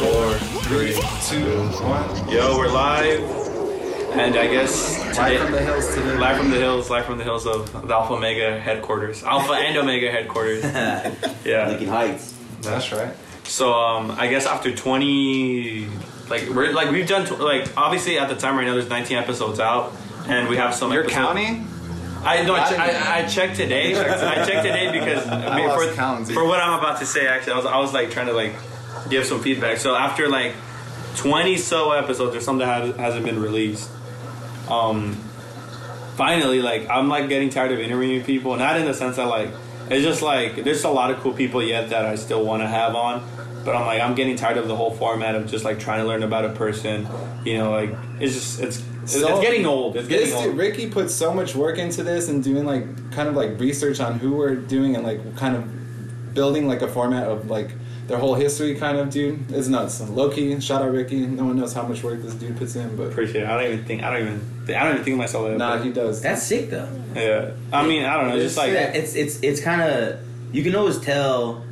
four, three, two, one. Yo, we're live. And I guess today, Live from the hills today. live from the hills, live from the hills of the Alpha Omega headquarters, Alpha and Omega headquarters. Yeah. Lincoln Heights. That's right. So um, I guess after twenty, like we're like we've done tw- like obviously at the time right now there's 19 episodes out, and we have some. You're episodes- counting? I no, I, I che- didn't- I, I checked today. I checked today because I mean, for, for what I'm about to say. Actually, I was I was like trying to like give some feedback. So after like 20 so episodes or something that has, hasn't been released, um, finally like I'm like getting tired of interviewing people. Not in the sense that like it's just like there's a lot of cool people yet that I still want to have on. But I'm like I'm getting tired of the whole format of just like trying to learn about a person. You know, like it's just it's it's, So- it's getting old. It's getting This old. dude, Ricky put so much work into this and doing like kind of like research on who we're doing and like kind of building like a format of like their whole history kind of dude is nuts. Loki, shout out Ricky. No one knows how much work this dude puts in, but Appreciate it. I don't even think I don't even I don't even think of myself that. nah, he does. That's sick though. Yeah, I mean, I don't know, It's just like Yeah, it's it's it's kind of you can always tell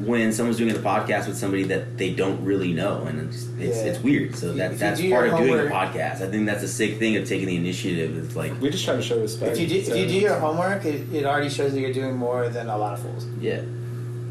when someone's doing a podcast with somebody that they don't really know, and it's it's, Yeah. it's weird. So that you that's part your of doing a podcast. I think that's a sick thing of taking the initiative. It's like we just try to show respect. If you do, if you do your homework, it, it already shows that you're doing more than a lot of fools. yeah,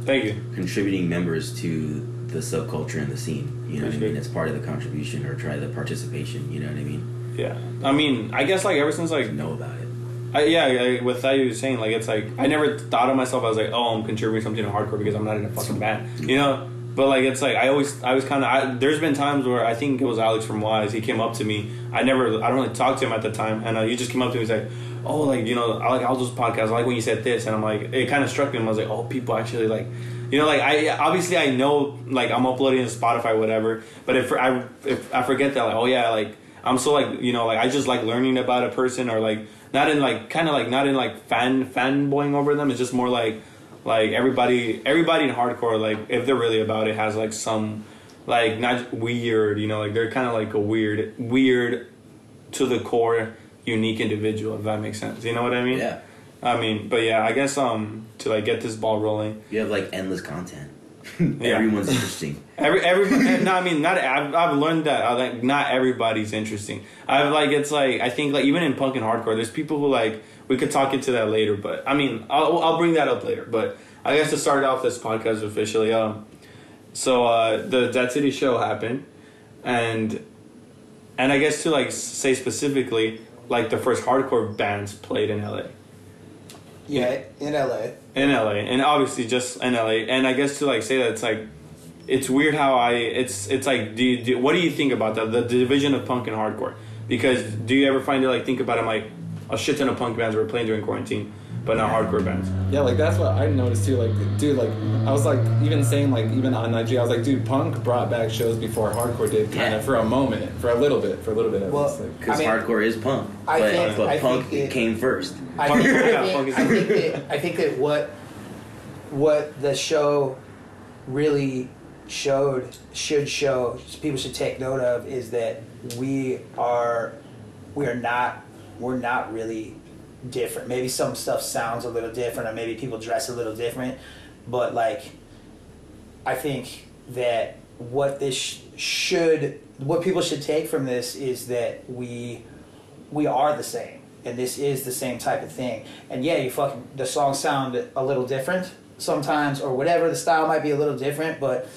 thank you. contributing members to the subculture and the scene. You know what I mean? it. It's part of the contribution or try the participation. You know what I mean? Yeah, I mean, I guess like ever since like Know about it. I, yeah, I, with that you were saying like it's like I never thought of myself as like oh I'm contributing something to hardcore because I'm not in a fucking band, you know. But like it's like I always I was kind of there's been times where I think it was Alex from Wise he came up to me I never I don't really talk to him at the time and uh, he just came up to me and was like oh like you know I like Aldo's podcast I like when you said this and I'm like it kind of struck me I was like oh people actually like you know like I obviously I know like I'm uploading to Spotify whatever but if I if I forget that like oh yeah like I'm so like you know like I just like learning about a person or like not in like kind of like not in like fan fanboying over them. It's just more like like everybody everybody in hardcore like if they're really about it has like some like not weird you know like they're kind of like a weird weird to the core unique individual if that makes sense. You know what I mean? Yeah, I mean, but yeah, I guess um to like get this ball rolling. you have like endless content. Everyone's interesting. Every every no, I mean not. I've, I've learned that uh, like not everybody's interesting. I've like it's like I think like even in punk and hardcore, there's people who like we could talk into that later. But I mean I'll I'll bring that up later. But I guess to start off this podcast officially, um, so uh, the Dead City show happened, and and I guess to like say specifically, like the first hardcore bands played in LA. Yeah, in LA. in LA, and obviously just in LA. And I guess to like say that it's like, it's weird how I it's it's like do you, do, what do you think about that the, the division of punk and hardcore? Because do you ever find it like think about it like a shit ton of punk bands were playing during quarantine, but not hardcore bands. Yeah, like that's what I noticed too. Like, dude, like I was like even saying like even on IG, I was like, dude, punk brought back shows before hardcore did, kind Yeah. of for a moment, for a little bit, for a little bit at Well, least. Like, Because I mean, hardcore is punk, I but, think- but I punk think it- came first. I think, yeah, I, punk think, is- I think that I think that what what the show really showed should show people should take note of is that we are we are not we're not really different. Maybe some stuff sounds a little different, or maybe people dress a little different, but like I think that what this sh- should what people should take from this is that we we are the same and this is the same type of thing and yeah you fucking the songs sound a little different sometimes or whatever the style might be a little different but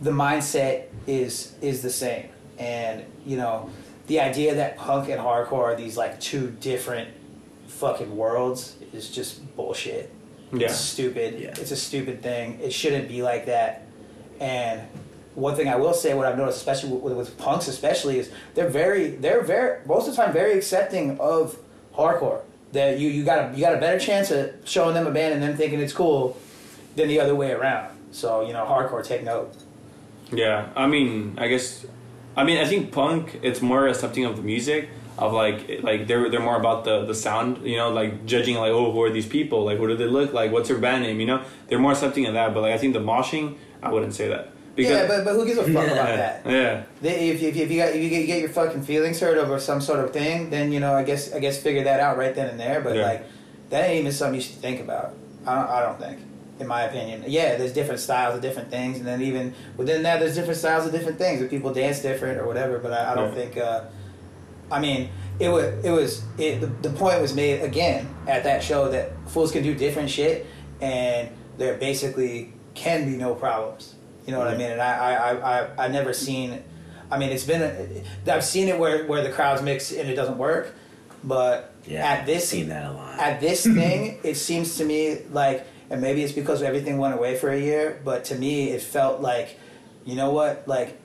the mindset is is the same and you know the idea that punk and hardcore are these like two different fucking worlds is just bullshit Yeah. it's stupid Yeah. it's a stupid thing it shouldn't be like that and one thing I will say, what I've noticed, especially with, with punks, especially, is they're very, they're very, most of the time, very accepting of hardcore. That you you got a you got a better chance of showing them a band and them thinking it's cool than the other way around. So you know, hardcore, take note. Yeah, I mean, I guess, I mean, I think punk it's more accepting of the music of like like they're they're more about the the sound, you know, like judging like oh who are these people, like what do they look like, what's their band name, you know, they're more accepting of that. But like I think the moshing, I wouldn't say that yeah, but, but who gives a fuck about yeah, that? yeah. They, if, if, if you got if you get, get your fucking feelings hurt over some sort of thing, then you know I guess I guess figure that out right then and there. But Yeah. like that ain't even something you should think about. I don't, I don't think. In my opinion. Yeah, there's different styles of different things, and then even within that, there's different styles of different things. And people dance different or whatever. But I, I don't think. Uh, I mean, it was it was it, the, the point was made again at that show that fools can do different shit, and there basically can be no problems. You know what I mean? And I I I I, never seen. I mean, it's been a, I've seen it where where the crowds mix and it doesn't work, but Yeah, at this seen that a lot. at this thing, it seems to me like, and maybe it's because everything went away for a year, but to me, it felt like, you know what, like,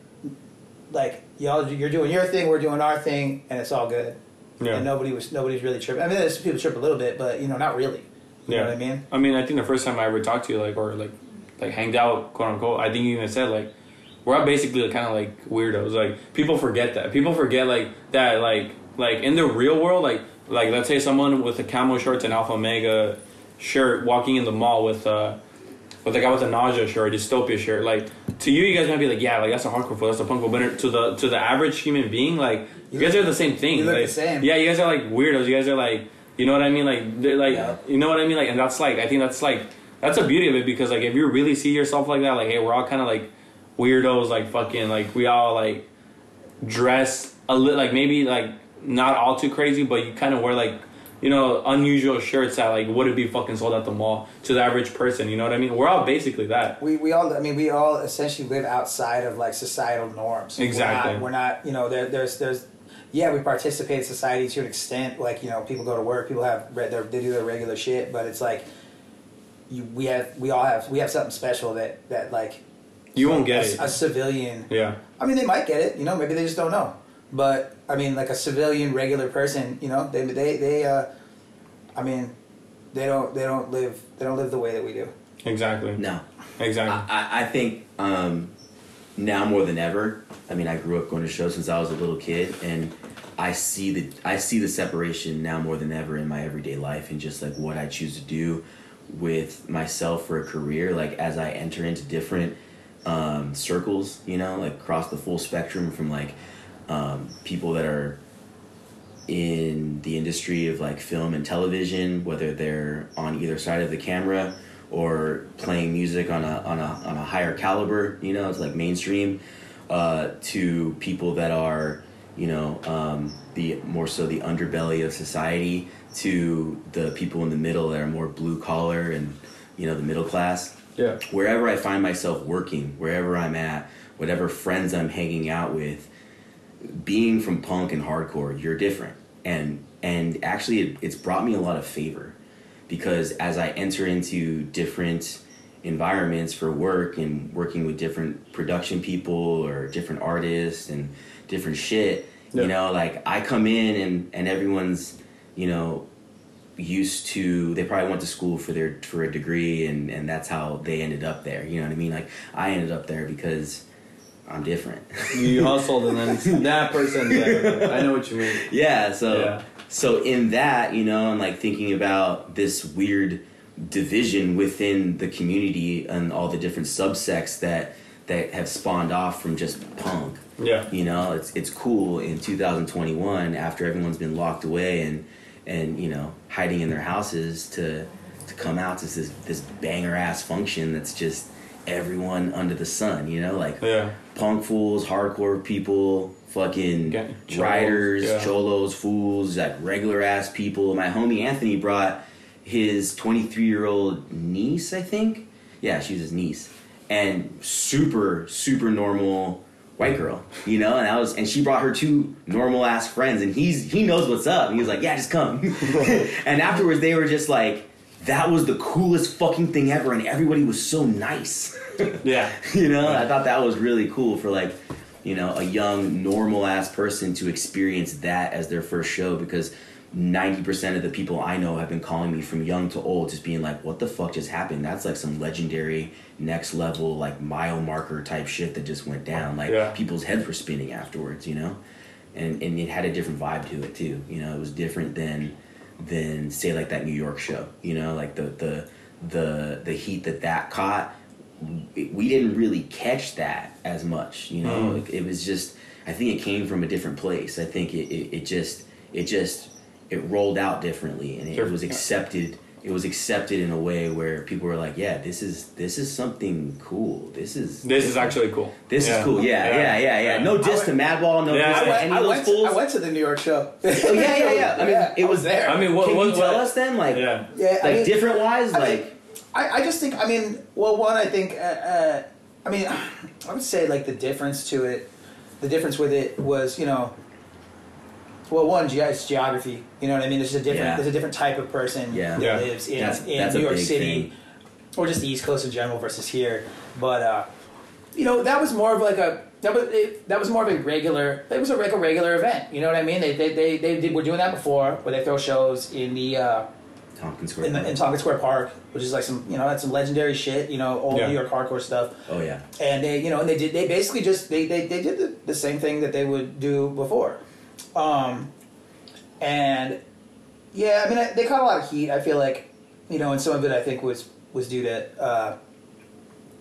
like y'all, you're doing your thing, we're doing our thing, and it's all good. Yeah. And nobody was, nobody's really tripping. I mean, there's people trip a little bit, but you know, not really. You know what I mean? I mean, I think the first time I ever talked to you, like, or like, like hanged out, quote unquote, I think you even said like, we're all basically kind of like weirdos. Like people forget that. People forget like that. Like like in the real world, like like let's say someone with a camo shorts and Alpha Omega shirt walking in the mall with uh with the guy with a nausea shirt, a dystopia shirt. Like to you, you guys might be like, yeah, like that's a hardcore fool, that's a punk fool. But to the to the average human being, like you, You guys look- are the same thing. you look like, the same. Yeah, you guys are like weirdos. You guys are like, you know what I mean? Like they're like, Yeah. you know what I mean? Like, and that's like, I think that's like, that's the beauty of it because like if you really see yourself like that, like, hey, we're all kind of like weirdos, like fucking, like we all like dress a little, like maybe like not all too crazy, but you kind of wear like. You know, unusual shirts that like wouldn't be fucking sold at the mall to the average person. You know what I mean? We're all basically that. We, we all I mean we all essentially live outside of like societal norms. Exactly. We're not, we're not you know there, there's there's yeah we participate in society to an extent like you know people go to work people have their, they do their regular shit but it's like you, we have we all have we have something special that that like You won't get a, it. a civilian Yeah. I mean they might get it you know maybe they just don't know but I mean like a civilian regular person you know they they they uh I mean they don't they don't live they don't live the way that we do. Exactly. no, Exactly. I, I I think um, now more than ever. I mean, I grew up going to shows since I was a little kid, and I see the I see the separation now more than ever in my everyday life, and just like what I choose to do with myself for a career. Like as I enter into different um, circles, you know, like across the full spectrum from like um, people that are in the industry of like film and television, whether they're on either side of the camera or playing music on a on a on a higher caliber, you know, it's like mainstream, uh, to people that are, you know, um, the more so the underbelly of society, to the people in the middle that are more blue collar and you know the middle class yeah. wherever I find myself working, wherever I'm at, whatever friends I'm hanging out with, being from punk and hardcore, you're different. And and actually it, it's brought me a lot of favor because as I enter into different environments for work and working with different production people or different artists and different shit, Yeah. you know, like I come in and and everyone's, you know, used to they probably went to school for their for a degree and and that's how they ended up there you know what i mean like i ended up there because i'm different You hustled and then that person. Yeah, I know what you mean. yeah so Yeah. so in that you know and like thinking about this weird division within the community and all the different subsects that that have spawned off from just punk Yeah. you know it's it's cool in 2021 after everyone's been locked away and and you know hiding in their houses to to come out to this this banger ass function that's just everyone under the sun you know like Yeah. Punk fools hardcore people fucking Ga- cholos, riders yeah. cholos fools like regular ass people. My homie anthony brought his 23 year old niece i think. Yeah she was his niece. And super super normal white girl you know? And i was and she brought her two normal ass friends and he's he knows what's up. And he was like yeah just come. And afterwards they were just like that was the coolest fucking thing ever and everybody was so nice Yeah. you know i thought that was really cool for like you know a young normal ass person to experience that as their first show because 90% of the people i know have been calling me from young to old just being like what the fuck just happened? That's like some legendary next level like mile marker type shit that just went down like Yeah. people's heads were spinning afterwards you know? And and it had a different vibe to it too. You know it was different than than say like that new york show you know? Like the the the the heat that that caught we didn't really catch that as much you know Mm. it, it was just i think it came from a different place i think it, it, it just it just it rolled out differently and it Sure. was accepted it was accepted in a way where people were like, yeah, this is this is something cool. This is This is actually cool. this Yeah. is cool. Yeah, yeah, yeah, yeah. No diss to Madball, no Yeah, diss I to went, any I, of those went, fools. I went to the New York show. Oh, yeah, yeah, yeah. I mean, it I was there. I mean, what, Can what, you tell what- us then, like, Yeah. yeah, I like mean, different wise, I mean, like, I, I just think I mean well one I think uh, uh, I mean I would say like the difference to it the difference with it was you know well one ge- it's geography you know what I mean there's a different Yeah. there's a different type of person Yeah. that Yeah. lives in, That's- in that's New York City thing. or just the East Coast in general versus here but uh, you know that was more of like a that was it, that was more of a regular it was a, like a regular event you know what I mean they they, they, they did, were doing that before where they throw shows in the uh, Tompkins Square. in, the, in Tompkins Square Park, which is like some you know that's some legendary shit, you know, old Yeah. New York hardcore stuff. oh yeah, And they you know and they did they basically just they they, they did the, the same thing that they would do before, um, and yeah, I mean I, they caught a lot of heat. I feel like you know, and some of it I think was was due to uh,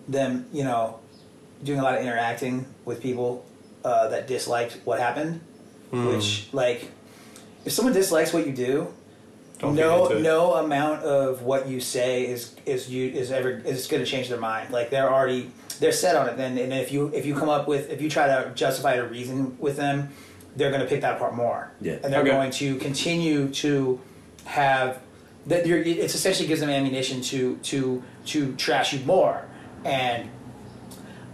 them you know doing a lot of interacting with people uh, that disliked what happened, Hmm. which like if someone dislikes what you do Don't no no amount of what you say is is you is ever is going to change their mind like they're already they're set on it then and if you if you come up with if you try to justify a reason with them they're going to pick that apart more Yeah. and they're Okay. going to continue to have that you're it essentially gives them ammunition to to to trash you more and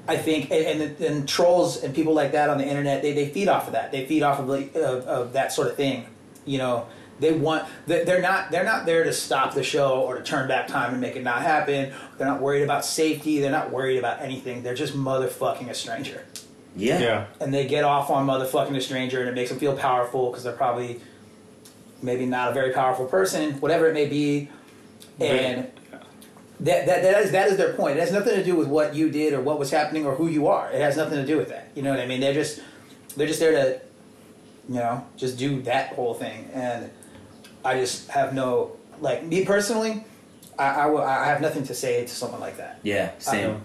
I think, and, and, and trolls and people like that on the internet, they, they feed off of that. They feed off of, like, of, of that sort of thing. You know, they want they- they're not they're not there to stop the show or to turn back time and make it not happen. They're not worried about safety. They're not worried about anything. They're just motherfucking a stranger, yeah, Yeah. and they get off on motherfucking a stranger, and it makes them feel powerful because they're probably maybe not a very powerful person, whatever it may be, and that, that, that, is, that is their point. It has nothing to do with what you did or what was happening or who you are. It has nothing to do with that. You know what I mean? They're just they're just there to, you know, just do that whole thing. And I just have no like me personally. I, I, will, I have nothing to say to someone like that. yeah, same. Um,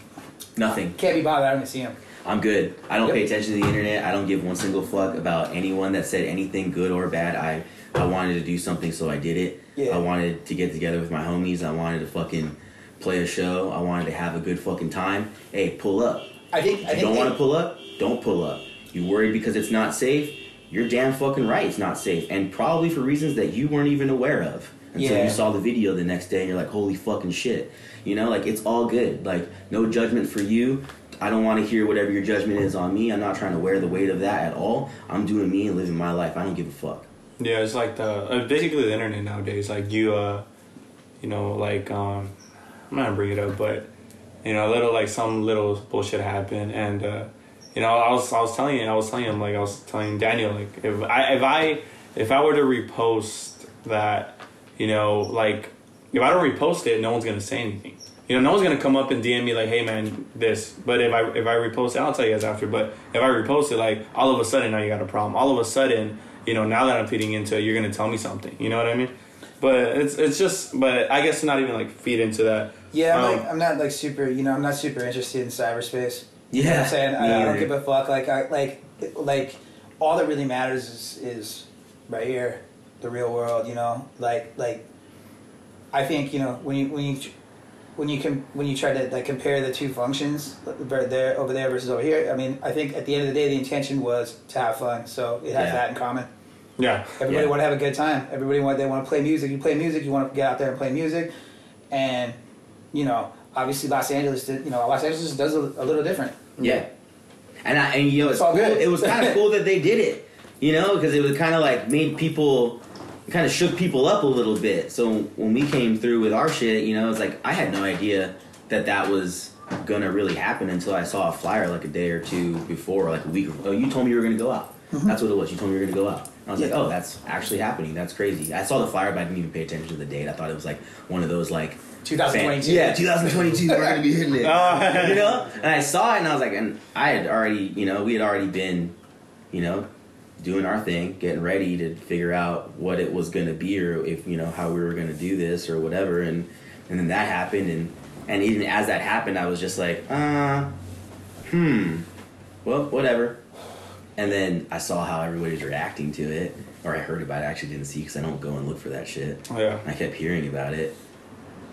nothing. Can't be bothered. I don't even see him. I'm good. I don't Yep. pay attention to the internet. I don't give one single fuck about anyone that said anything good or bad. I I wanted to do something, so I did it. Yeah. I wanted to get together with my homies. I wanted to fucking play a show. I wanted to have a good fucking time. Hey, pull up. I think. I If think you don't want to pull up, don't pull up. You worried because it's not safe? You're damn fucking right it's not safe. And probably for reasons that you weren't even aware of until Yeah. you saw the video the next day and you're like, holy fucking shit. You know, like it's all good. Like, no judgment for you. I don't want to hear whatever your judgment is on me. I'm not trying to wear the weight of that at all. I'm doing me and living my life. I don't give a fuck. Yeah, it's like the uh, basically the internet nowadays. Like you, uh, you know, like um, I'm not gonna bring it up, but you know, a little like some little bullshit happened, and uh, you know, I was I was telling you, I was telling him like I was telling Daniel like if I if I if I were to repost that, you know, like if I don't repost it, no one's gonna say anything. You know, no one's gonna come up and DM me like, "Hey, man, this." But if I if I repost it, I'll tell you guys after. But if I repost it, like all of a sudden now you got a problem. All of a sudden, you know, now that I'm feeding into it, you're gonna tell me something. You know what I mean? But it's it's just, but I guess not even like feed into that. Yeah, I'm, Um, like, I'm not like super. You know, I'm not super interested in cyberspace. You know what Yeah, I'm saying? I, I don't give a fuck. Like I like like all that really matters is is right here, the real world. You know, like like I think you know when you when you when you can when you try to like compare the two functions uh, over there over there versus over here. I mean, I think at the end of the day, the intention was to have fun. So it has Yeah. that in common. Yeah, Everybody Yeah. want to have a good time. Everybody want they want to play music. You play music. You want to get out there and play music, and you know, obviously Los Angeles. Did, you know, Los Angeles does a, a little different. Yeah. And I and you know it's, It's all cool. good. It was kind of cool that they did it, you know, because it was kind of like made people, kind of shook people up a little bit. So when we came through with our shit, you know, it's like I had no idea that that was gonna really happen until I saw a flyer like a day or two before, like a week. Oh, you told me you were gonna go out. That's what it was. You told me you were gonna go out. And I was like, Mm-hmm. Oh, that's actually happening. That's crazy. I saw the flyer, but I didn't even pay attention to the date. I thought it was like one of those like 2022. yeah, 2022. We're gonna be hitting it. Oh. you know? And I saw it, and I was like, and I had already, you know, we had already been, you know, doing our thing, getting ready to figure out what it was gonna be, or if you know how we were gonna do this or whatever. And and then that happened, and and even as that happened, I was just like, uh, hmm, well, whatever. And then I saw how everybody's reacting to it, or I heard about it. I actually didn't see because I don't go and look for that shit. yeah. I kept hearing about it,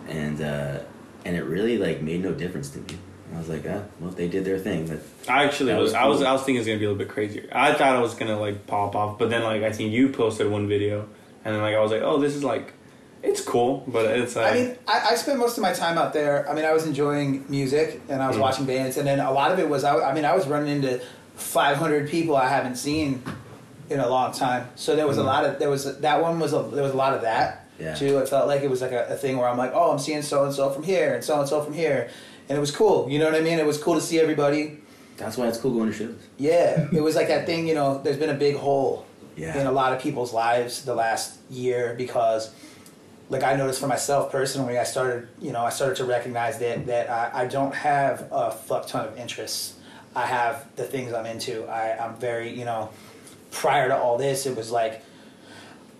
and uh, and it really like made no difference to me. I was like, ah, well, they did their thing, but I actually That was, was I was. I was thinking it's gonna be a little bit crazier. I thought it was gonna like pop off, but then like I think you posted one video, and then like I was like, oh, this is like, it's cool, but it's like, I mean, I, I spent most of my time out there. I mean, I was enjoying music and I was Mm. watching bands, and then a lot of it was. I, I mean, I was running into 500 people I haven't seen in a long time. So there was a lot of there was that one was a, there was a lot of that Yeah. too. It felt like it was like a, a thing where I'm like, oh, I'm seeing so and so from here and so and so from here, and it was cool. You know what I mean? It was cool to see everybody. that's why it's cool going to shows. Yeah, it was like that thing. You know, there's been a big hole Yeah. in a lot of people's lives the last year because like I noticed for myself personally, I started, you know, I started to recognize that that I, I don't have a fuck ton of interests. I have the things I'm into. I, I'm very, you know, prior to all this, it was like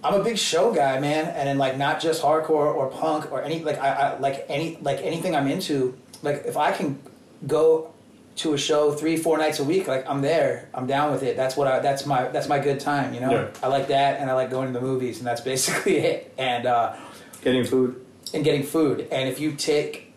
I'm a big show guy, man, and then like not just hardcore or punk or any like I, I like any like anything I'm into. Like if I can go to a show three four nights a week, like I'm there, I'm down with it. That's what I that's my that's my good time, you know. Yeah. I like that, and I like going to the movies, and that's basically it. And uh, getting food. and getting food. And if you take,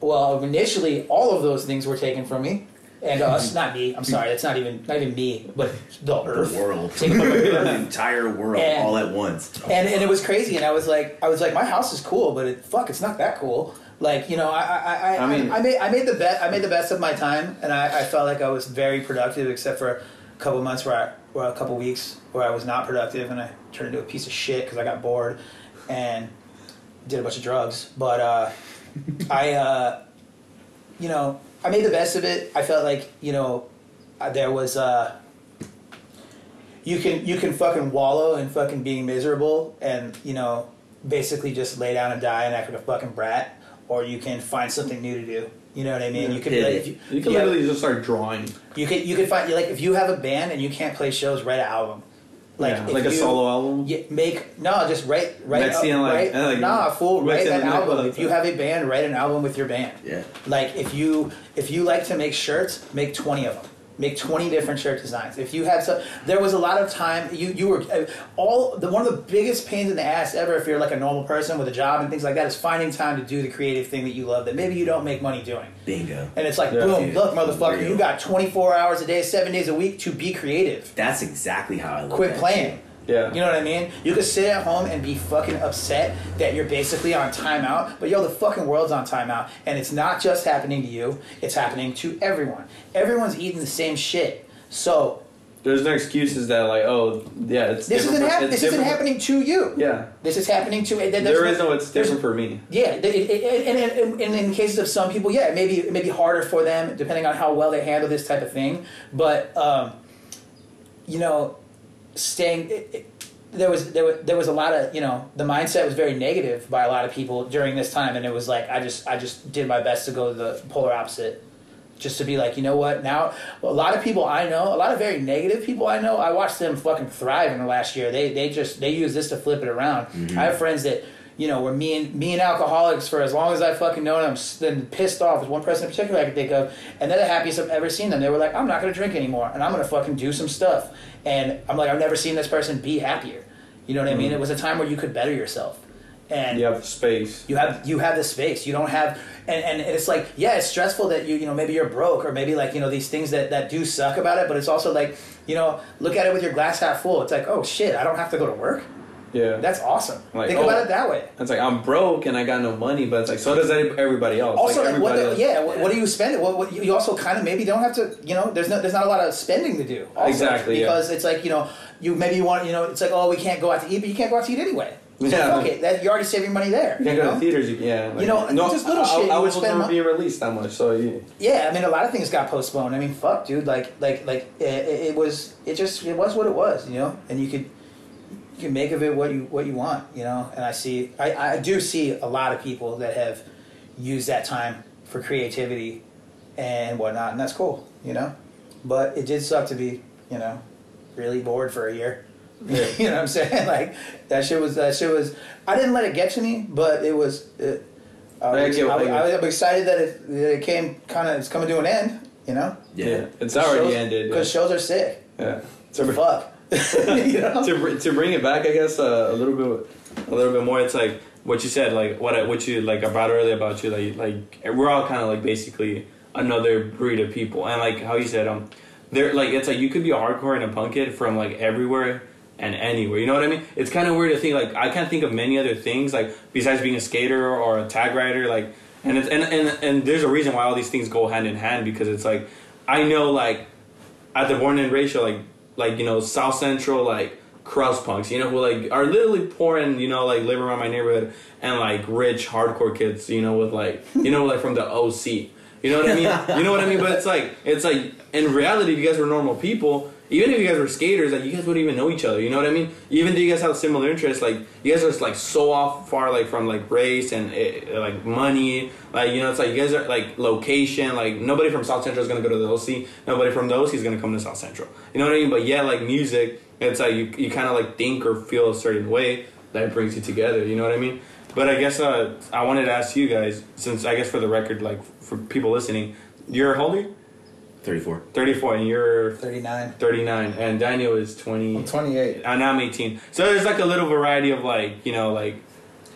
well, initially all of those things were taken from me and us. not me. I'm sorry. That's not even not even me, but the earth. The world, the the entire world, And- all at once. And and it was crazy. And I was like, I was like, my house is cool, but it, fuck, it's not that cool. Like you know, I I, I, I mean- I, made I made the bet I made the best of my time, and I, I felt like I was very productive, except for a couple months where I, or a couple weeks where I was not productive, and I turned into a piece of shit because I got bored, and did a bunch of drugs. But uh, I, uh, you know, I made the best of it. I felt like you know, uh, there was. Uh, you can you can fucking wallow in fucking being miserable and you know basically just lay down and die and act like a fucking brat, or you can find something new to do. You know what I mean? Yeah. you can like, you, You can literally just start drawing, you can you can find like if you have a band and you can't play shows, write an album. Like Yeah, like a you- solo album. Yeah, make no, just write write up- seeing, like- write- like, nah, fool, write an album. If you have a band, write an album with your band. Yeah. Like if you if you like to make shirts, make twenty of them. Make twenty different shirt designs. If you had so there was a lot of time. You you were uh, all the one of the biggest pains in the ass ever. If you're like a normal person with a job and things like that, is finding time to do the creative thing that you love that maybe you don't make money doing. Bingo. And it's like, Yeah. boom, Dude, look, motherfucker, real. you got 24 hours a day, seven days a week to be creative. That's exactly how I look Quit at playing. Yeah. You know what I mean? You could sit at home and be fucking upset that you're basically on timeout, but yo, the fucking world's on timeout. And it's not just happening to you, it's happening to everyone. Everyone's eating the same shit. So, There's no excuses that like, oh, yeah, it's this isn't, hap- this isn't happening to you. Yeah, This is happening to. There there is no. It's different for me. Yeah, it, and, and, and in cases of some people, yeah, it may be it may be harder for them depending on how well they handle this type of thing. But um, you know, staying it, it, there was there was there was a lot of you know the mindset was very negative by a lot of people during this time, and it was like I just I just did my best to go to the polar opposite. Just to be like, you know what? Now, a lot of people I know, a lot of very negative people I know, I watched them fucking thrive in the last year. They they just they use this to flip it around. Mm-hmm. I have friends that you know were me and me and alcoholics for as long as I fucking known them. Then pissed off. There's one person in particular I can think of, and they're the happiest I've ever seen them. They were like, I'm not gonna drink anymore, and I'm gonna fucking do some stuff. And I'm like, I've never seen this person be happier. You know what I mean? Mm-hmm. It was a time where you could better yourself. And You have the space. you have you have the space. You don't have and, and it's like yeah, it's stressful that you you know maybe you're broke or maybe like you know these things that that do suck about it. But it's also like you know look at it with your glass half full. It's like oh shit, I don't have to go to work. Yeah, That's awesome. Like, Think oh. about it that way. it's like I'm broke and I got no money, but it's like so does everybody else. Also, like, like, what the, else- yeah, what, what do you spend? What, what, you also kind of maybe don't have to. You know, there's no, there's not a lot of spending to do. Also, Exactly, yeah. Because it's like you know, you maybe you want you know, it's like oh we can't go out to eat, but you can't go out to eat anyway. So Yeah. it. That, you're already saving money there. You can't you go to theaters. You, yeah, like, You know, no, just little I, shit I, I was never being released that much, so yeah. Yeah, I mean, a lot of things got postponed. I mean, fuck, dude. Like, like, like, it, it was, it just, it was what it was, you know. And you could, you can make of it what you, what you want, you know. And I see, I, I do see a lot of people that have used that time for creativity and whatnot, and that's cool, you know. But it did suck to be, you know, really bored for a year. Yeah. you know what I'm saying? Like that shit was, that shit was. I didn't let it get to me, but it was. It, I, I, I, I, I'm excited that it, that it came kind of it's coming to an end. You know, Yeah. it's already shows, ended. because shows are sick. Yeah, So to, fuck. to to bring it back, I guess uh, a little bit, a little bit more. It's like what you said, like what I- what you like about earlier about you, like like we're all kind of like basically another breed of people, and like how you said, um, they're like it's like you could be a hardcore and a punk kid from like everywhere and anywhere. You know what I mean? It's kind of weird to think like I can't think of many other things like besides being a skater or a tag rider, like and it's and and and there's a reason why all these things go hand in hand because it's like I know like at the born and ratio like like you know South Central like crust punks, you know, who like are literally poor and you know like live around my neighborhood, and like rich hardcore kids, you know, with like you know like from the OC. You know what I mean? You know what I mean? But it's like it's like in reality, if you guys were normal people, even if you guys were skaters, like you guys wouldn't even know each other. You know what I mean? Even though you guys have similar interests, like you guys are just, like so off far like from like race and eh, like money. Like you know, it's like you guys are like location. Like nobody from South Central is gonna go to the OC. Nobody from the OC is gonna come to South Central. You know what I mean? But yeah, like music, it's like you you kind of like think or feel a certain way that brings you together. You know what I mean? But I guess uh, I wanted to ask you guys, since I guess for the record, like for people listening, you're you? 34. 34, and you're 39. 39, and Daniel is 20. I'm 28. And I'm 18. So there's like a little variety of like, you know, like,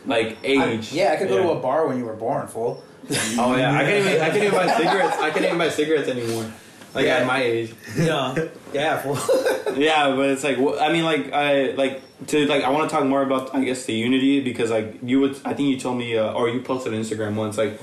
like I- age. yeah, I could go to a bar when you were born, fool. Oh yeah, I can't even. I can't even buy cigarettes. I can't even buy cigarettes anymore. Like Yeah. at my age. Yeah. yeah, fool. Yeah, but it's like I mean, like I like to like I want to talk more about I guess the unity because like you would I think you told me uh, or you posted on Instagram once like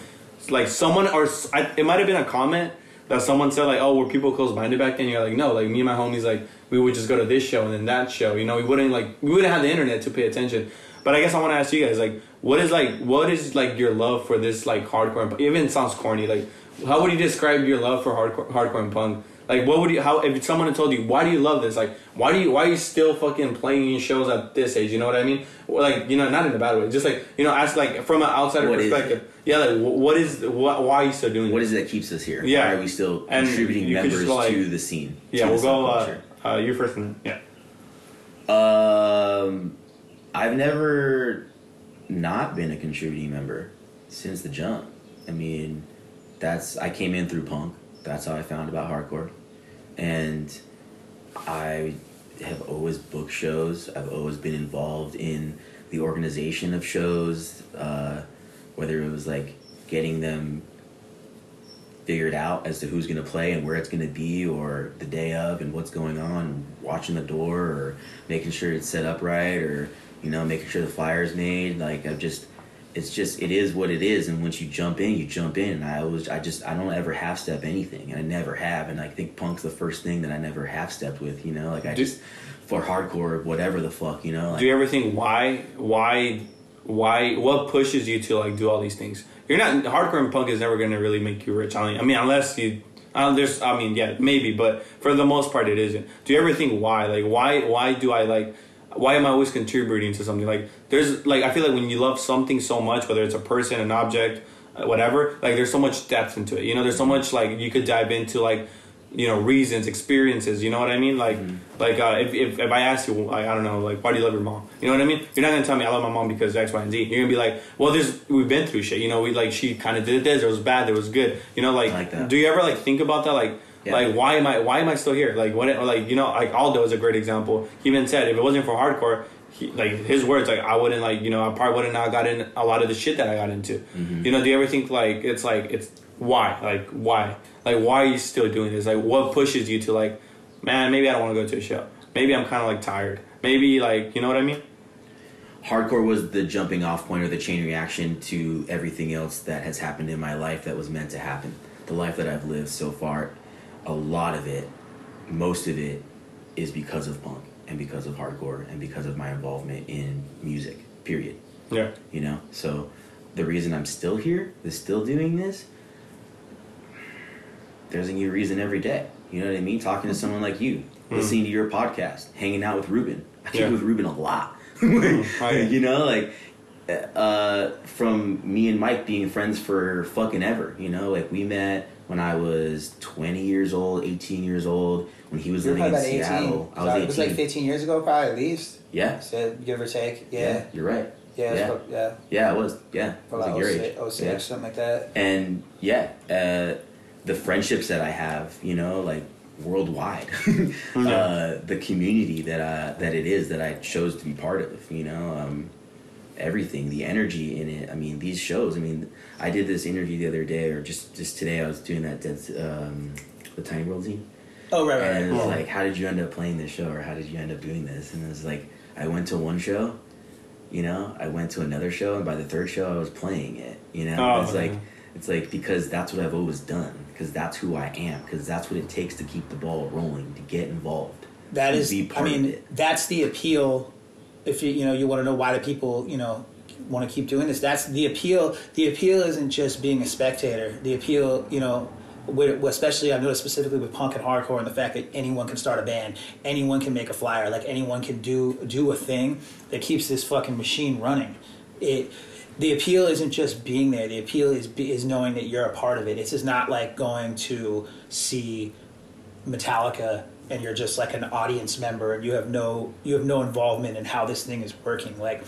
like someone or s- I, it might have been a comment that someone said like oh were people close minded back then? You're like no like me and my homies like we would just go to this show and then that show. You know we wouldn't like we wouldn't have the internet to pay attention. But I guess I want to ask you guys like what is like what is like your love for this like hardcore? Even sounds corny like how would you describe your love for hardcore hardcore and punk like what would you how if someone had told you why do you love this like why do you why are you still fucking playing shows at this age you know what I mean like you know not in a bad way just like you know ask like from an outsider What perspective yeah like what is what why are you still doing What this? is it that keeps us here? Yeah. Why are we still contributing members go like- to the scene? yeah we'll go uh, uh you first then- yeah Um, I've never not been a contributing member since the jump. I mean, that's I came in through punk. That's how I found about hardcore, and I have always booked shows. I've always been involved in the organization of shows, uh, whether it was like getting them figured out as to who's going to play and where it's going to be or the day of and what's going on watching the door or making sure it's set up right or you know making sure the flyer's made like i've just it's just it is what it is. And once you jump in you jump in. And i always i just i don't ever half step anything. And i never have. And i think punk's the first thing that i never half stepped with you know? Like i Do- just for hardcore whatever the fuck you know? Like, do you ever think why why why what pushes you to like do all these things? You're not hardcore and punk is never going to really make you rich. I mean, I mean unless you uh, there's I mean yeah maybe but for the most part it isn't. Do you ever think why? Like why why do I like why am I always contributing to something? Like there's like I feel like when you love something so much whether it's a person an object uh, whatever like there's so much depth into it. You know there's so much like you could dive into like you know reasons experiences you know what i mean? Like like uh, if, if, if i ask you like, i don't know like why do you love your mom? You know what i mean? You're not gonna tell me i love my mom because x y and z. You're gonna be like well there's we've been through shit. You know we like she kind of did this it was bad it was good. You know like, like do you ever like think about that? Like Yeah. like why am i why am i still here? Like what like you know like aldo is a great example. He even said if it wasn't for hardcore he, like his words like i wouldn't like you know i probably wouldn't have gotten a lot of the shit that i got into. Mm-hmm. you know do you ever think like it's like it's why? Like why? Like why are you still doing this? Like what pushes you to like man maybe i don't want to go to a show. Maybe i'm kind of like tired. Maybe like you know what i mean? Hardcore was the jumping off point or the chain reaction to everything else that has happened in my life that was meant to happen. The life that I've lived so far, a lot of it, most of it, is because of punk and because of hardcore and because of my involvement in music. Period. yeah You know, so the reason I'm still here, is still doing this. There's a new reason every day. You know what I mean? Talking to someone like you, listening to your podcast, hanging out with Ruben. I Yeah. with Ruben a lot. Oh, you know, like uh, from me and Mike being friends for fucking ever. You know, like we met when I was 20 years old, 18 years old. When he was You living in probably about 18. Seattle, I So was 18. It was like 15 years ago, probably at least. yeah. So give or take. Yeah. you're right. Yeah. Yeah. Yeah. yeah. Yeah, it was. Yeah, it was About like your 06, age. 06 Yeah. something like that. and yeah, uh, the friendships that I have, you know, like worldwide, uh, the community that I, that it is that I chose to be part of, you know, um, everything, the energy in it. I mean, these shows. I mean, I did this interview the other day, or just just today. I was doing that Dead, um, the Tiny World zine, Oh right, right, and it was right. like, how did you end up playing this show, or how did you end up doing this? And it was like, I went to one show, you know, I went to another show, and by the third show, I was playing it. You know, Oh, it's like it's like because that's what I've always done, because that's who I am, because that's what it takes to keep the ball rolling, to get involved. That is, to is, I part of mean, it. that's the appeal. If you you know you want to know why do people you know want to keep doing this, that's the appeal. The appeal isn't just being a spectator. The appeal, you know, especially I've noticed specifically with punk and hardcore, and the fact that anyone can start a band, anyone can make a flyer, like anyone can do do a thing that keeps this fucking machine running. It. The appeal isn't just being there. The appeal is is knowing that you're a part of it. It's just not like going to see Metallica and you're just like an audience member and you have no you have no involvement in how this thing is working like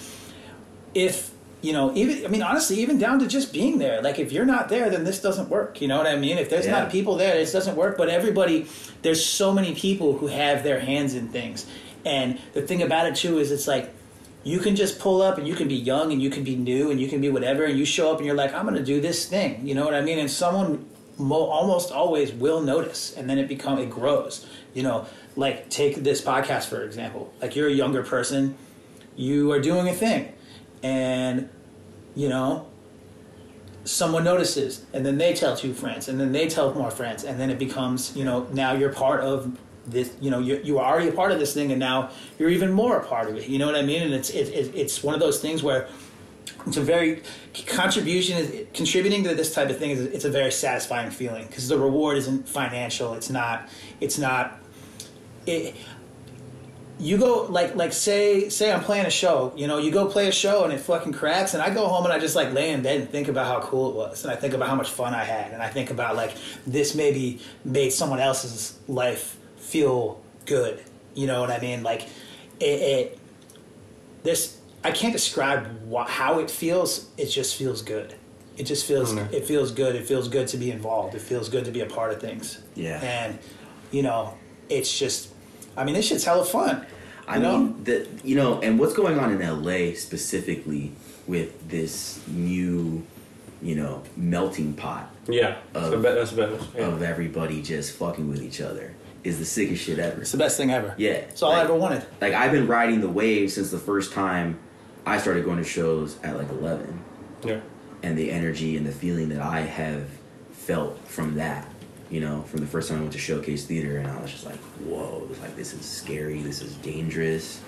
if you know even i mean honestly even down to just being there like if you're not there then this doesn't work you know what i mean? If there's Yeah. not people there this doesn't work but everybody there's so many people who have their hands in things. And the thing about it too is it's like you can just pull up and you can be young and you can be new and you can be whatever and you show up and you're like i'm going to do this thing you know what i mean? And someone mo- almost always will notice and then it become it grows you know like take this podcast for example. Like you're a younger person. You are doing a thing. And you know someone notices and then they tell two friends and then they tell more friends and then it becomes you know now you're part of this you know you're, you are already a part of this thing and now you're even more a part of it. You know what i mean? And it's it, it, it's one of those things where it's a very contribution is contributing to this type of thing is it's a very satisfying feeling because the reward isn't financial. It's not it's not it, you go like like say say I'm playing a show, you know, you go play a show and it fucking cracks and I go home and I just like lay in bed and think about how cool it was and I think about how much fun I had and I think about like this maybe made someone else's life feel good. You know what I mean? Like it, it this I can't describe wha how it feels. It just feels good. It just feels Okay. it feels good. It feels good to be involved. It feels good to be a part of things. Yeah. And you know, it's just I mean, this shit's hella fun. I know? mean, the you know, and what's going on in LA specifically with this new, you know, melting pot Yeah, Of- so be- that's better. Yeah. of everybody just fucking with each other is the sickest shit ever. It's the best thing ever. Yeah, It's all I like- ever wanted. Like I've been riding the wave since the first time I started going to shows at like eleven, yeah. and the energy and the feeling that I have felt from that. You know, from the first time I went to Showcase Theater, and I was just like, "Whoa! Like this is scary. This is dangerous.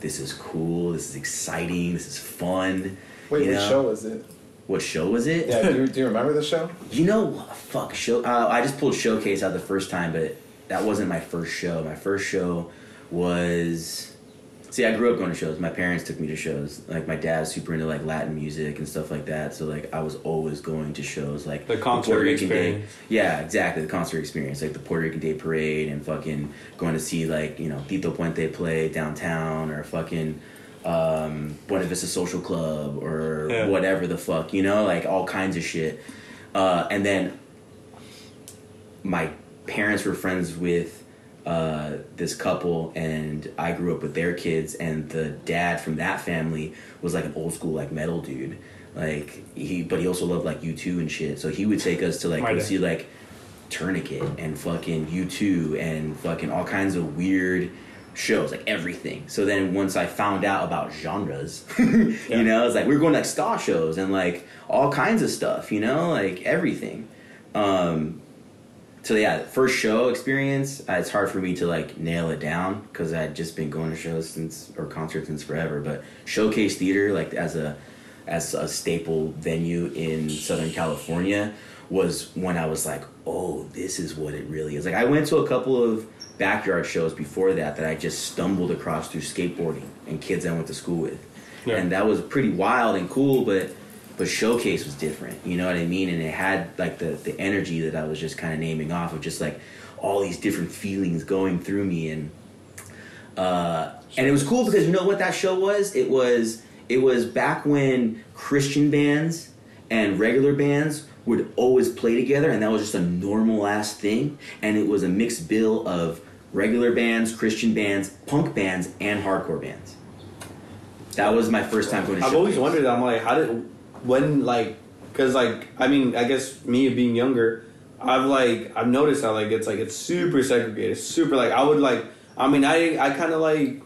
This is cool. This is exciting. This is fun." Wait, you what know? show was it? What show was it? Yeah, do you, do you remember the show? You know, what? fuck show. Uh, I just pulled Showcase out the first time, but that wasn't my first show. My first show was. See, I grew up going to shows. My parents took me to shows. Like my dad's super into like Latin music and stuff like that. So like I was always going to shows like The concert Puerto Rican experience. Day. Yeah, exactly. The concert experience, like the Puerto Rican Day Parade, and fucking going to see like you know Tito Puente play downtown or fucking um, Buena Vista Social Club or Yeah. whatever the fuck, you know, like all kinds of shit. Uh, and then my parents were friends with uh, this couple, and I grew up with their kids, and the dad from that family was like an old school like metal dude. Like he, but he also loved like U two and shit. So he would take us to like My go see like Tourniquet and fucking U two and fucking all kinds of weird shows, like everything. So then once I found out about genres, Yeah. you know, it's like we were going to like ska shows and like all kinds of stuff, you know, like everything. Um, so yeah, first show experience, uh, it's hard for me to like nail it down because I'd just been going to shows since or concerts since forever. But showcase theater, like as a as a staple venue in Southern California, was when I was like, oh, this is what it really is. Like I went to a couple of backyard shows before that that I just stumbled across through skateboarding and kids I went to school with, Yeah. and that was pretty wild and cool, but but showcase was different you know what i mean and it had like the the energy that i was just kind of naming off of just like all these different feelings going through me and uh and it was cool because you know what that show was it was it was back when christian bands and regular bands would always play together and that was just a normal ass thing and it was a mixed bill of regular bands christian bands punk bands and hardcore bands That was my first time going to. I've always wondered. I'm like, how did when like because like I mean I guess me being younger, I've like I've noticed how like it's like it's super segregated, super like I would like I mean I I kind of like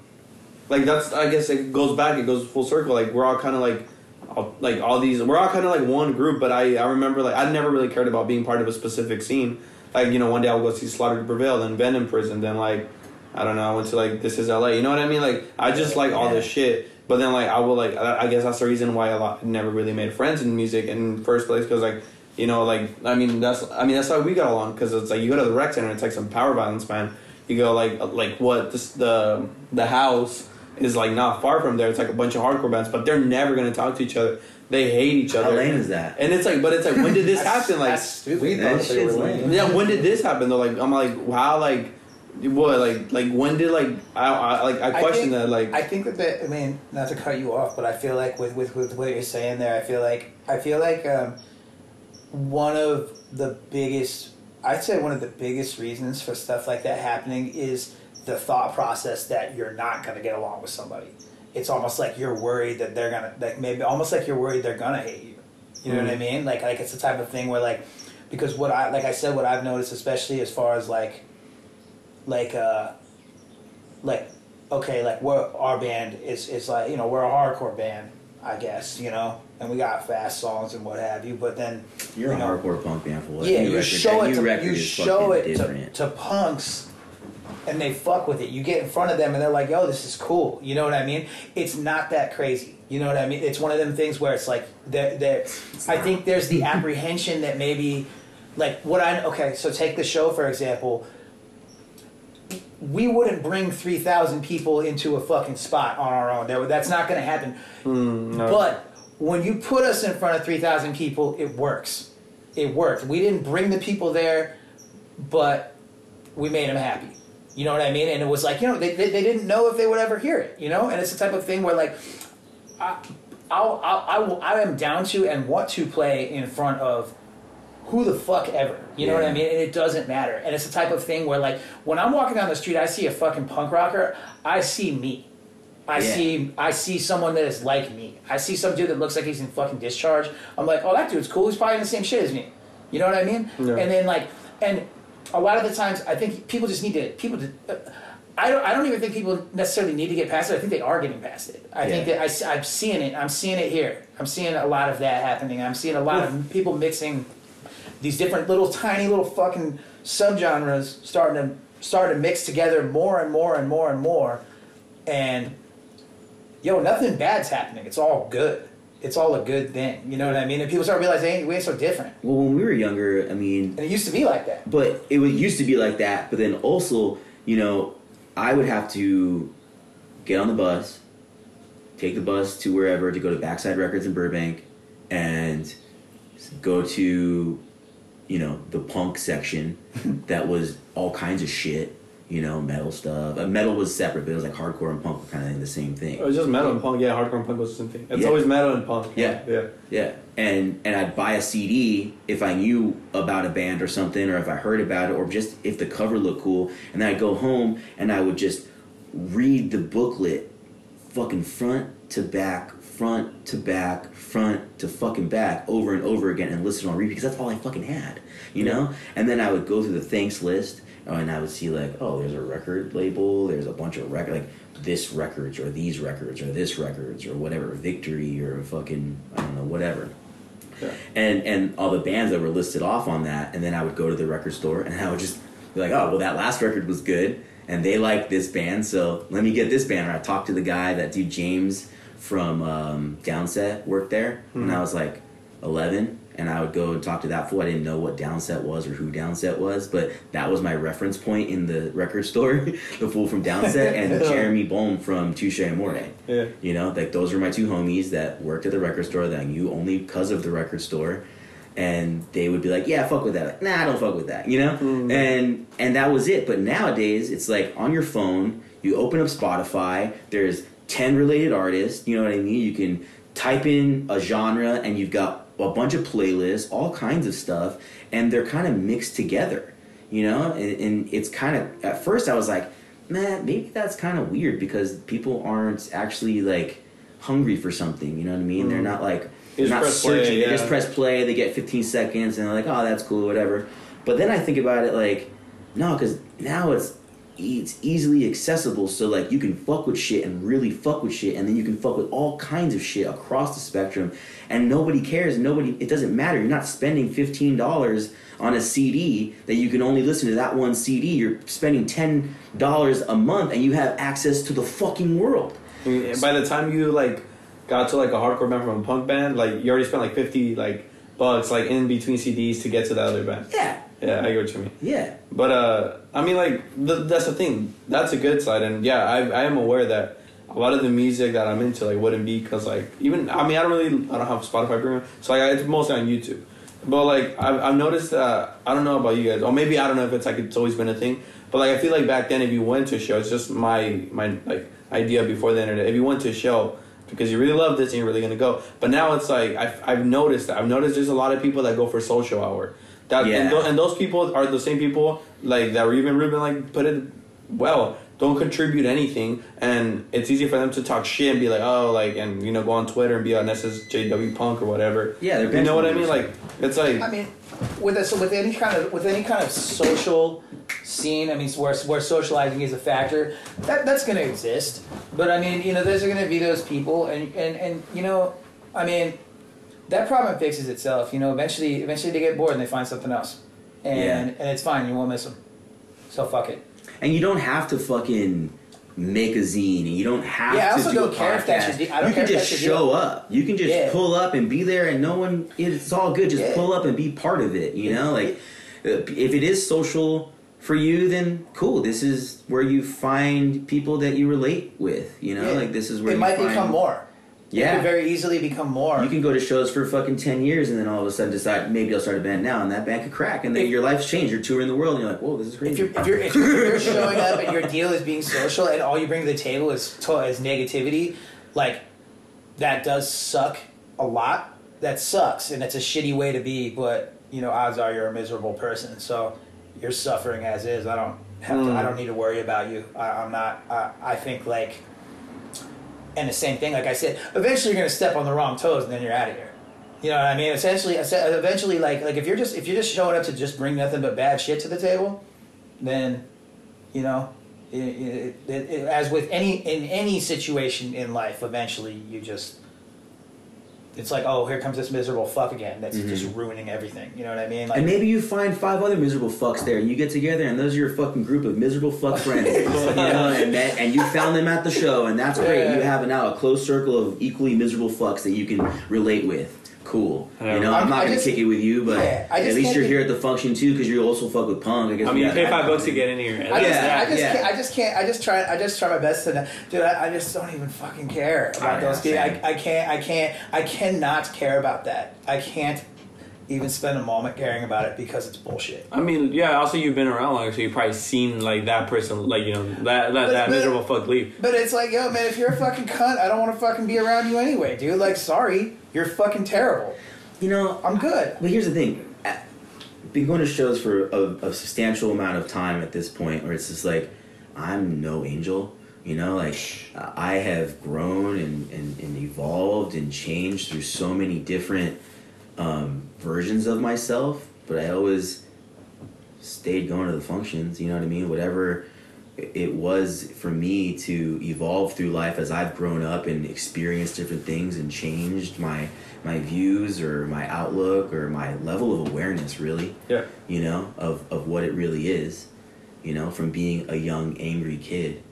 like that's I guess it goes back it goes full circle like we're all kind of like all, like all these we're all kind of like one group but I I remember like I never really cared about being part of a specific scene. Like you know one day I'll go see Slaughter to Prevail then Ben in prison then like I don't know I went to like this is LA you know what I mean? Like I just like all this shit but then like I will like I I guess that's the reason why a lot never really made friends in music in the first place because like you know like I mean that's I mean that's how we got along because it's like you go to the rec center it's like some power violence man you go like uh, like what this, the the house is like not far from there it's like a bunch of hardcore bands but they're never gonna talk to each other they hate each other. How other lame is that? and it's like but it's like when did this happen like that's stupid. We That thought they shit's were lame. lame. yeah, when did this happen though? Like I'm like, wow, like what like like when did like I, I like I question that like I think that, that I mean, not to cut you off, but I feel like with, with, with what you're saying there, I feel like I feel like um, one of the biggest, I'd say one of the biggest reasons for stuff like that happening is the thought process that you're not going to get along with somebody. It's almost like you're worried that they're gonna like maybe almost like you're worried they're gonna hate you. You know what I Mhm. mean? Like like it's the type of thing where like because what I like I said what I've noticed especially as far as like like uh like okay, like we're our band is is like you know we're a hardcore band, I guess you know, and we got fast songs and what have you. But then You're you a hardcore punk band for what? yeah, you record- show it to you show it to, to punks, and they fuck with it. You get in front of them and they're like, "Yo, this is cool." You know what I mean? It's not that crazy. You know what I mean? It's one of them things where it's like there. I think there's the apprehension that maybe, like what I okay. So take the show for example. We wouldn't bring three thousand people into a fucking spot on our own. There, that's not going to happen. mm, no. But when you put us in front of 3,000 people, it works. It worked. We didn't bring the people there, but we made them happy. You know what I mean? And it was like, you know, they, they, they didn't know if they would ever hear it, you know? And it's the type of thing where, like, I, I'll, I'll, I, will, I am down to and want to play in front of who the fuck ever. You know what I mean? And it doesn't matter. And it's the type of thing where, like, when I'm walking down the street, I see a fucking punk rocker, I see me. I Yeah. see I see someone that is like me. I see some dude that looks like he's in fucking discharge. I'm like, oh, that dude's cool. He's probably in the same shit as me. You know what I mean? Yeah. And then like, and a lot of the times, I think people just need to people. To, uh, I don't. I don't even think people necessarily need to get past it. I think they are getting past it. I think Yeah. that I, am seeing it. I'm seeing it here. I'm seeing a lot of that happening. I'm seeing a lot of people mixing these different little tiny little fucking subgenres starting to starting to mix together more and more and more and more. And yo nothing bad's happening. It's all good. It's all a good thing. You know what i mean? And people start realizing hey, we ain't so different. Well, when we were younger, I mean, and it used to be like that. but it was, used to be like that. But then also, you know, I would have to get on the bus, take the bus to wherever to go to Backside Records in Burbank, and go to, you know, the punk section that was all kinds of shit. You know, metal stuff. Uh, metal was separate, but it was like hardcore and punk were kind of the same thing. it was just metal and punk. Yeah, hardcore and punk was the same thing. It's Yeah. always metal and punk. Yeah. yeah. Yeah, and and I'd buy a CD if I knew about a band or something, or if I heard about it, or just if the cover looked cool, and then I'd go home and I would just read the booklet, fucking front to back, front to back, front to fucking back, over and over again, and listen on repeat because that's all I fucking had, you know. And then I would go through the thanks list, oh, and I would see like, oh, there's a record label, there's a bunch of record like this records or these records or this records or whatever victory or fucking i don't know whatever Yeah. and and all the bands that were listed off on that and then i would go to the record store and i would just be like oh well that last record was good and they like this band so let me get this band or i talked to the guy that dude james from um, downset worked there when i was like 11 and i would go and talk to that fool i didn't know what downset was or who downset was but that was my reference point in the record store the fool from downset and jeremy bolm from touche amore Yeah. you know, like those were my two homies that worked at the record store that I knew only because of the record store. And they would be like, "Yeah, fuck with that." Like, nah, I don't fuck with that. You know, Mm. and and that was it. But nowadays, it's like on your phone, you open up Spotify. There's ten related artists. You know what I mean? You can type in a genre, and you've got a bunch of playlists, all kinds of stuff, and they're kind of mixed together. You know, and, and it's kind of at first I was like, man, maybe that's kind of weird because people aren't actually like hungry for something. You know what I mean? They're mm-hmm. not like they're not press play, searching. They just press play. They get 15 seconds and they're like, oh, that's cool, whatever. But then I think about it like, no, because now it's it's easily accessible. So like you can fuck with shit and really fuck with shit, and then you can fuck with all kinds of shit across the spectrum, and nobody cares. Nobody. It doesn't matter. You're not spending fifteen dollars on a CD that you can only listen to that one CD. You're spending ten dollars a month, and you have access to the fucking world. Mean, by the time you like got to like a hardcore band from a punk band, like you already spent like fifty like bucks like in between CDs to get to the other band. Yeah. Yeah, I get what you mean. Yeah. But uh, I mean, like th- that's the thing. That's a good side, and yeah, I I am aware that a lot of the music that I'm into like wouldn't be because like even I mean I don't really I don't have Spotify Premium, so like it's mostly on YouTube. But like I've, I've noticed that I don't know about you guys, or maybe I don't know if it's like it's always been a thing. But like I feel like back then, if you went to a show, it's just my my like idea before the internet. If you went to a show because you really love this and you're really gonna go, but now it's like I've I've noticed that I've noticed there's a lot of people that go for social hour. That Yeah. and, tho- and those people are the same people like that. Were even Ruben like put it well. Don't contribute anything, and it's easy for them to talk shit and be like, oh, like, and you know, go on Twitter and be on SSJW Punk or whatever. Yeah, they're you know what I mean. benchmarks. Like, it's like, I mean, with this, with any kind of with any kind of social scene, I mean, where where socializing is a factor, that that's going to exist. But I mean, you know, there's going to be those people, and and and you know, I mean, that problem fixes itself. You know, eventually, eventually they get bored and they find something else, and Yeah. and it's fine. You won't miss them. So fuck it. And you don't have to fucking make a zine, and you don't have Yeah, I to also do don't a care if that's podcast. your I don't you care can just show up. You can just Yeah. pull up and be there, and no one. It's all good. Just pull up and be part of it. You know, like uh, if it is social for you, then cool. This is where you find people that you relate with. You know, like this is where it you might become more. It Yeah. could very easily become more. You can go to shows for fucking ten years, and then all of a sudden decide maybe I'll start a band now, and that band could crack, and then If- your life's changed. You're touring the world, and you're like, whoa, this is crazy. If you're, if you're if you're, showing up and your deal is being social and all you bring to the table is to, is negativity, like that does suck a lot. That sucks, and it's a shitty way to be. But you know, odds are you're a miserable person, so you're suffering as is. I don't have to. I hmm. don't need to worry about you. I, I'm not. I, I think like, and the same thing. Like I said, eventually you're gonna step on the wrong toes, and then you're out of here. You know what I mean? Essentially, eventually, like like if you're just if you're just showing up to just bring nothing but bad shit to the table, then you know it, it, it, as with any in any situation in life eventually you just it's like oh here comes this miserable fuck again that's mm-hmm. just ruining everything you know what i mean like And maybe you find five other miserable fucks there, and you get together, and those are your fucking group of miserable fuck friends. you know, and, that, and you found them at the show, and that's great. Yeah. You have now a close circle of equally miserable fucks that you can relate with. Cool. You know, I'm- I'm not I gonna just- kick it with you, but Yeah, at least you're think- here at the function too, because you also fuck with punk. I guess. I mean, you pay five bucks to get in here. I just, Yeah, I just, yeah. can't, I just can't. I just try. I just try my best to, not- dude. I, I just don't even fucking care about I those people. I. I can't. I can't. I cannot care about that. I can't even spend a moment caring about it because it's bullshit. I mean, yeah. Also, you've been around longer, so you've probably seen like that person, like you know, that that, But- that but- miserable fuck leave. But it's like, yo, man, if you're a fucking cunt, I don't want to fucking be around you anyway, dude. Like, sorry, you're fucking terrible. You know, I'm good. But here's the thing. Uh, I've been going to shows for a, a substantial amount of time at this point where it's just like, I'm no angel. You know, like, I have grown and, and, and evolved and changed through so many different um, versions of myself, but I always stayed going to the functions, you know what I mean? Whatever it was for me to evolve through life as I've grown up and experienced different things and changed my my views or my outlook or my level of awareness really Yeah. you know of, of what it really is you know from being a young angry kid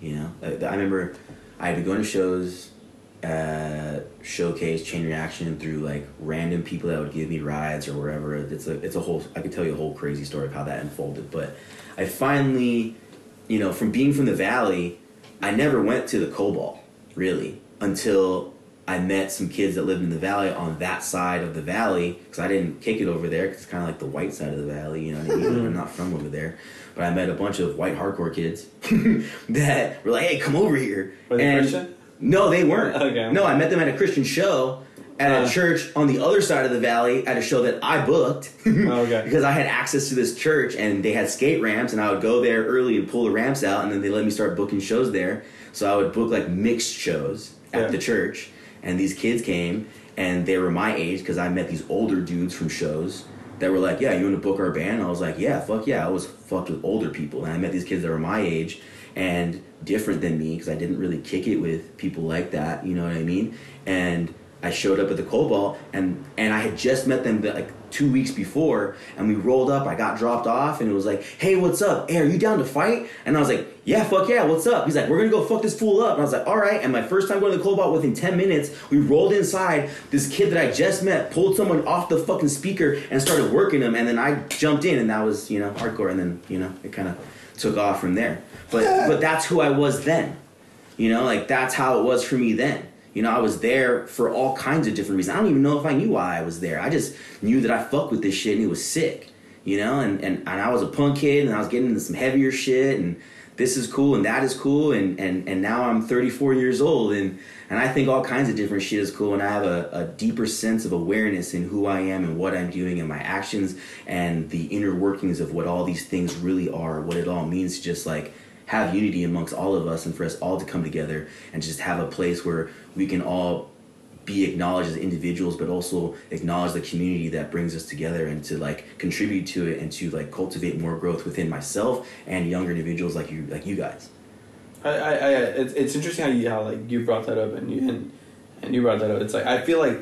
you know i, I remember i had to go to shows uh, showcase chain reaction through like random people that would give me rides or wherever it's a it's a whole i could tell you a whole crazy story of how that unfolded but i finally you know from being from the valley i never went to the cobalt really until I met some kids that lived in the valley on that side of the valley because I didn't kick it over there because it's kind of like the white side of the valley, you know what I mean? I'm not from over there, but I met a bunch of white hardcore kids that were like, "Hey, come over here." Were they And- Christian? No, they weren't. Okay. No, I met them at a Christian show at Uh. a church on the other side of the valley at a show that I booked. Okay. because I had access to this church and they had skate ramps and I would go there early and pull the ramps out and then they let me start booking shows there. So I would book like mixed shows at Yeah. the church, and these kids came and they were my age because I met these older dudes from shows that were like, "Yeah, you want to book our band?" I was like, "Yeah, fuck yeah." I was fucked with older people, and I met these kids that were my age and different than me because I didn't really kick it with people like that. You know what I mean? And I showed up at the Cobalt, and and I had just met them like two weeks before, and we rolled up. I got dropped off, and it was like, "Hey, what's up? Hey, are you down to fight?" And I was like, "Yeah, fuck yeah, what's up?" He's like, "We're gonna go fuck this fool up." And I was like, "All right." And my first time going to the Cobalt, within ten minutes, we rolled inside. This kid that I just met pulled someone off the fucking speaker and started working him, and then I jumped in, and that was you know hardcore, and then you know it kind of took off from there. But but that's who I was then. You know, like that's how it was for me then. You know, I was there for all kinds of different reasons. I don't even know if I knew why I was there. I just knew that I fucked with this shit and it was sick. You know, and, and, and I was a punk kid and I was getting into some heavier shit and this is cool and that is cool and, and, and now I'm 34 years old and, and I think all kinds of different shit is cool and I have a, a deeper sense of awareness in who I am and what I'm doing and my actions and the inner workings of what all these things really are, what it all means to just like have unity amongst all of us and for us all to come together and just have a place where we can all be acknowledged as individuals but also acknowledge the community that brings us together and to like contribute to it and to like cultivate more growth within myself and younger individuals like you like you guys I, I, I it's, it's interesting how you how like you brought that up and you and, and you brought that up. It's like I feel like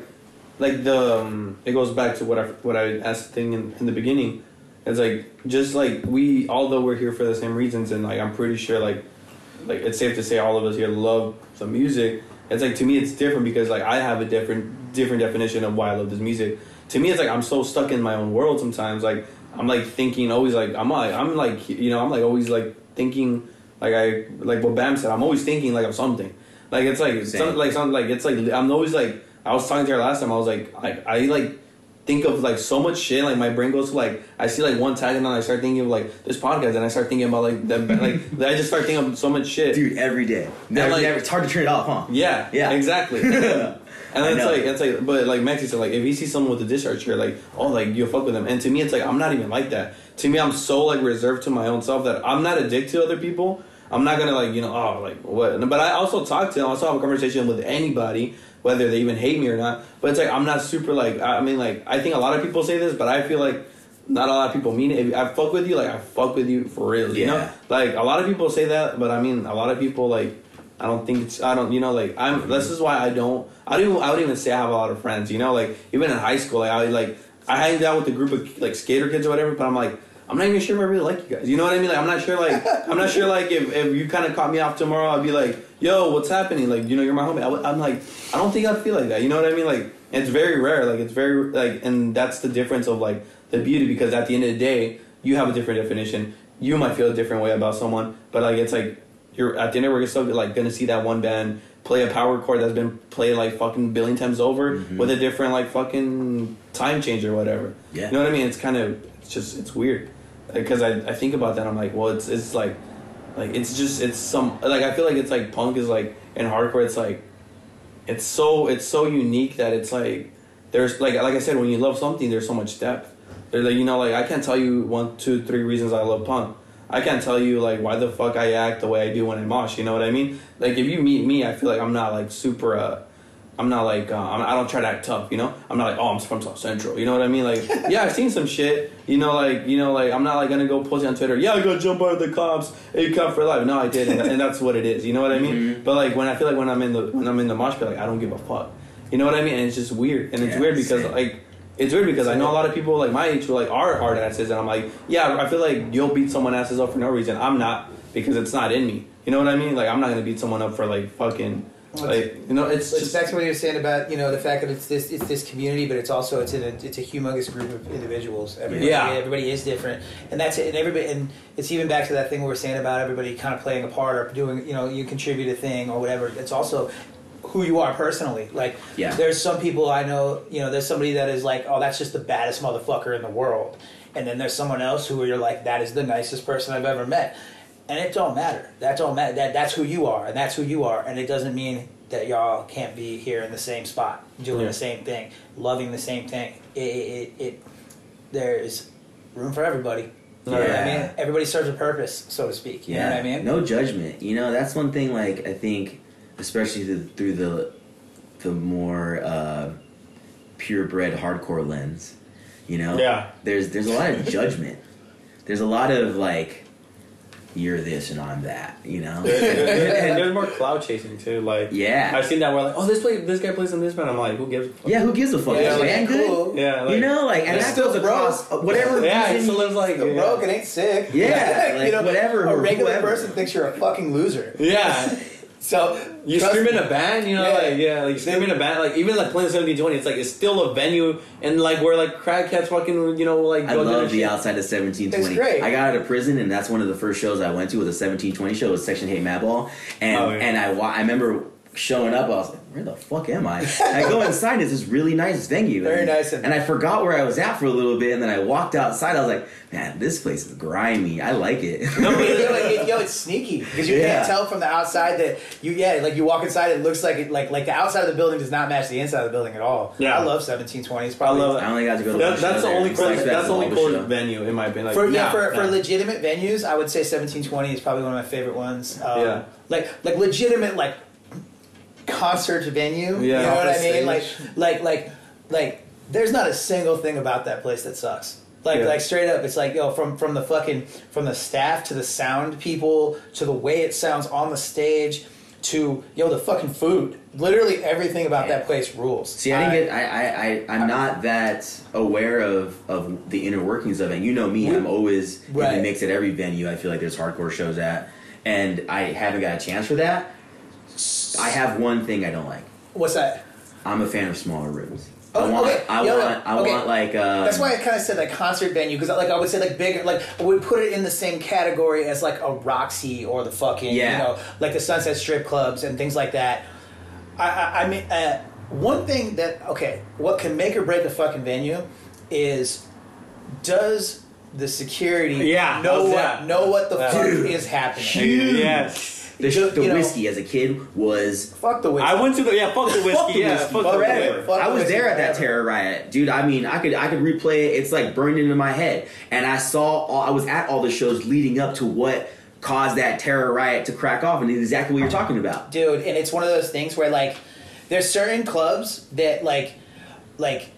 like the um, it goes back to what I what I asked the thing in, in the beginning. It's like just like we although we're here for the same reasons and like I'm pretty sure like like it's safe to say all of us here love the music. It's like to me it's different because like I have a different different definition of why I love this music. To me it's like I'm so stuck in my own world sometimes. Like I'm like thinking always like I'm like I'm like you know I'm like always like thinking like I like what Bam said. I'm always thinking like of something. Like it's like some, like something like it's like I'm always like I was talking to her last time. I was like like I like think of like so much shit. Like my brain goes to like I see like one tag and then I start thinking of like this podcast and I start thinking about like them like I just start thinking of so much shit. dude every day never, like- never, it's hard to turn it off huh Yeah, Yeah. exactly. And then it's like it's like, but like Maxie said, like if you see someone with a discharge here, like oh, like you'll fuck with them. And to me, it's like I'm not even like that. To me, I'm so like reserved to my own self that I'm not addicted to other people. I'm not gonna like you know oh like what. But I also talk to them. I also have a conversation with anybody, whether they even hate me or not. But it's like I'm not super like I mean like I think a lot of people say this, but I feel like not a lot of people mean it. If I fuck with you, like I fuck with you for real. You know, like a lot of people say that, but I mean a lot of people like I don't think it's I don't you know like I'm this is why I don't I don't even I would even say I have a lot of friends you know like even in high school like I like I hanged out with a group of like skater kids or whatever but I'm like I'm not even sure if I really like you guys. You know what I mean? Like I'm not sure like I'm not sure like if, if you kind of caught me off tomorrow I'd be like yo what's happening? Like you know you're my homie. I I'm like I don't think I'd feel like that. You know what I mean? Like it's very rare. Like it's very like and that's the difference of like the beauty because at the end of the day you have a different definition. You might feel a different way about someone but like it's like you're at the end of we're still like gonna see that one band play a power chord that's been played like fucking billion times over Mhm. with a different like fucking time change or whatever. Yeah. You know what I mean? It's kind of it's just it's weird because I, I think about that I'm like well it's it's like like it's just it's some like I feel like it's like punk is like in hardcore it's like it's so it's so unique that it's like there's like like I said when you love something there's so much depth. There's like you know like I can't tell you one two three reasons I love punk. I can't tell you like why the fuck I act the way I do when I mosh. You know what I mean? Like if you meet me, I feel like I'm not like super. uh I'm not like uh, I'm, I don't try to act tough. You know? I'm not like oh I'm from South Central. You know what I mean? Like yeah, I've seen some shit. You know like you know like I'm not like gonna go post it on Twitter. Yeah, I got jump out of the cops. Hey, cop for life. No, I didn't, and that's what it is. You know what I mean? Mhm. But like when I feel like when I'm in the when I'm in the mosh pit, like I don't give a fuck. You know what I mean? And it's just weird, and it's Yeah, weird because same. like it's weird because I know a lot of people like my age who like are hard asses, and I'm like, yeah, I feel like you'll beat someone asses up for no reason. I'm not because it's not in me. You know what I mean? Like I'm not gonna beat someone up for like fucking like you know it's It's just back to what you were saying about you know the fact that it's this it's this community, but it's also it's in a it's a humongous group of individuals. Everybody, Yeah. everybody is different, and that's it. And everybody, and it's even back to that thing we were saying about everybody kind of playing a part or doing you know you contribute a thing or whatever. It's also who you are personally. Like Yeah. there's some people I know. You know, there's somebody that is like, oh, that's just the baddest motherfucker in the world, and then there's someone else who you're like, that is the nicest person I've ever met. And it don't matter. That don't matter. That that's who you are, and that's who you are, and it doesn't mean that y'all can't be here in the same spot, doing Yeah. the same thing, loving the same thing. It, it, it, it there's room for everybody. You know what I mean? Everybody serves a purpose, so to speak. You know what I mean? No judgment. You know, that's one thing. Like I think especially the, through the the more uh, purebred hardcore lens. You know, Yeah. There's there's a lot of judgment. There's a lot of like, you're this and I'm that. You know. and there's more cloud chasing too. Like Yeah. I've seen that where like, oh, this play, this guy plays in this band. I'm like, who gives? a fuck? yeah, who gives a fuck? Yeah, Is the like, band good? cool. Yeah, like, you know, like, and It's that still goes across whatever. Yeah, it reason still lives like Still yeah. broke, it ain't sick. Yeah, like, you know, whatever, A regular whoever. person thinks you're a fucking loser. Yeah, So you trust scream in a band, you know, Yeah. like yeah, like you scream in a band, like even like playing seventeen twenty, it's like it's still a venue, and like where like crackheads fucking, you know, like I go do their love the shit. outside of seventeen twenty. It's great. I got out of prison, and that's one of the first shows I went to was a seventeen twenty show. It was Section Hate Madball, and Oh, yeah. and I I remember showing up. I was like, where the fuck am I? I go inside. It's this really nice venue. Very and, nice and- And I forgot where I was at for a little bit, and then I walked outside. I was like, man, this place is grimy. I like it. yo, it- yo, it's sneaky because you Yeah. can't tell from the outside that you yeah, like you walk inside, it looks like it, like like the outside of the building does not match the inside of the building at all. Yeah. I love seventeen twenty. It's I probably love it. I only got to go to That, one that's show the only It's cool. That's the only cool venue in my opinion. Like, for yeah, yeah, for, for legitimate venues, I would say seventeen twenty is probably one of my favorite ones. Um, Yeah. like like legitimate like concert venue. Yeah. you know what I mean? Like stage. like like like. There's not a single thing about that place that sucks. Like Yeah. like straight up, it's like yo from from the fucking from the staff to the sound people to the way it sounds on the stage to yo the fucking food. Literally everything about that place rules. See, I didn't get. I, I, I, I'm not that aware of of the inner workings of it. You know me. We- I'm always in Right. the mix at every venue. I feel like there's hardcore shows at, and I haven't got a chance for that. I have one thing I don't like. What's that? I'm a fan of smaller rooms. Oh, I want. okay. I Yeah, want. I okay. want like. Um, That's why I kind of said like concert venue because like I would say like bigger like I would put it in the same category as like a Roxy or the fucking Yeah. you know like the Sunset Strip clubs and things like that. I I, I mean uh, one thing that okay what can make or break a fucking venue is does the security Yeah, know what that? know what the That- fuck Dude. is happening. Huge. Yes. The, sh- you the know- whiskey as a kid was Fuck the whiskey. I went to the yeah. Fuck the whiskey. Fuck the yeah. whiskey. Fuck the forever. whiskey. Fuck I was whiskey there at that terror riot, dude. I mean, I could I could replay it. It's like burned into my head, and I saw all, I was at all the shows leading up to what caused that terror riot to crack off, and it's exactly what you're talking about. dude and it's one of those things where like there's certain clubs that like like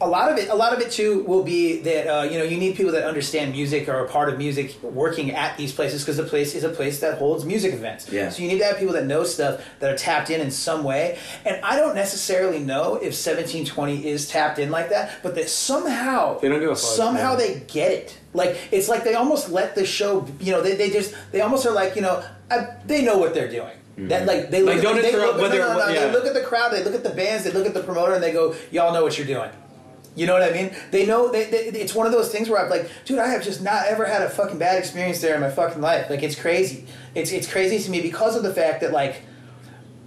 a lot of it a lot of it too will be that uh, you know you need people that understand music or are a part of music working at these places because the place is a place that holds music events Yeah. so you need to have people that know stuff that are tapped in in some way and i don't necessarily know if 1720 is tapped in like that but that somehow They don't give a fuck, somehow yeah. they get it like it's like they almost let the show you know they, they just they almost are like you know I, they know what they're doing that like they Like, don't they interrupt look, whether- no, no, no, yeah. they look at the crowd they look at the bands they look at the promoter and they go y'all know what you're doing you know what I mean? They know they, they, it's one of those things where I'm like, dude, I have just not ever had a fucking bad experience there in my fucking life. Like it's crazy. It's it's crazy to me because of the fact that like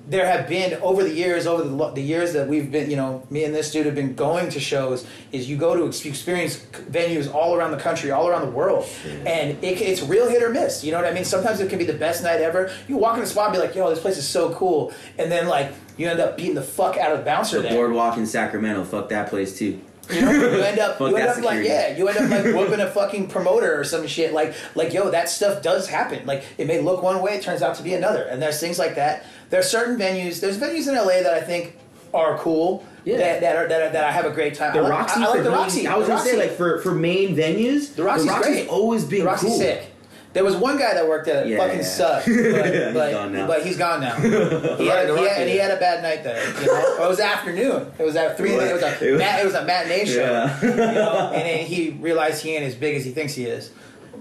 there have been over the years, over the, the years that we've been, you know, me and this dude have been going to shows. Is you go to experience venues all around the country, all around the world, and it, it's real hit or miss. You know what I mean? Sometimes it can be the best night ever. You walk in a spot and be like, "Yo, this place is so cool," and then like you end up beating the fuck out of the bouncer The there. boardwalk in Sacramento, fuck that place too. You know, you end up, you end up like, yeah, you end up like whooping a fucking promoter or some shit. Like, like, yo, that stuff does happen. Like, it may look one way, it turns out to be another. And there's things like that. There are certain venues. There's venues in LA that I think are cool. Yeah. That, that are that, are, that I have a great time. The I like, Roxy, I, I like the Roxy. I was the gonna say like for for main venues, the Roxy's great. always been the Roxy's cool. sick. There was one guy that worked at it, Yeah. fucking sucked, but, He's but, gone now. but he's gone now. he, had, he, had, and he had a bad night there. You know? It was afternoon. It was at three. It was It a was- mat, it was a matinee show. Yeah. you know, and then he realized he ain't as big as he thinks he is.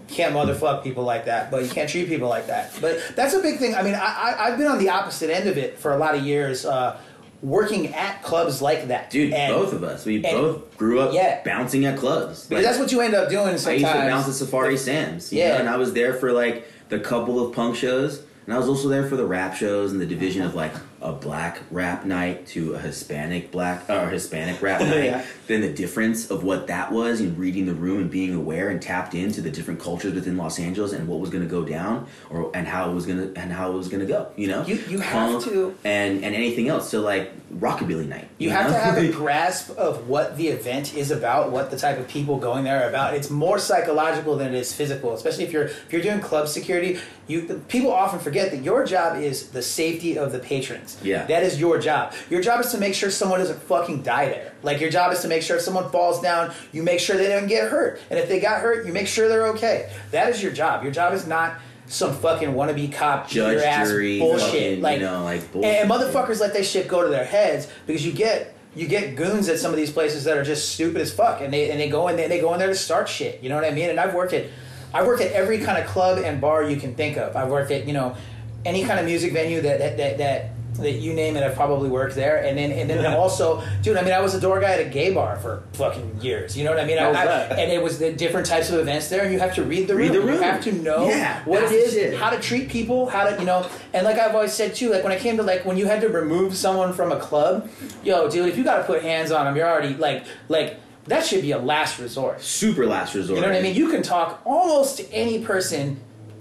Can't motherfuck people like that, but you can't treat people like that. But that's a big thing. I mean, I, I, I've been on the opposite end of it for a lot of years, uh, working at clubs like that. Dude, And- both of us, we both grew up Yeah. bouncing at clubs. Because that's what you end up doing sometimes. I used to bounce at Safari Sam's, you Yeah. know, and I was there for like the couple of punk shows, and I was also there for the rap shows and the division of like a black rap night to a Hispanic black or Hispanic rap night. Yeah. Then the difference of what that was and reading the room and being aware and tapped into the different cultures within Los Angeles and what was going to go down or and how it was going to and how it was going to go. You know, You- you have to- and and anything else. So like rockabilly night. You have know? to have a grasp of what the event is about, what the type of people going there are about. It's more psychological than it is physical, especially if you're if you're doing club security. You people often forget that your job is the safety of the patrons. Yeah. that is your job. Your job is to make sure someone doesn't fucking die there. Like your job is to make sure if someone falls down, you make sure they don't get hurt, and if they got hurt, you make sure they're okay. That is your job. Your job is not some fucking wannabe cop Judge, ass jury, bullshit. fucking, like you know, like bullshit. and motherfuckers let that shit go to their heads because you get you get goons at some of these places that are just stupid as fuck, and they and they go in there they go in there to start shit. You know what I mean? And I've worked at I've worked at every kind of club and bar you can think of. I've worked at you know any kind of music venue that that that. that that you name it, I've probably worked there, and then and then also, dude. I mean, I was a door guy at a gay bar for fucking years. You know what I mean? I, was I- and it was the different types of events there, and you have to read the Read room. the room. You have to know Yeah, what it that's the is, shit. how to treat people, how to you know, and like I've always said too, like when it came to like when you had to remove someone from a club, yo, dude, if you got to put hands on them, you're already like like that should be a last resort. Super last resort. You know what I mean? You can talk almost to any person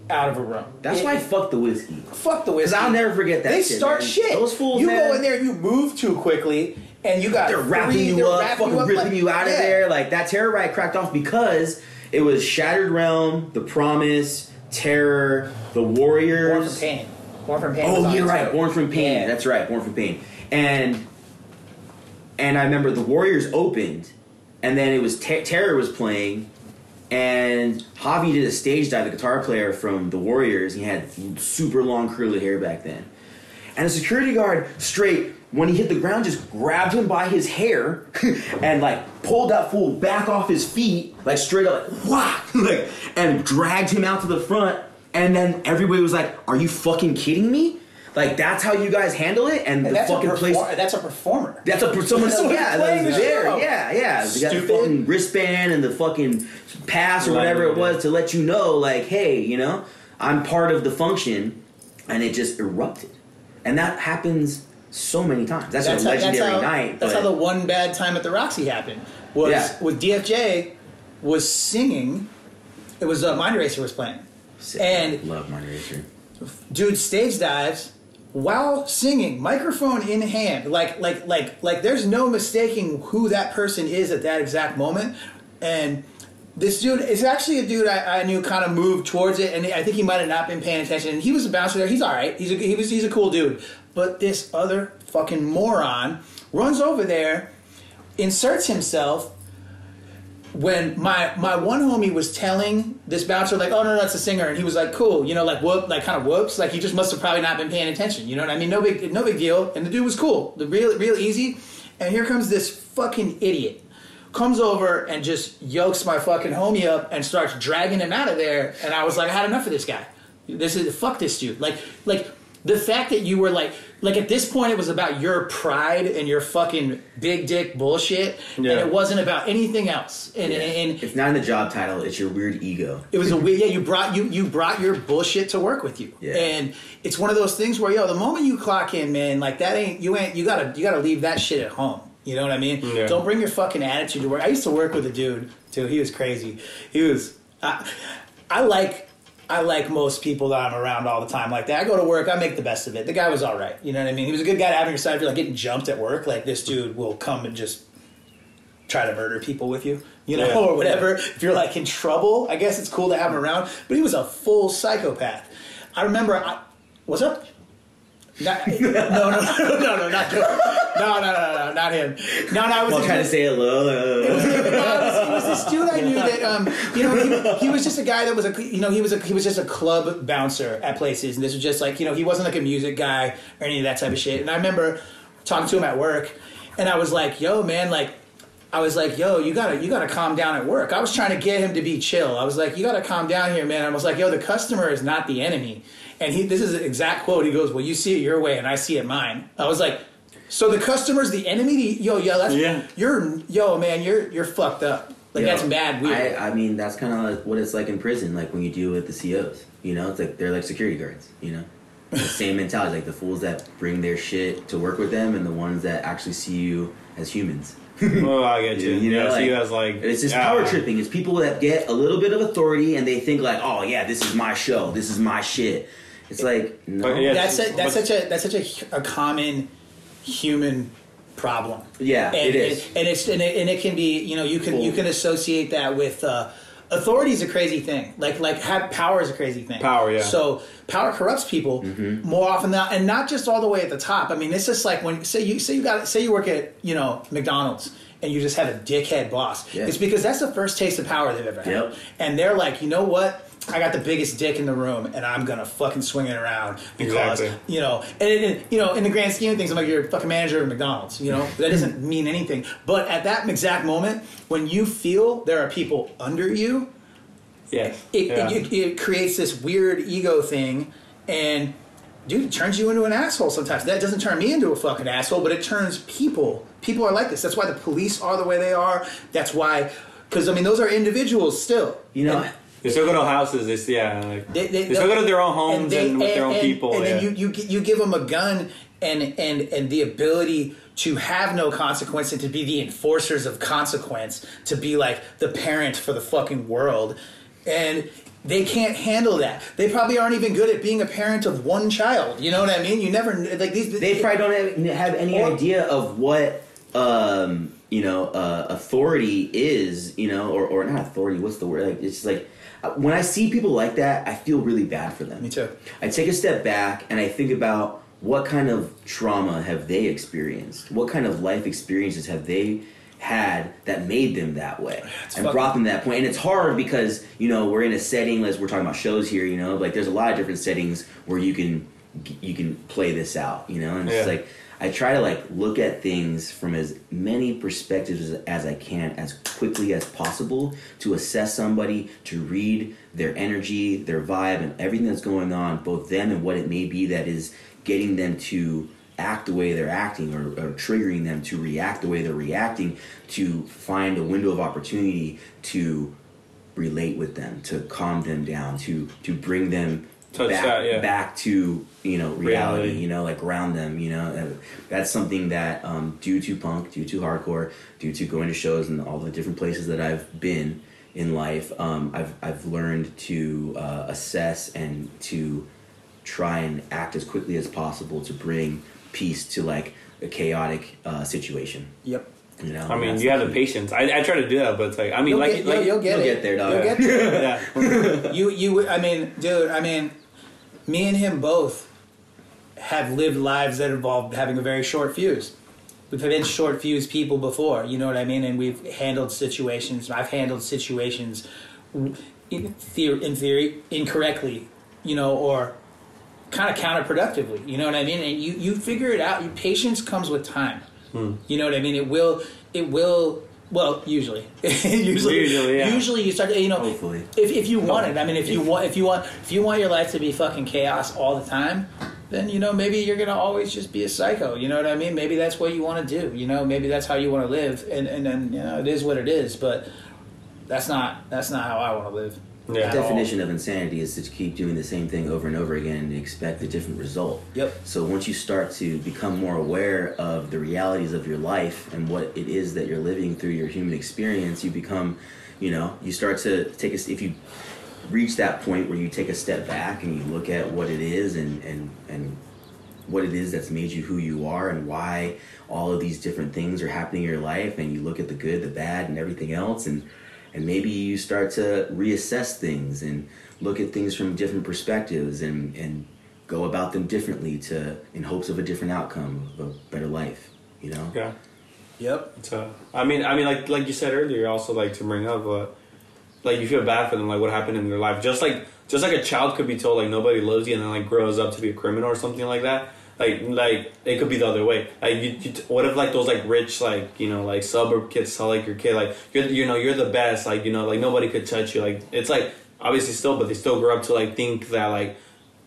out of a room. That's It- why I fuck the whiskey. fuck the whiskey. I'll never forget that They shit, start man. shit. Those fools, You man. go in there, you move too quickly, and you got They're wrapping you they're up, wrapping fucking up ripping like- you out of yeah. there. Like that terror ride cracked off because it was Shattered Realm, The Promise, Terror, The Warriors, Born from pain. Born from pain. Oh, on you're right. too. Born from Pain. Yeah. That's right. Born from Pain. And and I remember the Warriors opened, and then it was Ter- Terror was playing, and Javi did a stage dive, the guitar player from the Warriors. He had super long curly hair back then, and a security guard straight when he hit the ground just grabbed him by his hair and like pulled that fool back off his feet like straight up like wah! Like and dragged him out to the front. And then everybody was like are you fucking kidding me like that's how you guys handle it and, And the that's, a fucking place that's a performer. that's a someone That's what yeah, playing the there. show. Yeah, yeah. They got the Stupid. fucking wristband and the fucking pass or Right, whatever it yeah. was to let you know, like, hey, you know, I'm part of the function, and it just erupted, and that happens so many times. That's, That's a how, legendary that's how, night. That's but how the one bad time at the Roxy happened. Was Yeah. was DFJ was singing. It was uh, Mind Racer was playing. Sick. and- love Mind Racer. dude stage dives while singing microphone in hand like like like like there's no mistaking who that person is at that exact moment. And this dude is actually a dude I, I knew kind of moved towards it and I think he might have not been paying attention. And he was a bouncer there. He's all right. He's a, he was he's a cool dude. But this other fucking moron runs over there inserts himself when my my one homie was telling this bouncer like, oh no, no, that's a singer, and he was like, cool, you know, like whoop, like kind of whoops, like he just must have probably not been paying attention, you know what I mean? No big, no big deal, and the dude was cool, the real, real easy, and here comes this fucking idiot, comes over and just yokes my fucking homie up and starts dragging him out of there, and I was like, I had enough of this guy, this is fuck this dude, like like. The fact that you were like, like at this point, it was about your pride and your fucking big dick bullshit, Yeah. and it wasn't about anything else. And, Yeah. and, it's not in the job title. It's your weird ego. it was a weird. Yeah, you brought you you brought your bullshit to work with you, Yeah. and it's one of those things where yo, the moment you clock in, man, like that ain't you ain't you gotta you gotta leave that shit at home. You know what I mean? Yeah. Don't bring your fucking attitude to work. I used to work with a dude too. He was crazy. He was. I, I like. I like most people that I'm around all the time like that. I go to work, I make the best of it. The guy was all right. You know what I mean? He was a good guy to have on your side. If you're like getting jumped at work, like this dude will come and just try to murder people with you, you know, Yeah. or whatever. If you're like in trouble, I guess it's cool to have him around. But he was a full psychopath. I remember. I, what's up? Not, no, no, no, no, no, not Joe. No, no, no, no, no, not him. No, no, it was I'm trying to say hello. no, it was, it was this dude I knew that um, you know he, he was just a guy that was a you know he was a he was just a club bouncer at places. And this was just like you know he wasn't like a music guy or any of that type of shit. And I remember talking to him at work and I was like yo man like I was like yo you gotta you gotta calm down at work. I was trying to get him to be chill. I was like you gotta calm down here man. I was like yo the customer is not the enemy and he this is an exact quote he goes well you see it your way and I see it mine I was like so the customer's the enemy to, yo yo that's Yeah. you're yo man you're you're fucked up like Yo, that's mad weird I, I mean, that's kind of like what it's like in prison, like when you deal with the COs. You know, it's like they're like security guards. You know, the same mentality, like the fools that bring their shit to work with them, and the ones that actually see you as humans. Oh, I get you. You know, yeah, like, see you as like It's just yeah. power tripping. It's people that get a little bit of authority and they think like, oh yeah, this is my show, this is my shit. It's like no, But yeah, that's a, that's But- such a that's such a, a common human problem. Yeah, and, it is. and, and it's and it, and it can be you know you can you can associate that with. Uh, Authority is a crazy thing. Like like have, power is a crazy thing. Power, yeah. So power corrupts people Mm-hmm. more often than not, and not just all the way at the top. I mean, it's just like when say you say you got say you work at you know McDonald's and you just have a dickhead boss. Yeah. It's because that's the first taste of power they've ever had, Yep. and they're like, you know what? I got the biggest dick in the room, and I'm gonna fucking swing it around because Exactly. you know, and, and you know, in the grand scheme of things, I'm like you're a fucking manager of McDonald's. You know, that doesn't mean anything. But at that exact moment, when you feel there are people under you, Yes. it, yeah. it, it creates this weird ego thing and dude it turns you into an asshole sometimes that doesn't turn me into a fucking asshole but it turns people people are like this that's why the police are the way they are that's why because i mean those are individuals still You know, And They still go to houses. They still, yeah, like, they, they, still go to their own homes and, they- with their own and- people. and yeah. then you, you you give them a gun and and and the ability to have no consequence and to be the enforcers of consequence to be like the parent for the fucking world and they can't handle that they probably aren't even good at being a parent of one child you know what i mean you never like these they probably don't have, have any Or- idea of what um, you know uh, authority is. You know, or or not authority. What's the word? Like it's like Uh, when I see people like that, I feel really bad for them. me too I take a step back and I think about what kind of trauma have they experienced? What kind of life experiences have they had that made them that way and fucking- brought them to that point? And it's hard because, you know, we're in a setting as we're talking about shows here, you know, like there's a lot of different settings where you can you can play this out, you know? And it's like I try to like look at things from as many perspectives as, I can as quickly as possible to assess somebody, to read their energy, their vibe, and everything that's going on, both them and what it may be that is getting them to act the way they're acting or, or triggering them to react the way they're reacting, to find a window of opportunity to relate with them, to calm them down, to to bring them Touch back, that, yeah. back to you know reality, Reality. you know like ground them you know that's something that um, due to punk due to hardcore due to going to shows and all the different places that i've been in life um, I've, I've learned to uh, assess and to try and act as quickly as possible to bring peace to like a chaotic uh, situation yep you know I mean, you have the patience. I, I try to do that, but it's like, I mean, you'll like, get, like you'll, you'll get you'll it get there, dog. you'll get there yeah. you you i mean dude i mean me and him both have lived lives that involved having a very short fuse. We've been short fuse people before you know what i mean? And we've handled situations i've handled situations in theory, in theory incorrectly you know or kind of counterproductively you know what i mean? And you you figure it out your patience comes with time. Hmm. You know what i mean? It will it will well usually. Usually Usually, yeah. usually you start to, you know Hopefully. if, if you want it, I mean, if you want, if you want, if you want your life to be fucking chaos all the time, then you know maybe you're gonna always just be a psycho. You know what I mean? Maybe that's what you want to do. You know, maybe that's how you want to live, and and then you know it is what it is. But that's not that's not how I want to live. Yeah. The definition of insanity is to keep doing the same thing over and over again and expect a different result. Yep. So once you start to become more aware of the realities of your life and what it is that you're living through your human experience, you become, you know, you start to take a, if you reach that point where you take a step back and you look at what it is and, and, and what it is that's made you who you are and why all of these different things are happening in your life and you look at the good, the bad and everything else and and maybe you start to reassess things and look at things from different perspectives and and go about them differently to in hopes of a different outcome of a better life you know Yeah. Yep. So I mean, I mean, like like you said earlier, also like to bring up, uh, like you feel bad for them, like what happened in their life. Just like just like a child could be told like nobody loves you, and then like grows up to be a criminal or something like that. Like like it could be the other way. Like you, you what if like those like rich like you know like suburb kids tell like your kid like you're you know you're the best like you know like nobody could touch you like it's like obviously still but they still grow up to like think that like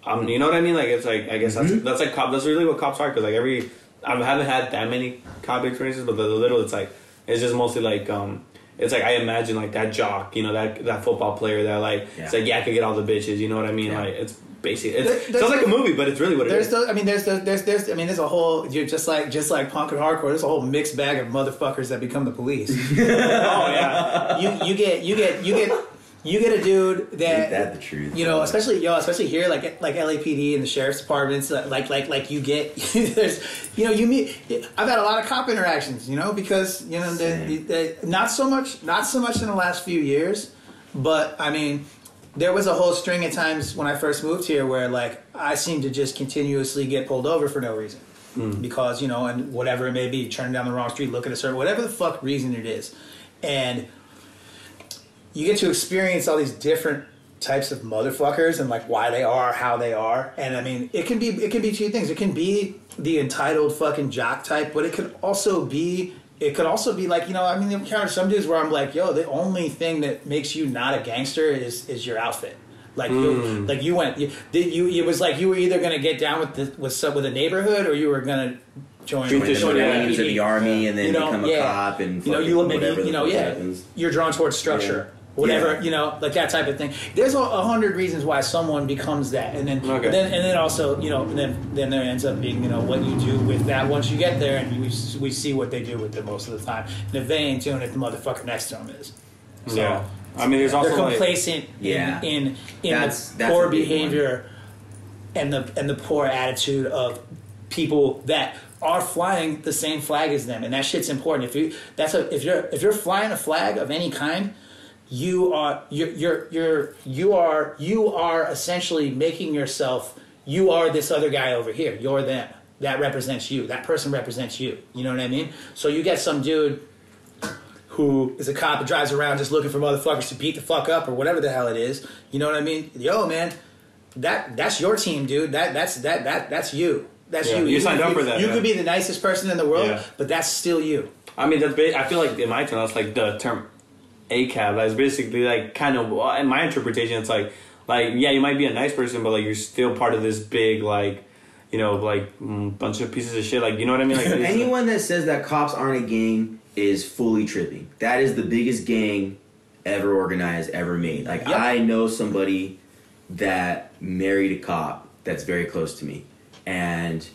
um you know what I mean like it's like I guess that's that's like cop that's really what cops are because like every I haven't had that many cop experiences but the little it's like it's just mostly like um it's like I imagine like that jock you know that that football player that like it's like yeah I could get all the bitches you know what I mean Yeah. like it's basically it's, There- it sounds like a movie but it's really what it There's is. the, I mean, there's the, there's, there's, I mean, there's a whole, you're just like, just like punk and hardcore. There's a whole mixed bag of motherfuckers that become the police. oh yeah you, you get, you get, you get, you get a dude that Ain't that the truth? you know, especially yo, especially here, like like LAPD and the sheriff's departments, uh, like like like you get there's you know you meet. I've had a lot of cop interactions, you know, because you know the, the, not so much not so much in the last few years, but I mean. There was a whole string of times when I first moved here where, like, I seemed to just continuously get pulled over for no reason, because you know, and whatever it may be, turning down the wrong street, looking at a certain, whatever the fuck reason it is, and you get to experience all these different types of motherfuckers and like why they are how they are. And i mean it can be it can be two things. It can be the entitled fucking jock type but it could also be it could also be like you know i mean there are some dudes where i'm like yo the only thing that makes you not a gangster is is your outfit. Like you hmm. like you went you, did you it was like you were either gonna get down with the with some with the neighborhood or you were gonna join the the Join the army and then You know, become a yeah. cop and you know, you maybe, you know, yeah, happens. you're drawn towards structure. Yeah. Whatever Yeah. you know like that type of thing there's a, a hundred reasons why someone becomes that and then Okay. then and then also you know and then then there ends up being you know what you do with that once you get there and we, we see what they do with it most of the time and if they ain't doing it the motherfucker next to them is so yeah. I mean, there's also they're like, complacent Yeah. in in, in That's- the that's poor a one. behavior and the and the poor attitude of people that are flying the same flag as them, and that shit's important. If you that's a if you're if you're flying a flag of any kind, you are you're you're you're you are you are essentially making yourself you are this other guy over here. You're them. That represents you. That person represents you. You know what I mean? So you get some dude who is a cop and drives around just looking for motherfuckers to beat the fuck up or whatever the hell it is. You know what I mean? Yo, man, that that's your team, dude. That that's that that that's you. That's Yeah, you. you could signed be- up for that, You yeah. could be the nicest person in the world, Yeah. but that's still you. I mean, that's I feel like in my term, that's like the term ACAB. That's basically like kind of in my interpretation. It's like like yeah, you might be a nice person, but like you're still part of this big like you know like mm, bunch of pieces of shit. Like you know what I mean? Like Anyone that says that cops aren't a gang is fully tripping. That is the biggest gang ever organized, ever made. Like Yep. I know somebody that married a cop that's very close to me, and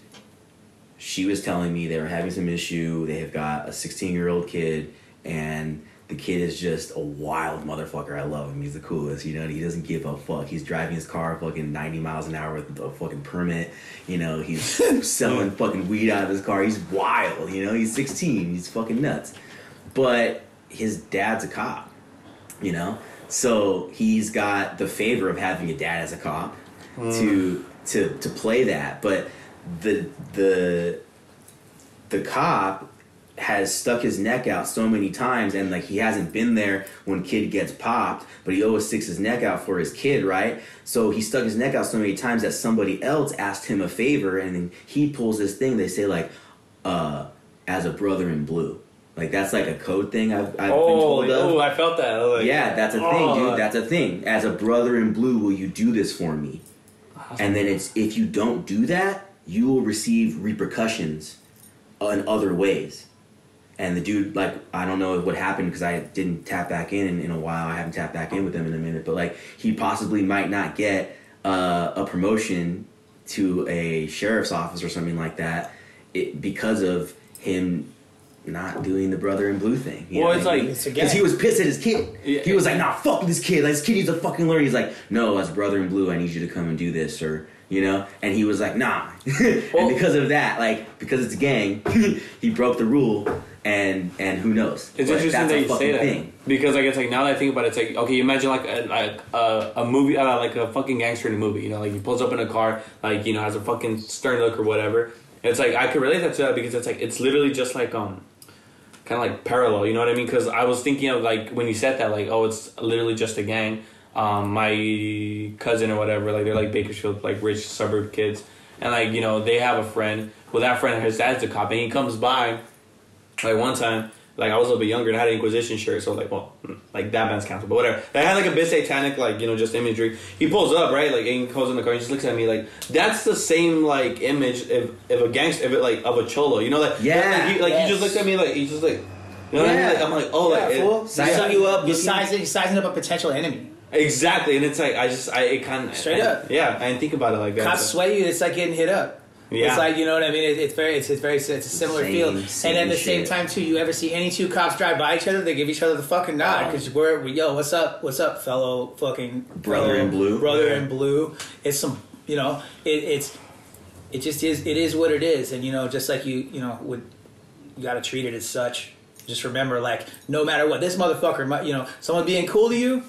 she was telling me they were having some issue. They have got a 16 year old kid, and the kid is just a wild motherfucker. I love him. He's the coolest. You know, he doesn't give a fuck. He's driving his car fucking 90 miles an hour with a fucking permit. You know, he's selling fucking weed out of his car. He's wild. You know, he's 16. He's fucking nuts. But his dad's a cop. You know, so he's got the favor of having a dad as a cop to mm. to to play that. But the the the cop has stuck his neck out so many times and like he hasn't been there when kid gets popped but he always sticks his neck out for his kid right so he stuck his neck out so many times that somebody else asked him a favor and then he pulls this thing they say like uh as a brother in blue like that's like a code thing i've, I've been oh, told of oh, I felt that. Like, yeah, that's a thing, oh. dude. That's a thing. As a brother in blue, will you do this for me? And then it's if you don't do that, you will receive repercussions in other ways. And the dude, like, I don't know what happened because I didn't tap back in, in a while. I haven't tapped back in with him in a minute, but like, he possibly might not get uh, a promotion to a sheriff's office or something like that it, because of him not doing the brother in blue thing. You Well, know it's like- mean? It's a Because he was pissed at his kid. Yeah. He was like, "Nah, fuck this kid. Like, this kid needs to fucking learn." He's like, "No, as brother in blue, I need you to come and do this, or you know." And he was like, "Nah." Well- and because of that, like, because it's a gang, he broke the rule, and and who knows? It's But interesting that you say that thing. because like it's like now that I think about it, it's like okay, you imagine like a, like a, a movie, uh, like a fucking gangster in a movie. You know, like he pulls up in a car, like you know, has a fucking stern look or whatever. It's like I could relate that to that because it's like it's literally just like um, kind of like parallel. You know what I mean? Because I was thinking of like when you said that, like oh, it's literally just a gang. Um, my cousin or whatever, like they're like Bakersfield, like rich suburb kids, and like you know they have a friend. Well, that friend, his dad's a cop, and he comes by like one time, like I was a little bit younger and I had an Inquisition shirt, so like, well, mm, like that band's canceled, but whatever. I had like a bit satanic, like you know, just imagery. He pulls up, right, like and he goes in the car, and he just looks at me like that's the same like image if if a gangster, if it like of a cholo, you know, like Yeah. like, he, like he just looked at me like he just like. You know what I mean? Yeah. Like, I'm like, oh, like yeah, it- fool. Sizing you up, You're sizing, you're sizing up a potential enemy. exactly, and it's like I just, I it kind of Straight up. yeah. I didn't think about it like that. Cops so- sweat you. It's like getting hit up. Yeah. It's like you know what I mean. It, it's very, it's, it's very, it's a similar Same- feel. same and at the same time, too, you ever see any two cops drive by each other? They give each other the fucking nod because we're, we, yo, what's up, what's up, fellow fucking Brother fellow in blue. brother Yeah. in blue. It's some, you know, it, it's, it just is, it is what it is, and you know, just like you, you know, would you got to treat it as such. Just remember, like, no matter what, this motherfucker, might, you know, someone being cool to you,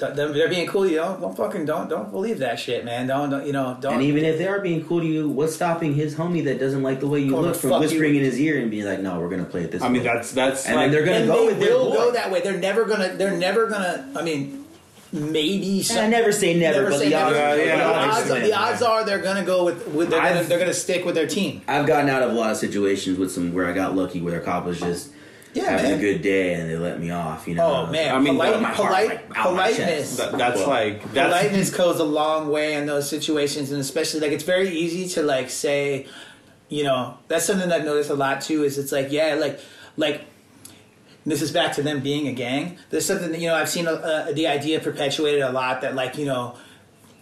them- they're being cool to you. Don't, don't fucking don't don't believe that shit, man. Don't, don't you know? Don't. And even if they are being cool to you, what's stopping his homie that doesn't like the way you look from whispering you. in his ear and being like, "No, we're gonna play it this I way." mean, that's that's and like they're gonna and go they with their will boy. go that way. They're never gonna. They're never gonna. I mean, maybe. And I never say never, but say the odds, never. Yeah, but yeah, the the, odds odds, are the odds are they're gonna go with. with they're, gonna, they're gonna stick with their team. I've gotten out of a lot of situations with some where I got lucky, where a cop was just Yeah, having man. a good day and they let me off. You know. Oh man, I mean, polite, my heart, polite, like, out my politeness. that, that's Well, like that's politeness goes a long way in those situations and especially like it's very easy to like say you know that's something i've noticed a lot too is it's like yeah like like this is back to them being a gang there's something that you know i've seen uh, the idea perpetuated a lot that like you know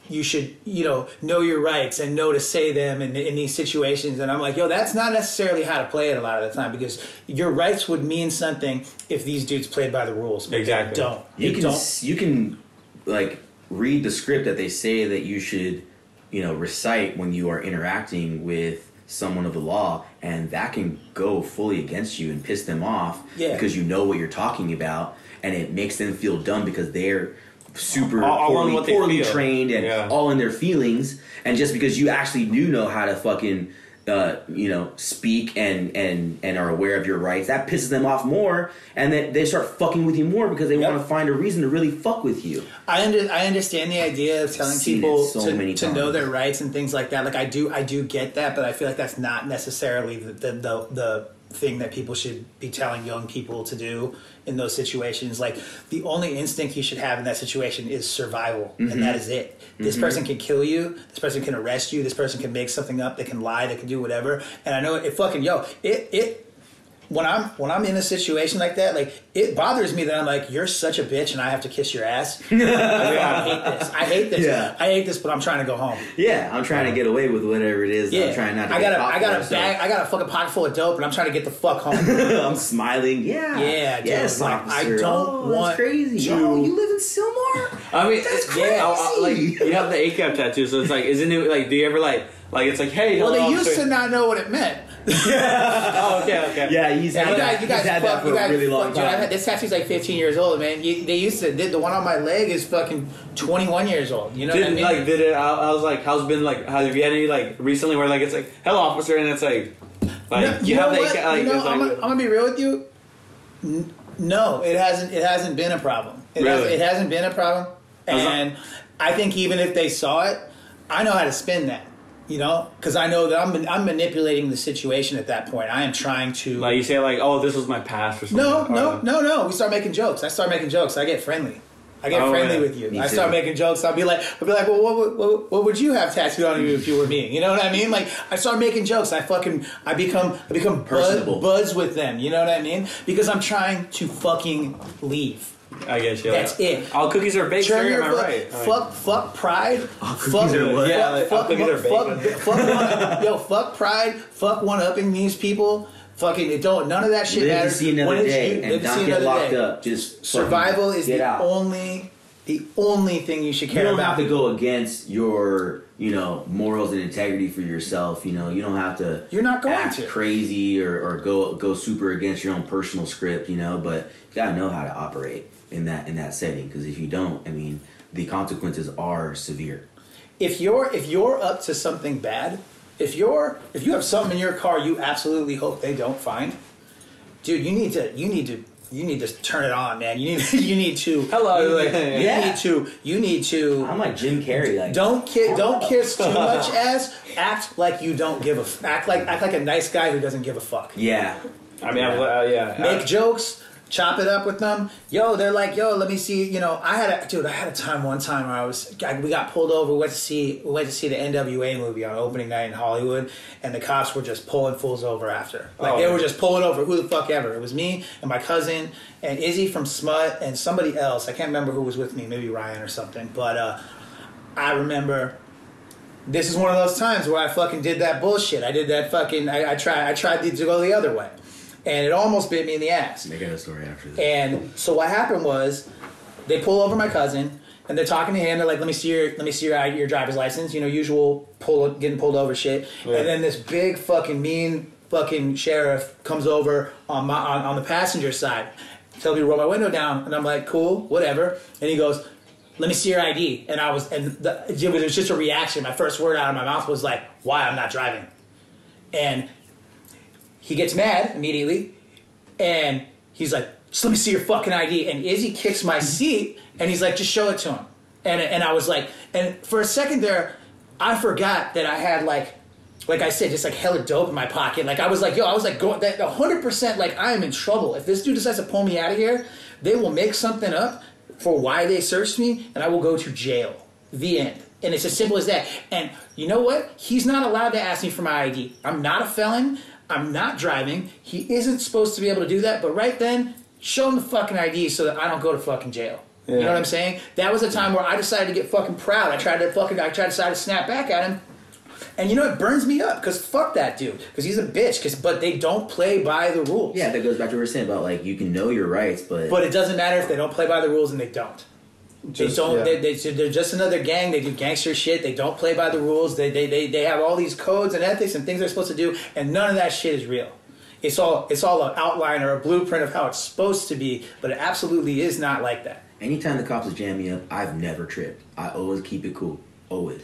you should you know know your rights and know to say them in, in these situations and i'm like yo that's not necessarily how to play it a lot of the time because your rights would mean something if these dudes played by the rules but they Exactly. don't you They can don't you can like read the script that they say that you should you know recite when you are interacting with someone of the law and that can go fully against you and piss them off Yeah. because you know what you're talking about and it makes them feel dumb because they're super All- all on poorly, what they poorly trained and Yeah. all in their feelings and just because you actually do know how to fucking uh, you know, speak and and and are aware of your rights. That pisses them off more, and then they start fucking with you more because they Yep. want to find a reason to really fuck with you. I under, I understand the idea of telling people so to, many to know their rights and things like that. Like I do I do get that, but I feel like that's not necessarily the the, the, the thing that people should be telling young people to do in those situations. Like the only instinct you should have in that situation is survival, Mm-hmm. and that is it. This person can kill you. This person can arrest you. This person can make something up. They can lie. They can do whatever. And I know it, fucking yo it it when I'm when I'm in a situation like that, like it bothers me that I'm like, you're such a bitch, and I have to kiss your ass. I, I hate this. I hate this. Yeah. I hate this, but I'm trying to go home. Yeah, I'm trying to get away with whatever it is. Yeah, I'm trying not to I got a, caught got a so- bag. I got a fucking pocket full of dope, and I'm trying to get the fuck home. I'm smiling. Yeah. Yeah, dude, Yes, like, I don't oh, want that's crazy. to- Oh, you live in Sylmar? I mean, That's it's yeah, I- I- like crazy. you have the ACAB tattoo, so it's like, isn't it like? Do you ever like, like it's like, hey, well, hello, they used to not know what it meant. Oh, okay, okay. Yeah, he's Yeah, had you that. guys, you guys, he's had fuck, that for you guys, a really long fuck, dude, I've time. had, this tattoo's like 15 years old, man. You, they used to, the, the one on my leg is fucking 21 years old. You know Did what I mean? like did it? I, I was like, how's been like? Have you had any like recently where like it's like, hello, officer, and it's like, like No, you, have know the what? ACAB, like, you know, like, I'm, gonna, I'm gonna be real with you. No, it hasn't. It hasn't been a problem. It, has, Really? it hasn't been a problem. I was not- And I think even if they saw it, I know how to spin that. You know, because I know that I'm I'm manipulating the situation at that point. I am trying to. like you say like, oh, this was my past or something. no, no, uh, no, no. We start making jokes. I start making jokes. I get friendly. I get Oh, friendly yeah. with you. Me I start too. making jokes. I'll be like, I'll be like, well, what, would- what, what would you have tattooed on you if you were me? You know what I mean? Like, I start making jokes. I fucking, I become, I become buzz, Personable. buzz with them. You know what I mean? Because I'm trying to fucking leave. I guess you. That's it. All cookies are baked. Turn your am I fuck, right? fuck, fuck pride. All fuck, cookies are what? Yeah, like, all fuck, cookies are fuck, fuck, one, yo, fuck pride. Fuck one upping these people. Fucking it don't. None of that shit Live to matters. see another When day you, and not get locked day. up. Just Survival is get the out. only, the only thing you should care about. you don't about. have to go against your you know morals and integrity for yourself you know you don't have to You're not going act to. crazy or, or go go super against your own personal script you know but you gotta know how to operate in that in that setting because if you don't i mean the consequences are severe if you're if you're up to something bad, if you're if you have something in your car you absolutely hope they don't find, dude, you need to you need to you need to turn it on, man. You need you need to Hello, You, like- need- you need to you need to i'm like jim carrey like don't kiss don't kiss too much ass. Act like you don't give a f- act like act like a nice guy who doesn't give a fuck. yeah I mean, I've, uh, yeah. Make uh, jokes. Chop it up with them. Yo, they're like, yo, let me see. You know, I had a dude. I had a time one time where I was. I, we got pulled over. We went to see. We went to see the NWA movie on opening night in Hollywood, and the cops were just pulling fools over after. Like Oh. they were just pulling over who the fuck ever. It was me and my cousin and Izzy from Smut and somebody else. I can't remember who was with me. Maybe Ryan or something. But uh, I remember this is one of those times where I fucking did that bullshit. I did that fucking. I, I tried. I tried to go the other way, and it almost bit me in the ass. I got a story after this. And so what happened was, they pull over my cousin, and they're talking to him. They're like, "Let me see your, let me see your uh, your driver's license." You know, usual pull getting pulled over shit. Yeah. And then this big fucking mean fucking sheriff comes over on my on, on the passenger side, tells me to roll my window down, and I'm like, "Cool, whatever." And he goes. Let me see your ID, and I was, and the, it was just a reaction. My first word out of my mouth was like, "Why I'm not driving," and he gets mad immediately, and he's like, just let me see your fucking ID. And Izzy kicks my mm-hmm. seat, and he's like, just show it to him. And, and I was like, and for a second there, I forgot that I had like, like I said, just like hella dope in my pocket. Like I was like, yo, I was like, going that 100% like I am in trouble. If this dude decides to pull me out of here, they will make something up for why they searched me, and I will go to jail. The end. And it's as simple as that. And you know what? He's not allowed to ask me for my ID. I'm not a felon. I'm not driving. He isn't supposed to be able to do that. But right then, show him the fucking ID so that I don't go to fucking jail. You know what I'm saying? That was a time where I decided to get fucking proud. I tried to fucking, I tried to decide to snap back at him. And you know it burns me up because fuck that dude because he's a bitch. Cause but they don't play by the rules. Yeah, that goes back to what we were saying about like you can know your rights, but, But it doesn't matter if they don't play by the rules and they don't. Just- they don't. yeah. They, they, they're just another gang. They do gangster shit. They don't play by the rules. They, they, they, they have all these codes and ethics and things they're supposed to do, and none of that shit is real. It's all it's all an outline or a blueprint of how it's supposed to be, but it absolutely is not like that. anytime the cops jam me up, I've never tripped. I always keep it cool, always.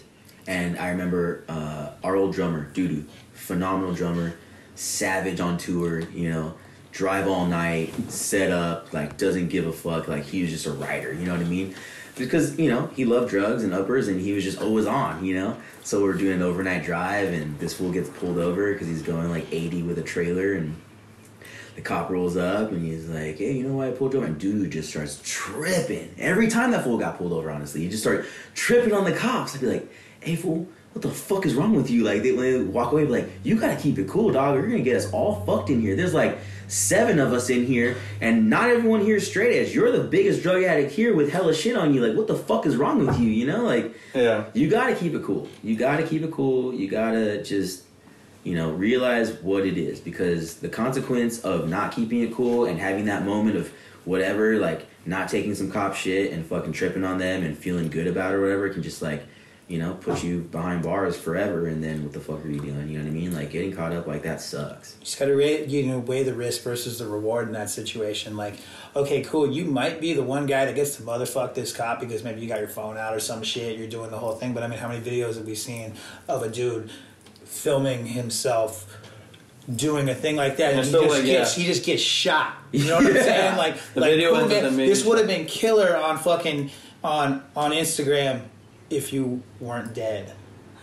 And I remember uh, our old drummer, Dudu, phenomenal drummer, savage on tour. You know, drive all night, set up, like doesn't give a fuck. Like he was just a writer. You know what I mean? Because you know he loved drugs and uppers, and he was just always on. You know, so we're doing an overnight drive, and this fool gets pulled over because he's going like 80 with a trailer, and the cop rolls up and he's like, "Hey, you know why I pulled you over?" And dude just starts tripping. Every time that fool got pulled over, honestly, he just started tripping on the cops. I'd be like, "Hey, fool, what the fuck is wrong with you?" Like they, when they walk away, like, "You gotta keep it cool, dog. You're gonna get us all fucked in here." There's like seven of us in here, and not everyone here is straight edge. You're the biggest drug addict here with hella shit on you. Like, what the fuck is wrong with you? You know, like Yeah. you gotta keep it cool. You gotta keep it cool. You gotta just, you know, realize what it is because the consequence of not keeping it cool and having that moment of whatever, like not taking some cop shit and fucking tripping on them and feeling good about it or whatever, can just like, you know, put you behind bars forever. And then what the fuck are you doing? You know what I mean? Like getting caught up like that sucks. You just got to weigh, you know, weigh the risk versus the reward in that situation. Like, okay, cool, you might be the one guy that gets to motherfuck this cop because maybe you got your phone out or some shit, you're doing the whole thing. But I mean, how many videos have we seen of a dude filming himself doing a thing like that, and And he just like, gets yeah. he just gets shot. You know what I'm saying? Like, The like video cool, ends with man, them being this would have been killer on fucking on on Instagram if you weren't dead.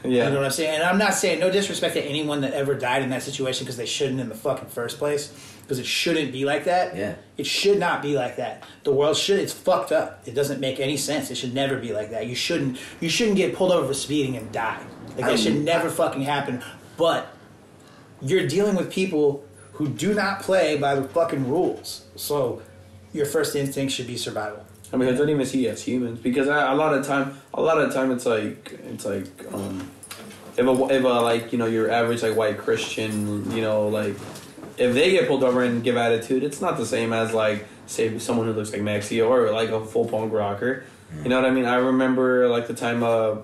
Yeah. You know what I'm saying? And I'm not saying no disrespect to anyone that ever died in that situation because they shouldn't in the fucking first place. Because it shouldn't be like that. Yeah. It should not be like that. The world should. It's fucked up. It doesn't make any sense. It should never be like that. You shouldn't. You shouldn't get pulled over for speeding and die. Like that should never fucking happen. But you're dealing with people who do not play by the fucking rules. So your first instinct should be survival. I mean, I don't even see as humans because I, a lot of time, a lot of time, it's like it's like um, if a if a like you know your average like white Christian, you know, like if they get pulled over and give attitude, it's not the same as like say someone who looks like Maxi or like a full punk rocker. You know what I mean? I remember like the time uh,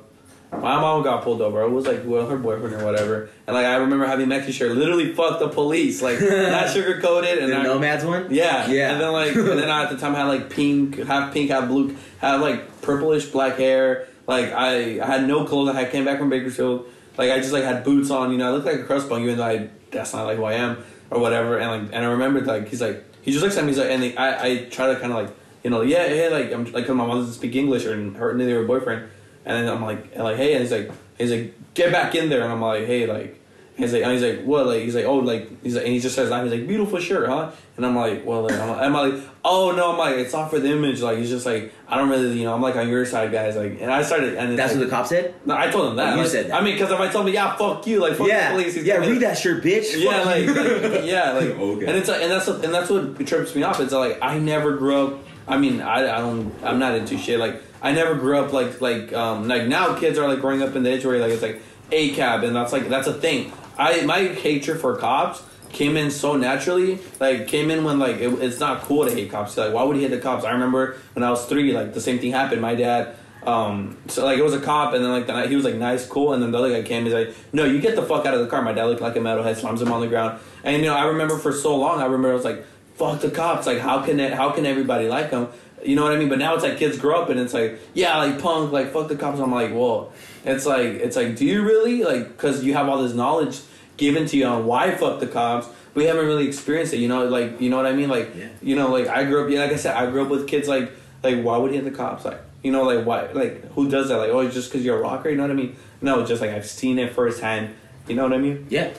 my mom got pulled over. It was like well, her boyfriend or whatever, and like I remember having Maxi shirt literally fuck the police, like not sugar coated and The I, Nomads one? yeah, Yeah. And then like, and then I at the time had like pink, half pink, half blue, had like purplish black hair. Like I, I had no clothes. I came back from Bakersfield. Like I just like had boots on. You know, I looked like a crust bum, even though I that's not like who I am or whatever. And like, and I remembered like he's like he just looks at me. He's like, and he, I, I try to kind of like you know, yeah, hey, like I'm like 'cause my mom doesn't speak English or her neither her boyfriend. And then I'm like, and like, hey, and he's like, he's like, get back in there. And I'm like, hey, like. He's like, and he's like, what? Like, he's like, oh, like, he's like, and he just says that. He's like, beautiful shirt, huh? And I'm like, well, like, I'm, I'm like, oh no, I'm like, it's not for the image. Like, he's just like, I don't really, you know, I'm like on your side, guys. Like, and I started, and That's like, what the cop said? no, I told him that. You Like, said that. I mean, because if I told him, yeah, fuck you, like, fuck yeah. the police. he's yeah, read that shirt, bitch. Yeah, like, like, yeah, like, Okay. and it's like, and that's what, and that's what trips me off. It's like I never grew up I mean, I, I don't. I'm not into shit. Like I never grew up like like um like now kids are like growing up in the age where like it's like a cab and that's like that's a thing. I my hatred for cops came in so naturally. Like came in when like it, it's not cool to hate cops. Like why would he hate the cops? I remember when I was three, like the same thing happened. My dad. Um, so like it was a cop, and then like the, he was like nice, cool, and then the other guy came. He's like, "No, you get the fuck out of the car." My dad looked like a metalhead, slams him on the ground, and you know I remember for so long. I remember I was like, "Fuck the cops!" Like how can it? How can everybody like them? You know what I mean? But now it's like kids grow up, and it's like, yeah, like punk, like fuck the cops. I'm like, whoa. it's like it's like, do you really like? Because you have all this knowledge given to you on why fuck the cops. We haven't really experienced it, you know. Like, you know what I mean? Like, Yeah. you know, like I grew up. Yeah, like I said, I grew up with kids. Like, like why would he hit the cops? Like, you know, like why? Like, who does that? Like, oh, it's just because you're a rocker. You know what I mean? No, just like I've seen it firsthand. You know what I mean? Yeah.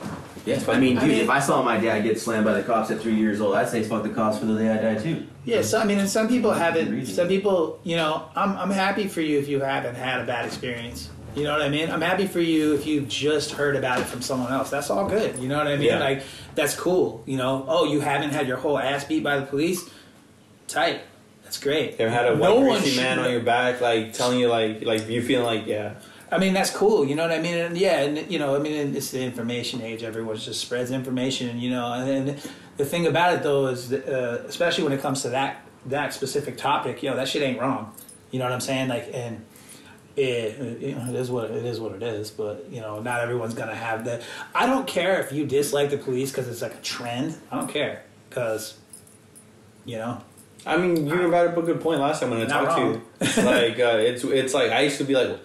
Yeah. I mean, dude, if I saw my dad get slammed by the cops at three years old, I'd say fuck the cops for the day I die too. Yeah, so I mean, and some people haven't. Some people, you know, I'm I'm happy for you if you haven't had a bad experience. You know what I mean? I'm happy for you if you've just heard about it from someone else. That's all good. You know what I mean? Yeah. Like that's cool. You know? Oh, you haven't had your whole ass beat by the police? Tight. That's great. You ever had a white No greasy man on your back, like telling you, like, like you feeling like, yeah, I mean, that's cool. You know what I mean? And yeah, and you know, I mean, it's the information age. Everyone just spreads information. You know, and then the thing about it though is, that, uh, especially when it comes to that that specific topic, you know, that shit ain't wrong. You know what I'm saying? Like, and it, you know, it is what it is. What it is. But you know, not everyone's gonna have that. I don't care if you dislike the police because it's like a trend. I don't care because, you know, I mean, you brought up a good point last time when I talked to you. like, uh, it's it's like I used to be like,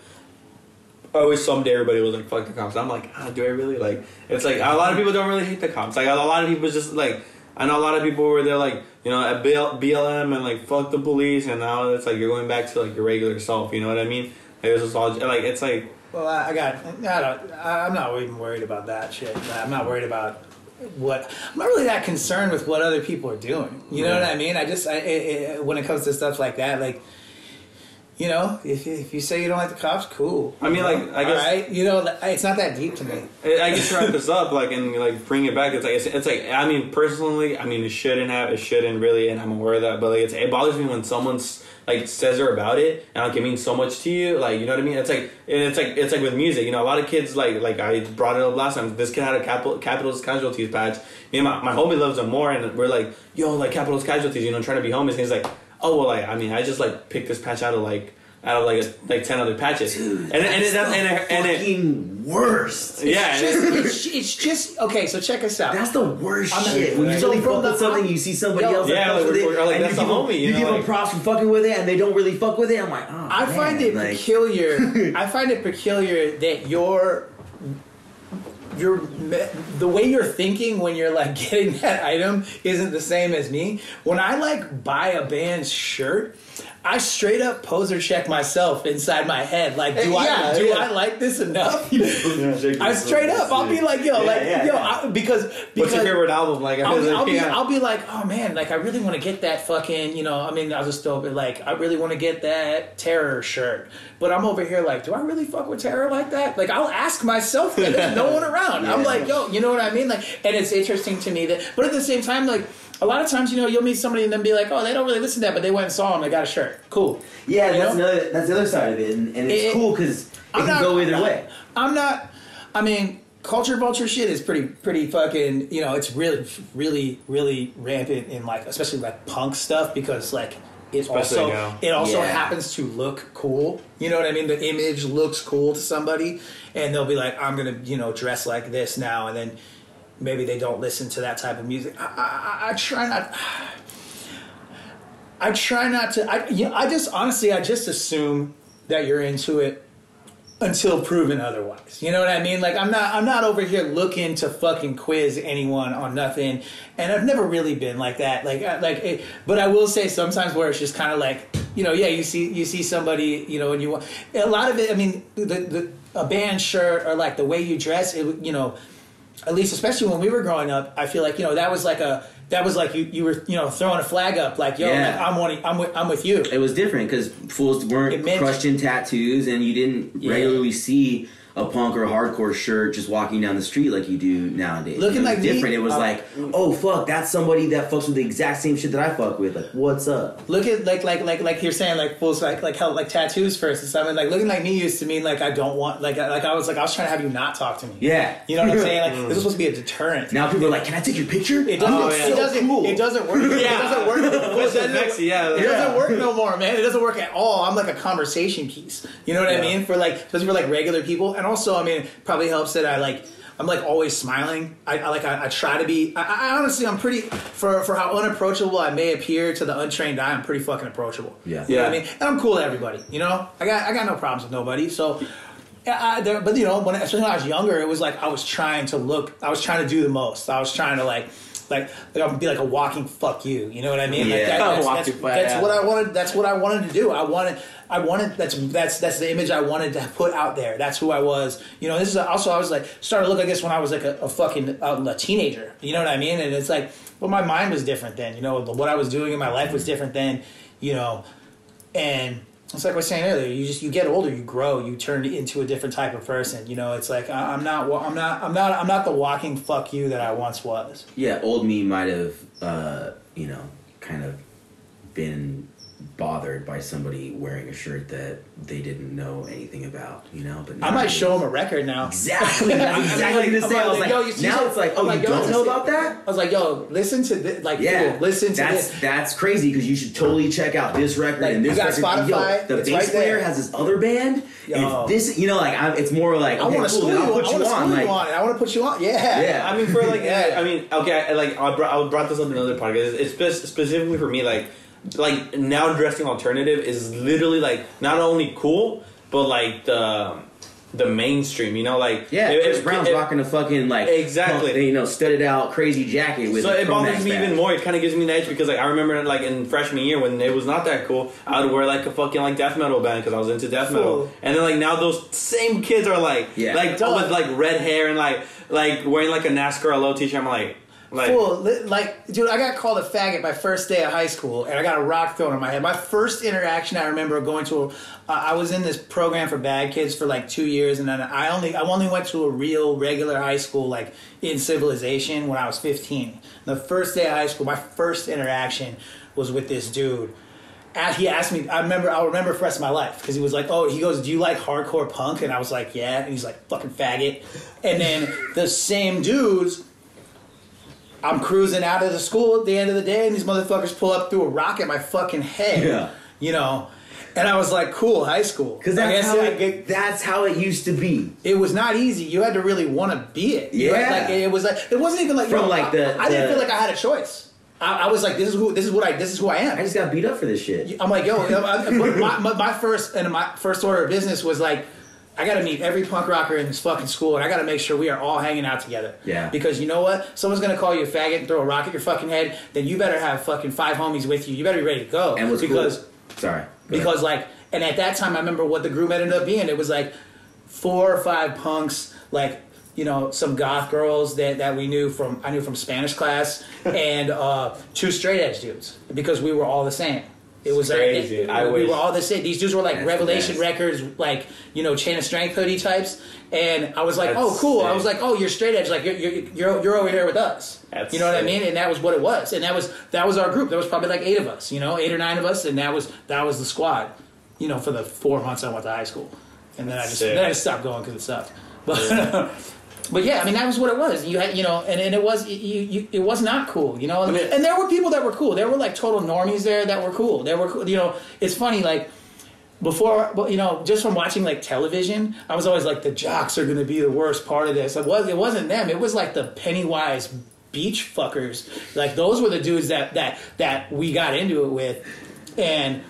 always someday everybody was like, "Fuck the cops." I'm like, ah, do I really like? It's like a lot of people don't really hate the cops. Like a lot of people just like. I know a lot of people where they're like, you know, at BLM and like fuck the police, and now it's like you're going back to like your regular self. You know what I mean? Like, it's just all like it's like Well, I I got. I don't. I'm not even worried about that shit. I'm not worried about what. I'm not really that concerned with what other people are doing. You know what I mean? I just. I, I, I- when it comes to stuff like that, like. You know, if, if you say you don't like the cops, cool. I mean, like, I guess- right, you know, it's not that deep to me. I guess wrap this up, like, and like bring it back. It's like it's, it's like I mean, personally, I mean, it shouldn't have, it shouldn't really, and I'm aware of that. But like, it's, it bothers me when someone's like says they're about it, and like it means so much to you. Like, you know what I mean? It's like, and it's like, it's like with music. You know, a lot of kids like, like I brought it up last time. This kid had a capital, capitalist casualties patch. Me and my, my homie loves him more, and we're like, yo, like Capitalist Casualties. You know, trying to be homies. And he's like, oh well, like I mean, I just like picked this patch out of like. Out of like a, like ten other patches, and and it, and it, and it, fucking worst. yeah, and Just, it's, it's just okay. So check us out. That's the worst I'm not- shit. When you So really from fuck with something, you see somebody Yo, else Yeah, like, with it, we're- we're like, and that's you give, the them, homie, you you know, give them props for fucking with it, and they don't really fuck with it. I'm like, oh, I man, find it like, peculiar. I find it peculiar that your your the way you're thinking when you're like getting that item isn't the same as me. When I like buy a band's shirt, I straight up poser check myself inside my head. Like, do I Yeah, do yeah. I like this enough? I straight up, I'll be like, yo, Yeah, like, yeah, yo, yeah. I, because because what's your favorite album? Like, I'll, be- I'll, be, yeah. I'll be like, oh man, like I really want to get that fucking, you know, I mean, I was just throw it like, I really want to get that terror shirt. But I'm over here like, do I really fuck with terror like that? Like, I'll ask myself that. There's no one around. I'm like, yo, you know what I mean? Like, and it's interesting to me that, but at the same time, like, a lot of times, you know, you'll meet somebody and then be like, oh, they don't really listen to that, but they went and saw him, they got a shirt. Cool. yeah, You that's know? another, that's the other side of it, and, and it's It- cool because it I'm can not- go I'm either not- way. I'm not. I mean, culture vulture shit is pretty, pretty fucking. You know, it's really, really, really rampant in like, especially like punk stuff because like it Especially also now. it also Yeah. happens to look cool. You know what I mean? The image looks cool to somebody, and they'll be like, "I'm gonna, you know, dress like this now," and then maybe they don't listen to that type of music. I, I, I- try not. I try not to. I, you know, I just honestly, I just assume that you're into it until proven otherwise. You know what I mean? Like I'm not I'm not over here looking to fucking quiz anyone on nothing, and I've never really been like that. Like like, it, but I will say sometimes where it's just kind of like you know, yeah, you see you see somebody, you know, and you want a lot of it. I mean, the the a band shirt or like the way you dress, it you know, at least especially when we were growing up, I feel like you know that was like a that was like you you were you know throwing a flag up like yo Yeah. I'm wanting, I'm with I'm with you. It was different because fools weren't meant- crushed in tattoos, and you didn't Yeah. regularly see a punk or hardcore shirt just walking down the street like you do nowadays. Looking it like me, different. it was uh, like, oh fuck, that's somebody that fucks with the exact same shit that I fuck with. Like, what's up? Look at like like like like you're saying like fools like like how like tattoos first and something like looking like me used to mean like I don't want like I- like I was like I was trying to have you not talk to me. Yeah, You know what I'm saying? Like this is supposed to be a deterrent. Now people are like, can I take your picture? It doesn't. Oh, yeah. It doesn't. cool. It doesn't work. It Yeah. doesn't work. It doesn't? Yeah, it yeah. doesn't work no more, man. It doesn't work at all. I'm like a conversation piece. You know what I mean? For like, especially for like regular people, and also, I mean, it probably helps that I like. I'm like always smiling. I, I like. I, I try to be. I, I honestly, I'm pretty for for how unapproachable I may appear to the untrained eye. I'm pretty fucking approachable. Yeah. You know what I mean? And I'm cool to everybody. You know, I got I got no problems with nobody. So. Yeah, I, there, but you know, when especially when I was younger, it was like I was trying to look. I was trying to do the most. I was trying to like, like, like I would be like a walking fuck you. You know what I mean? Like Yeah. that, that's, Walking that's, fuck, that's yeah. what I wanted. That's what I wanted to do. I wanted. I wanted. That's that's that's the image I wanted to put out there. That's who I was. You know, this is also I was like started to look like this when I was like a, a fucking uh, a teenager. You know what I mean? And it's like, well, my mind was different then. You know, what I was doing in my life was different then. You know, and it's like I was saying earlier. You just you get older, you grow, you turn into a different type of person. You know, it's like I- I'm not, I'm not, I'm not, I'm not the walking fuck you that I once was. Yeah, old me might have, uh, you know, kind of been bothered by somebody wearing a shirt that they didn't know anything about, you know. But I might show them a record now. Exactly. Exactly the same. I was like, yo, you see now it's like, oh, like, you yo, don't know about that? I was like, yo, listen to this. Like, Yeah, listen to that's this. that's crazy because you should totally check out this record Like, and this record. Spotify, yo, the bass right player has this other band. Yo. This, you know, like I, it's more like I okay, want to cool. I'll put I you want to on. Like, you on. I want to put you on. Yeah. Yeah. I mean, for like, Yeah. I mean, okay, like I brought, I brought this up in another podcast. It's specifically for me, like, like now dressing alternative is literally like not only cool, but like the the mainstream. You know, like yeah, if- Chris if- Brown's if- rocking a fucking like Exactly. punk, you know, studded out crazy jacket with. So it bothers me badge. even more. It kind of gives me an edge because like I remember like in freshman year when it was not that cool, I would wear like a fucking like death metal band because I was into death metal. Fool. And then like now those same kids are like Yeah. like Dog. with like red hair and like like wearing like a NASCAR low t-shirt. I'm like like Fool, li- like, dude, I got called a faggot my first day of high school, and I got a rock thrown on my head. My first interaction, I remember going to. A, uh, I was in this program for bad kids for like two years, and then I only I only went to a real regular high school like in civilization when I was 15. The first day of high school, my first interaction was with this dude. He asked me. I remember. I'll remember for the rest of my life because he was like, "Oh, he goes, do you like hardcore punk?" And I was like, "Yeah." And he's like, "Fucking faggot." And then the same dudes I'm cruising out of the school at the end of the day, and these motherfuckers pull up through a rock at my fucking head. Yeah. You know, and I was like, "Cool, high school." Because that's how it, get- that's how it used to be. it was not easy. You had to really want to be it. You Yeah. like it was like it wasn't even like you From, know, like, the- I, I didn't the- feel like I had a choice. I, I was like, "This is who. This is what I. This is who I am." I just got beat up for this shit. I'm like, yo, I- I- my, my, my first and my first order of business was like, I got to meet every punk rocker in this fucking school, and I got to make sure we are all hanging out together. Yeah. Because you know what? Someone's gonna call you a faggot and throw a rock at your fucking head. Then you better have fucking five homies with you. You better be ready to go. And what's because cool? Sorry. Because like, and at that time, I remember what the group ended up being. It was like four or five punks, like you know, some goth girls that, that we knew from I knew from Spanish class, and uh, two straight edge dudes because we were all the same. It was uh, Crazy. like I we wish- were all the same. These dudes were like That's Revelation. Records, like you know, Chain of Strength hoodie types. And I was like, That's oh, cool. I was like, oh, you're straight edge. Like you're you're you're, you're over here with us. That's you know what I mean? And that was what it was. And that was that was our group. There was probably like eight of us. You know, eight or nine of us, and that was that was the squad. You know, for the four months I went to high school, and then I just Sick. then I just stopped going because it sucked. But. But yeah, I mean that was what it was. You had, you know, and, and it was you, you, it was not cool, you know. mean- and there were people that were cool. There were like total normies there that were cool. There were, you know, it's funny like before, you know, just from watching like television, I was always like the jocks are going to be the worst part of this. It was it wasn't them. It was like the Pennywise beach fuckers. Like those were the dudes that that that we got into it with. And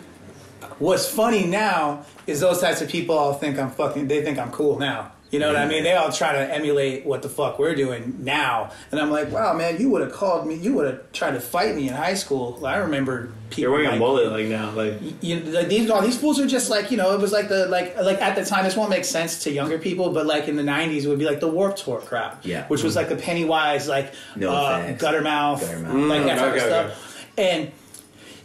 what's funny now is those types of people all think I'm fucking. They think I'm cool now. You know what I mean? They all try to emulate what the fuck we're doing now, and I'm like, wow, man, you would have called me. You would have tried to fight me in high school. I remember people. you're wearing like, a mullet like now like you like these all these fools are just like you know it was like the like like at the time this won't make sense to younger people but like in the 90s it would be like the warp tour crowd Yeah. which was like the pennywise like No uh, Guttermouth like that Mm, type of stuff and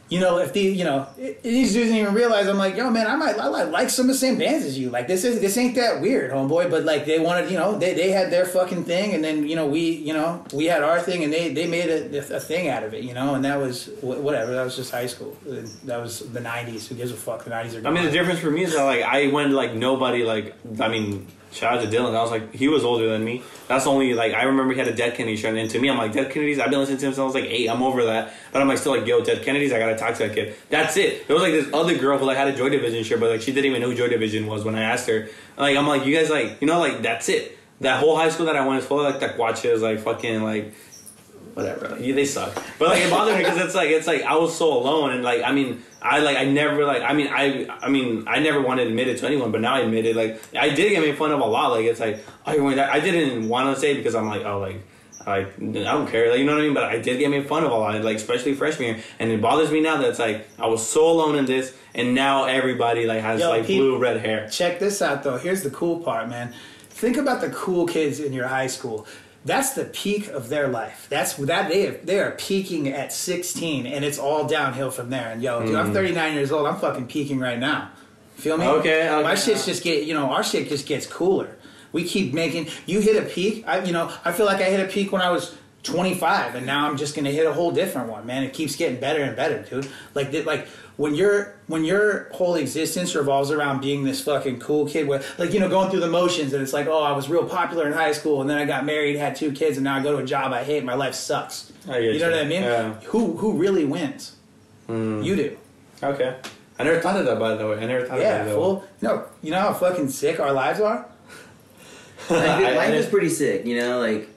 you know, if the you know these dudes didn't even realize, I'm like, yo, man, I might, I like some of the same bands as you. Like this is this ain't that weird, homeboy. But like they wanted, you know, they, they had their fucking thing, and then you know we you know we had our thing, and they they made a, a thing out of it, you know, and that was whatever. That was just high school. That was the '90s. Who gives a fuck? The '90s are. I mean, the difference for me is that like I went like nobody like I mean. Shout out to Dylan. I was like, he was older than me. That's only like I remember he had a Dead Kennedy shirt, and to me, I'm like, Dead Kennedys. I've been listening to him since I was like eight. I'm over that, but I'm like still like, yo, Dead Kennedys. I gotta talk to that kid. That's it. There was like this other girl who like had a Joy Division shirt, but like she didn't even know who Joy Division was when I asked her. Like I'm like, you guys like, you know, like that's it. That whole high school that I went is full of like tacuaches, like fucking like whatever. Like, yeah, they suck. But like it bothered me because it's like it's like I was so alone and like I mean I like I never like I mean I I mean I never wanted to admit it to anyone, but now I admit it. Like I did get made fun of a lot. Like it's like oh you're wearing that. I didn't want to say it because I'm like oh like. Like I don't care, like you know what I mean. But I did get made fun of a lot, like especially freshman year, and it bothers me now that it's like I was so alone in this, and now everybody like has Yo, like blue red hair. Check this out though. Here's the cool part, man. Think about the cool kids in your high school. That's the peak of their life. That's that they they are peaking at 16, and it's all downhill from there. And yo, dude, I'm hmm. 39 years old. I'm fucking peaking right now. Feel me? Okay, okay. My shit's just get you know our shit just gets cooler. We keep making you hit a peak. I you know I feel like I hit a peak when I was 25, and now I'm just gonna hit a whole different one, man. It keeps getting better and better, dude. Like th- like when your when your whole existence revolves around being this fucking cool kid, with like you know going through the motions, and it's like oh I was real popular in high school, and then I got married, had two kids, and now I go to a job I hate. My life sucks. I you know you. what I mean? Yeah. Who who really wins? Hmm. You do. Okay, I never thought of that by the way. I never thought Yeah, of that. fool. No, you know how fucking sick our lives are. Life, I- life I- is pretty sick, you know. Like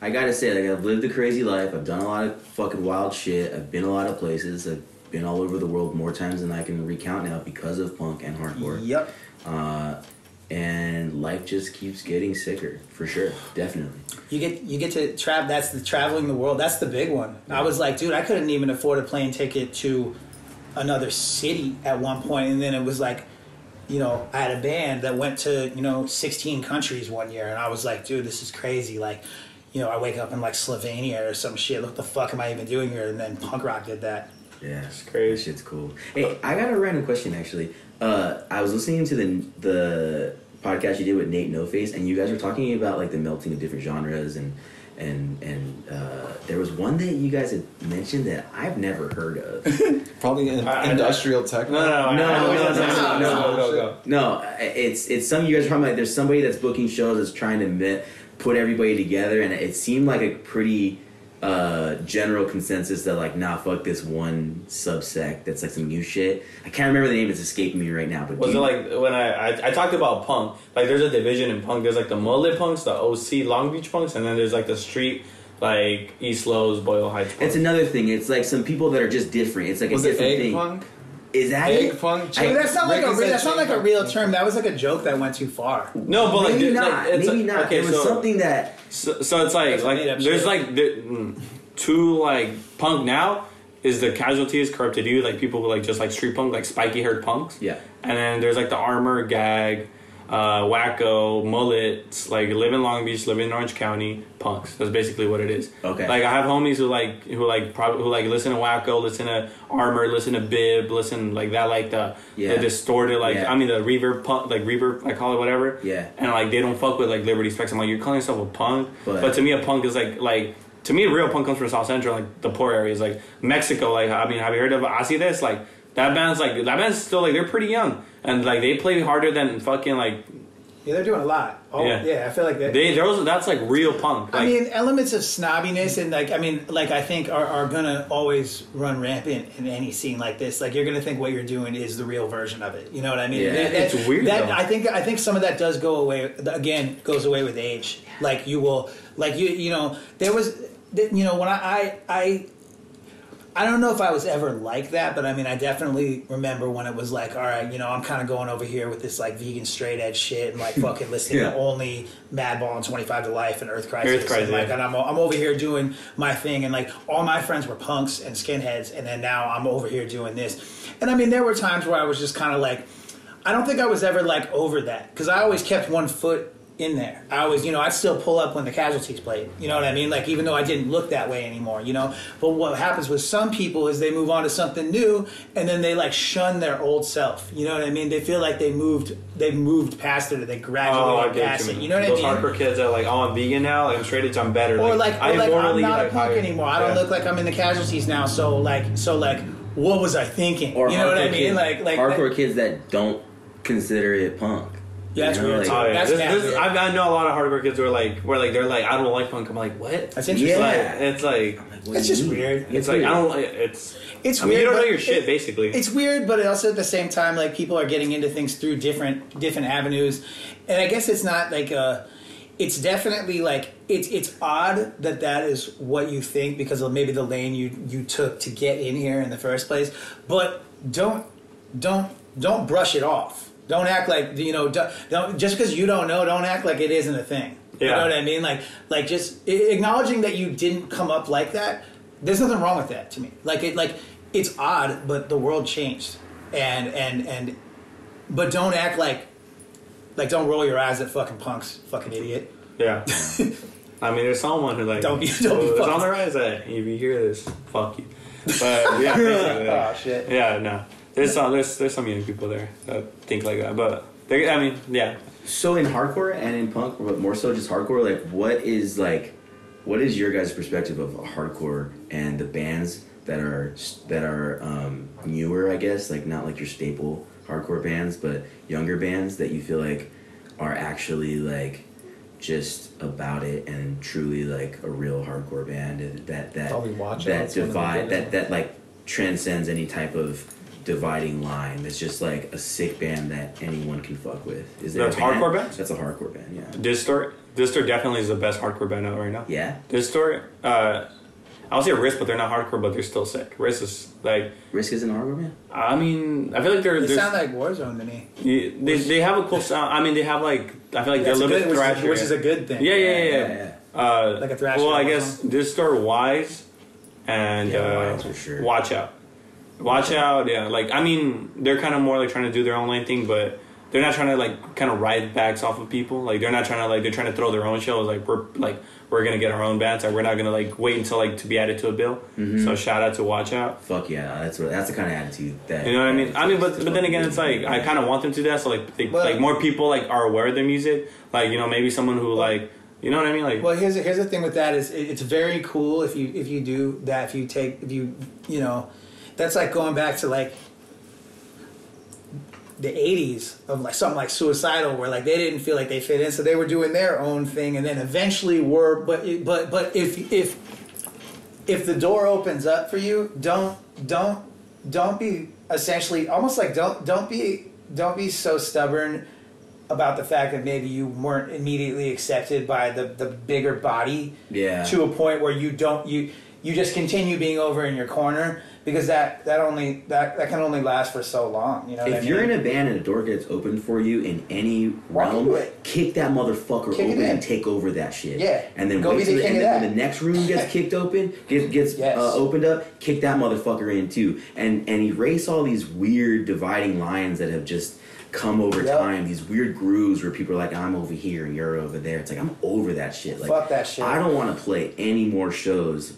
I gotta say, like I've lived a crazy life. I've done a lot of fucking wild shit. I've been a lot of places. I've been all over the world more times than I can recount now because of punk and hardcore. Yep. Uh, and life just keeps getting sicker, for sure, definitely. You get you get to travel. That's the traveling the world. That's the big one. I was like, dude, I couldn't even afford a plane ticket to another city at one point, and then it was like, you know, I had a band that went to you know 16 countries one year, and I was like, dude, this is crazy. Like, you know, I wake up in like Slovenia or some shit. What the fuck am I even doing here? And then punk rock did that. Yeah, it's crazy. That shit's cool. Hey, I got a random question actually. Uh, I was listening to the the podcast you did with Nate No Face, and you guys were talking about like the melting of different genres, and and and uh, there was one that you guys had mentioned that I've never heard of. Probably in, I- I- industrial tech. No, no, No, I- I- no, no, no, go, go, go. no, it's it's some you guys are talking about. There's somebody that's booking shows that's trying to met, put everybody together, and it seemed like a pretty uh, general consensus that like, nah, fuck this one subsect that's like some new shit. I can't remember the name; it's escaping me right now. But Was do it you- like when I, I I talked about punk? Like there's a division in punk. There's like the mullet punks, the OC Long Beach punks, and then there's like the street like East Los, Boyle Heights. It's another thing. It's like some people that are just different. It's like Was a it different egg thing. punk? Is that Egg it? punk? I- But that's not like a Ricky re- that's not like a real term. That was like a joke that went too far. no, but like, maybe dude, not. like, it's maybe a- not. Okay, it was so, something that so so it's like That's like there's shit. like there, mm, two like punk now is the casualties corrupted you like people who like just like street punk like spiky haired punks. Yeah. and then there's like the armor gag. Uh, wacko, mullets, like live in Long Beach, live in Orange County, punks. That's basically what it is. Okay. Like I have homies who like who like probably who like listen to Wacko, listen to Armor, listen to Bib, listen like that like the Yeah. the distorted like Yeah. I mean the reverb punk like reverb I call it whatever. Yeah. And like they don't fuck with like Liberty Specs. I'm like you're calling yourself a punk, But- but, to me a punk is like like to me a real punk comes from South Central like the poor areas like Mexico. Like I mean have you heard of Asides? Like that band's like that band's still like they're pretty young and like they play harder than fucking like Yeah, they're doing a lot. Oh, yeah. Yeah. I feel like that. they those that's like real punk. Like, I mean, elements of snobbiness and like, I mean, like I think are, are gonna always run rampant in any scene like this. Like you're gonna think what you're doing is the real version of it. You know what I mean? Yeah, That- it's that- weird, That though. I think I think some of that does go away. Again, goes away with age. Like you will, like you you know, there was, you know, when I I. I I don't know if I was ever like that, but I mean, I definitely remember when it was like, all right, you know, I'm kind of going over here with this like vegan straight edge shit and like fucking listening Yeah. to only Madball and 25 to Life and Earth Crisis. Earth Crisis, and, like, yeah. and I'm, I'm over here doing my thing, and like all my friends were punks and skinheads, and then now I'm over here doing this. And I mean, there were times where I was just kind of like, I don't think I was ever like over that because I always kept one foot in there. I always, you know, I'd still pull up when the casualties played. You know what I mean? Like even though I didn't look that way anymore, you know. But what happens with some people is they move on to something new, and then they like shun their old self. You know what I mean? They feel like they moved, they moved past it, or they Oh, graduated get past you. it. man. You know what Those I mean? Those hardcore kids are like, oh, I'm vegan now. Like, I'm straight edge. I'm better. or like, I or like I'm not like, a punk higher. anymore. I don't Yeah. look like I'm in the casualties now. So like, so like, what was I thinking? Or you know what I mean? kids- like, like hardcore kids that don't consider it punk. Yeah, that's You know, weird, like- Oh, yeah. That's This, this, weird. I, I know a lot of hardcore kids who are like, where like they're like, I don't like punk. I'm like, what? That's interesting. It's Yeah. like, it's like, Like, It's do you just mean? weird. it's like I don't. like It's It's I mean, weird. you don't know your shit, it- basically. It's weird, but also at the same time, like people are getting into things through different different avenues, and I guess it's not like a. It's definitely like it's it's odd that that is what you think because of maybe the lane you you took to get in here in the first place. But don't don't don't brush it off. Don't act like you know. Don't, don't just because you don't know, don't act like it isn't a thing. Yeah. You know what I mean? Like like just a- acknowledging that you didn't come up like that. There's nothing wrong with that to me. Like it like it's odd, but the world changed, and and and but don't act like like don't roll your eyes at fucking punks, fucking idiot. yeah. I mean, there's someone who like Don't be- don't be who's fucking- on the rise. That if you hear this, fuck you. But yeah, basically, Oh shit. yeah, no. There's some there's there's some young people there that think like that, but they, I mean, yeah. So in hardcore and in punk, but more so just hardcore, like what is like, what is your guys' perspective of hardcore and the bands that are that are um, newer? I guess like not like your staple hardcore bands, but younger bands that you feel like are actually like just about it and truly like a real hardcore band and that that that Out's one of the divide that that like transcends any type of dividing line. It's just like a sick band that anyone can fuck with. Is there That's a band? hardcore bands? That's a hardcore band. Yeah. Distort Distort definitely is the best hardcore band out right now. Yeah. Distort, uh, I'll say Risk, but they're not hardcore, but they're still sick. Risk is like, Risk isn't a hardcore band. I mean, I feel like they're, They sound like Warzone to me. Yeah, they, they have a cool sound. I mean, they have like I feel like they're a That's little good, bit which, is, which is a good thing. yeah, yeah, yeah, Yeah, yeah. yeah, Uh, Like a thrasher Well, I guess Distort Wise and Yeah, uh, Wise for sure. Watch Out. Watch Out, yeah. Like I mean, they're kind of more like trying to do their own lane thing, but they're not trying to like kind of ride backs off of people. Like they're not trying to like they're trying to throw their own shows. Like we're like we're gonna get our own bands, and we're not gonna like wait until like to be added to a bill. Mm-hmm. So shout out to Watch Out. Fuck yeah, that's what that's the kind of attitude that You know what I mean? I mean, but but then again, it's like I kind of want them to do that, so like they, Well- like more people like are aware of their music. Like you know, maybe someone who like you know what I mean? Like Well, here's here's the thing with that is it, it's very cool if you if you do that if you take if you you know that's like going back to like the 80s of like something like suicidal where like they didn't feel like they fit in so they were doing their own thing and then eventually were but but but if if if the door opens up for you don't don't don't be essentially almost like don't don't be don't be so stubborn about the fact that maybe you weren't immediately accepted by the the bigger body Yeah. to a point where you don't you you just continue being over in your corner because that that only that that can only last for so long you know If you're mean? in a band and a door gets opened for you in any realm, kick that motherfucker Kick open and take over that shit. Yeah. And then Go wait till the end when the next room gets kicked open, gets gets Yes. uh, opened up, kick that motherfucker in too, and and erase all these weird dividing lines that have just come over Yep. time. These weird grooves where people are like, I'm over here and you're over there. It's like I'm over that shit. Like Fuck that shit. I don't want to play any more shows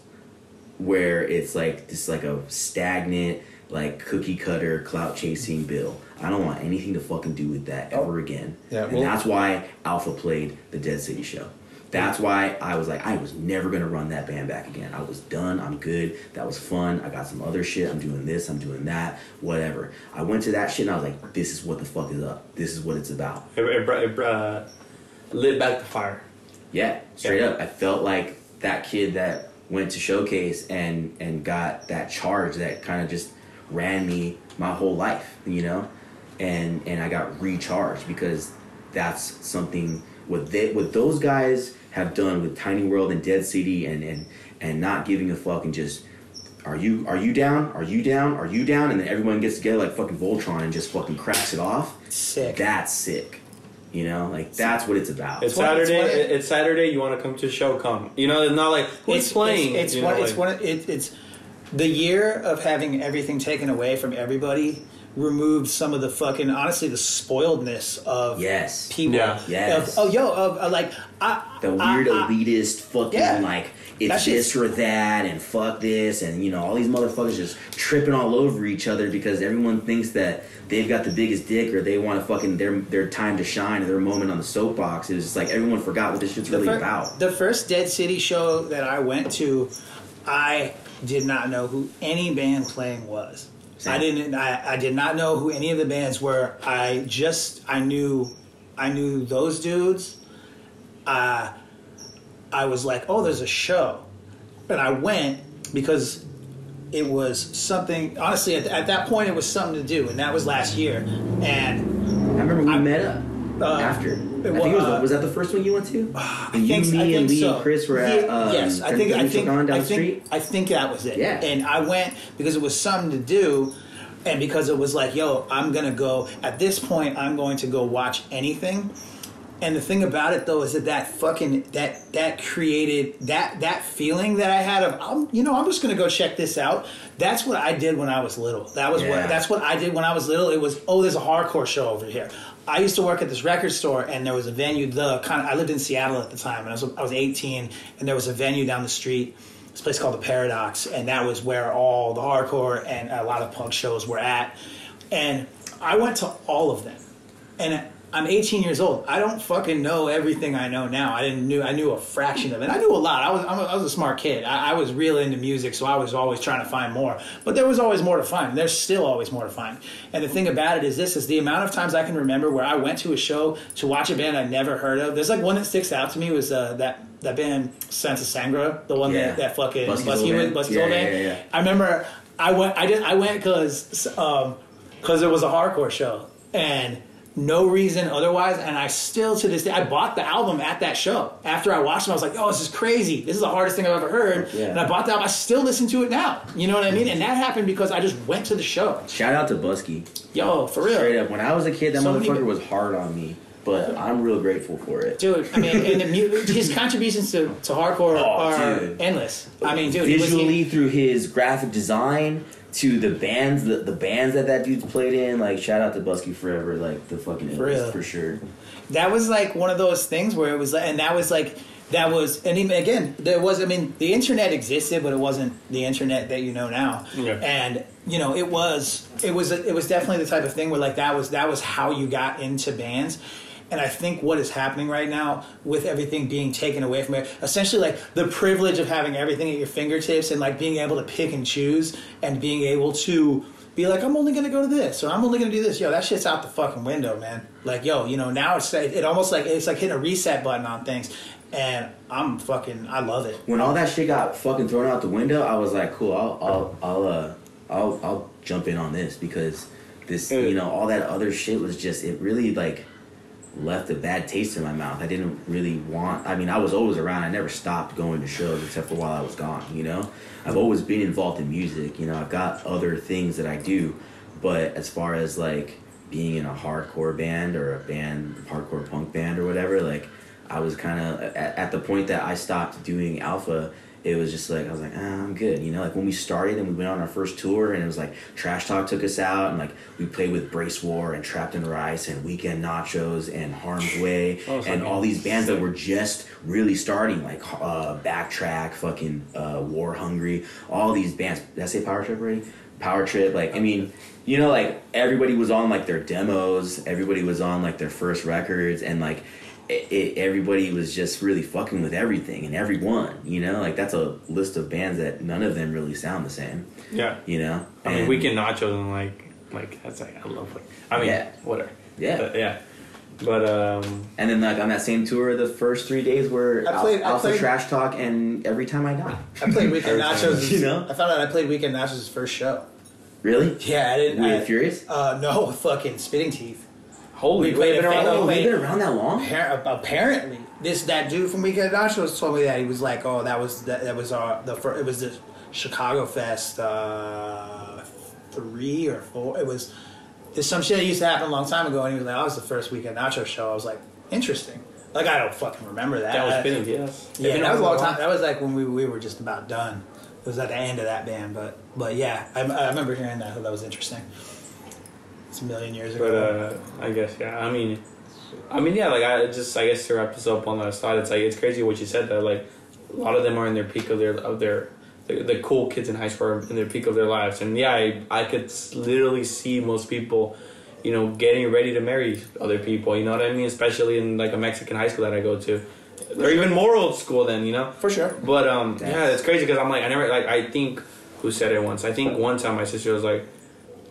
where it's like just like a stagnant, like cookie cutter, clout chasing bill. I don't want anything to fucking do with that Oh. ever again. Yeah, and well- that's why Alpha played the Dead City show. That's why I was like, I was never gonna run that band back again. I was done. I'm good. That was fun. I got some other shit. I'm doing this. I'm doing that. Whatever. I went to that shit and I was like, this is what the fuck is up. This is what it's about. it, it, br- it uh, lit back the fire. Yeah, straight Yeah. up. I felt like that kid that went to showcase and and got that charge that kind of just ran me my whole life, you know, and and I got recharged because that's something what they what those guys have done with Tiny World and Dead City and and and not giving a fuck and just. Are you are you down? Are you down? Are you down? And then everyone gets together like fucking Voltron and just fucking cracks it off. Sick. That's sick. You know, like that's what it's about. It's one- it's Saturday. one of- it- it's Saturday. You want to come to the show? Come. You know, it's not like who's playing. It's, it's you one. know, it's like- one. of- It, it's the year of having everything taken away from everybody removed some of the fucking honestly the spoiledness of Yes. people. Yeah. Yes. Of, oh, yo, of, of like I, The weird I- elitist fucking Yeah. like That it's this or that and fuck this and you know all these motherfuckers just tripping all over each other because everyone thinks that they've got the biggest dick or they want to fucking their their time to shine or their moment on the soapbox. It was just like everyone forgot what this shit's really fir- about. The first Dead City show that I went to, I did not know who any band playing was. Same. I didn't. I, I did not know who any of the bands were. I just I knew I knew those dudes. Uh, I was like, oh, there's a show, and I went because it was something. Honestly, at, at that point, it was something to do, and that was last year. And I remember we I- met up uh, after. I it think it was, uh, was that the first one you went to? I And you, think, me, I think and Lee so. and Chris were at. Yeah, Um, yes, I think I think down I think street. I think that was it. Yeah. and I went because it was something to do, and because it was like, yo, I'm gonna go. At this point, I'm going to go watch anything. And the thing about it though is that that fucking that that created that that feeling that I had of I'm you know I'm just gonna go check this out. That's what I did when I was little. That was Yeah. what that's what I did when I was little. It was oh there's a hardcore show over here. I used to work at this record store and there was a venue. The kind of I lived in Seattle at the time and I was I was 18 and there was a venue down the street. This place called the Paradox and that was where all the hardcore and a lot of punk shows were at. And I went to all of them and I'm 18 years old. I don't fucking know everything I know now. I didn't knew I knew a fraction of it. I knew a lot. I was I'm a, I was a smart kid. I, I was real into music, so I was always trying to find more. But there was always more to find. There's still always more to find. And the thing about it is this: is the amount of times I can remember where I went to a show to watch a band I never heard of. There's like one that sticks out to me was uh, that that band Santa Sangre, the one Yeah. that that fucking Busky's Busky old band. Busky's Yeah, old yeah, band. yeah, yeah. I remember I went I did I went because um because it was a hardcore show and no reason otherwise and I still to this day I bought the album at that show after I watched it I was like oh this is crazy this is the hardest thing I've ever heard Yeah. and I bought the album I still listen to it now you know what I mean and that happened because I just went to the show Shout out to Busky. yo for real Straight up, when I was a kid, that So many- motherfucker was hard on me, but I'm real grateful for it. Dude, I mean, and the mu- his contributions to, to hardcore Oh, are dude. endless. I mean, dude, he was- Visually, through his graphic design to the bands, the, the bands that that dude's played in, like shout out to Busky Forever, like the fucking For illest, for sure. that was like one of those things where it was like, and that was like that was and even again there was i mean the internet existed but it wasn't the internet that you know now Yeah. and you know it was it was it was definitely the type of thing where like that was that was how you got into bands and I think what is happening right now with everything being taken away from it, essentially like the privilege of having everything at your fingertips and like being able to pick and choose and being able to be like, I'm only gonna go to this or I'm only gonna do this. Yo, that shit's out the fucking window, man. Like, yo, you know, now it's it almost like it's like hitting a reset button on things, and I'm fucking I love it. When all that shit got fucking thrown out the window, I was like, cool, I'll I'll I'll uh I'll I'll jump in on this because this you know all that other shit was just it really like left a bad taste in my mouth. I didn't really want. I mean, I was always around. I never stopped going to shows except for while I was gone. You know, I've always been involved in music. You know, I've got other things that I do, but as far as like being in a hardcore band or a band, hardcore punk band or whatever, like I was kind of at, at the point that I stopped doing Alpha. It was just like I was like, ah, I'm good, you know. Like when we started and we went on our first tour, and it was like Trash Talk took us out, and like we played with Brace War and Trapped Under Ice and Weekend Nachos and Harm's Way Oh, and all these bands that were just really starting, like uh, Backtrack, fucking uh, War Hungry, all these bands. Did I say Power Trip already? Power Trip, like I mean, you know, like everybody was on like their demos, everybody was on like their first records, and like it, it, everybody was just really fucking with everything and everyone. You know, like that's a list of bands that none of them really sound the same. Yeah. You know, I mean, And- Weekend Nachos and like, like that's like I love like. I mean, Yeah. whatever. Yeah. But, yeah. But um, And then like on that same tour, the first three days were I played- I played- Trash Talk and Every Time I Die. I played Weekend Nachos. You know? I found out I played Weekend Nachos' first show. Really? Yeah, I didn't. I, With Furious? Uh, no, fucking Spitting Teeth. Holy, We played been a around fan- that Oh, long? they've been around that long? Appar- apparently, this that dude from Weekend Nachos told me that he was like, "Oh, that was that, that was our the fir- it was the Chicago Fest uh, three or four. It was there's some shit that used to happen a long time ago, and he was like, "Oh, that was the first Weekend Nacho show." I was like, "Interesting." Like I don't fucking remember that. That was I- spinning, yes. Yeah, that was a long time. That was like when we, we were just about done. It was at the end of that band, but but yeah, I, I remember hearing that. That was interesting. It's a million years But ago. uh, I guess yeah. I mean, I mean yeah. Like I just I guess to wrap this up on that side, it's like it's crazy what you said that like a lot of them are in their peak of their of their the, the cool kids in high school are in their peak of their lives, and yeah, I I could literally see most people. You know, getting ready to marry other people. You know what I mean? Especially in like a Mexican high school that I go to, they're even more old school than you know. For sure. But um, yeah, it's crazy because I'm like, I never like. I think who said it once. I think one time my sister was like,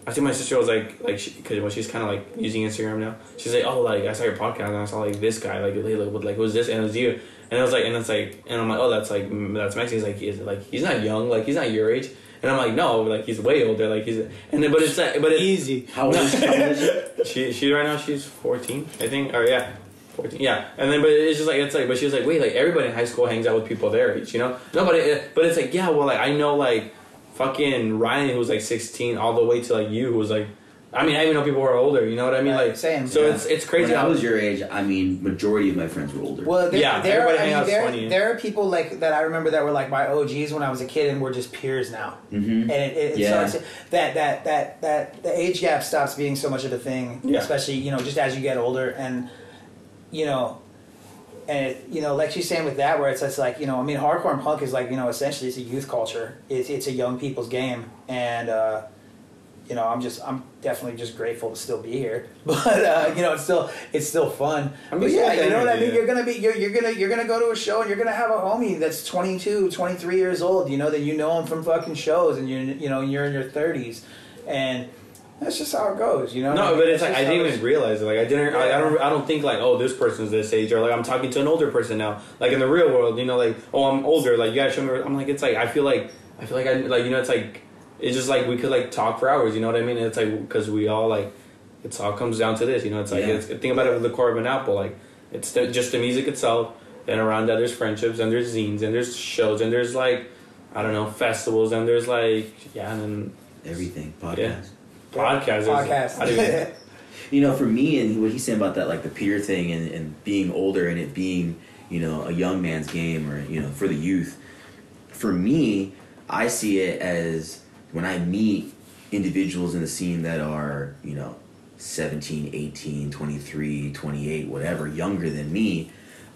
I think my sister was like, like, because when she's kind of like using Instagram now, she's like, oh, like I saw your podcast and I saw like this guy, like, like, like, like who's this? And it was you. And I was like, and it's like, and I'm like, oh, that's like, that's Mexican. He's like, is like, he's not young, like, he's not your age. And I'm like, no, like, he's way older, like, he's, and then, but it's like, but it's Easy. How old is, how old is she? she she right now she's 14 i think or yeah 14 yeah and then but it's just like it's like but she was like wait like everybody in high school hangs out with people their age you know no but it, but it's like yeah well like i know like fucking ryan who was like 16 all the way to like you who was like i mean i even know people who are older you know what i mean like same. so Yeah. it's it's crazy When I was your age, I mean, majority of my friends were older. Well, there, Yeah, there, everybody I hang mean, out's there, there are people like that I remember that were like my OGs when I was a kid, and we're just peers now. hmm And it, it, Yeah. so it's, that that that that the age gap stops being so much of a thing, Yeah. especially you know just as you get older, and you know, and it, you know, like she's saying with that, where it's just like you know, I mean, hardcore and punk is like you know, essentially it's a youth culture. It's it's a young people's game, and uh, you know, I'm just I'm definitely just grateful to still be here. But uh, you know, it's still it's still fun. I'm but yeah, you know what I mean. You're gonna be you're, you're gonna you're gonna go to a show and you're gonna have a homie that's 22, 23 years old. You know that you know him from fucking shows, and you you know you're in your 30s, and that's just how it goes. You know. what I no, mean? but it's like I didn't even realize it. Like I didn't. I, I don't. I don't think like oh this person's this age or like I'm talking to an older person now. Like in the real world, you know, like oh I'm older. Like you gotta show me. I'm like it's like I feel like I feel like I like you know it's like it's just like we could like talk for hours. You know what I mean? It's like because we all like it's all comes down to this. You know, it's like Yeah. it's think about it with the core of an apple. Like it's the, just the music itself. And around that there's friendships and there's zines and there's shows and there's like I don't know festivals and there's like yeah and then Everything podcast. Yeah. Podcasts. Podcast. I don't even- You know, for me and what he's saying about that, like the peer thing and, and being older and it being, you know, a young man's game or, you know, for the youth. For me, I see it as when I meet individuals in the scene that are, you know, 17, 18, 23, 28, whatever, younger than me,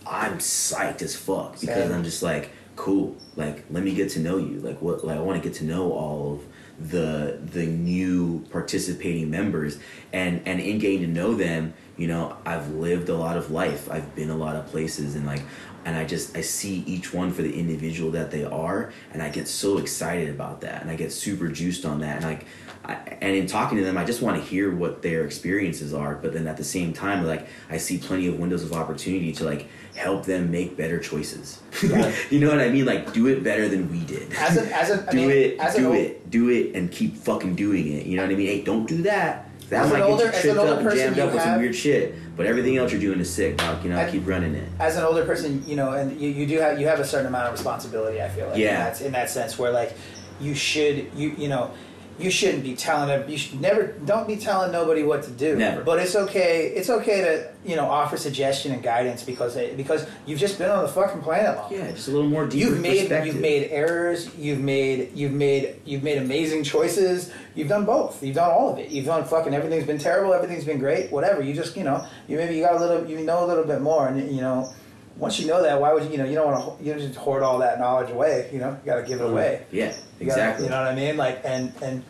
I'm psyched as fuck because Same. I'm just like, cool. Like, let me get to know you. Like, what? Like, I want to get to know all of the the new participating members, and and in getting to know them, you know, I've lived a lot of life. I've been a lot of places, and like, and I just I see each one for the individual that they are, and I get so excited about that, and I get super juiced on that, and like. I, and in talking to them, I just want to hear what their experiences are. But then at the same time, like I see plenty of windows of opportunity to like help them make better choices. You know what I mean? Like do it better than we did. As a, as a, I do mean, it, as do old- it, do it, and keep fucking doing it. You know what I mean? Hey, don't do that. That As might older- get you tripped up and jammed up with some weird shit. But everything else you're doing is sick, doc. You know, I- keep running it. as an older person, you know, and you, you do have you have a certain amount of responsibility. I feel like, Yeah. in that, in that sense, where like you should you you know you shouldn't be telling them you should never don't be telling nobody what to do. Never. But it's okay. It's okay to you know offer suggestion and guidance because they, because you've just been on the fucking planet long. Yeah, just a little more deeper You've made you've made errors. You've made you've made you've made amazing choices. You've done both. You've done all of it. You've done fucking everything's been terrible. Everything's been great. Whatever. You just you know you maybe you got a little you know a little bit more and you know once you know that why would you you know you don't want to you don't just hoard all that knowledge away. You know you got to give it mm-hmm. away. Yeah, You gotta- exactly. you know what I mean? Like and and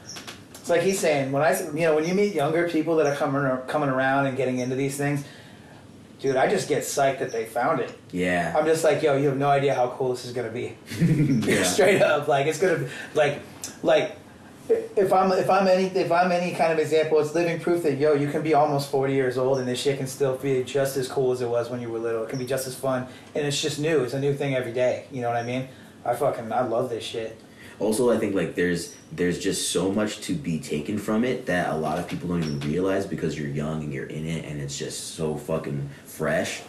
it's like he's saying when I you know when you meet younger people that are coming coming around and getting into these things, dude, I just get psyched that they found it. yeah. I'm just like, yo, you have no idea how cool this is gonna be. yeah. Straight up, like it's gonna be like, like if I'm if I'm any if I'm any kind of example, it's living proof that yo, you can be almost 40 years old and this shit can still be just as cool as it was when you were little. It can be just as fun, and it's just new. It's a new thing every day. You know what I mean? I fucking I love this shit. Also i think like there's there's just so much to be taken from it that a lot of people don't even realize because you're young and you're in it and it's just so fucking fresh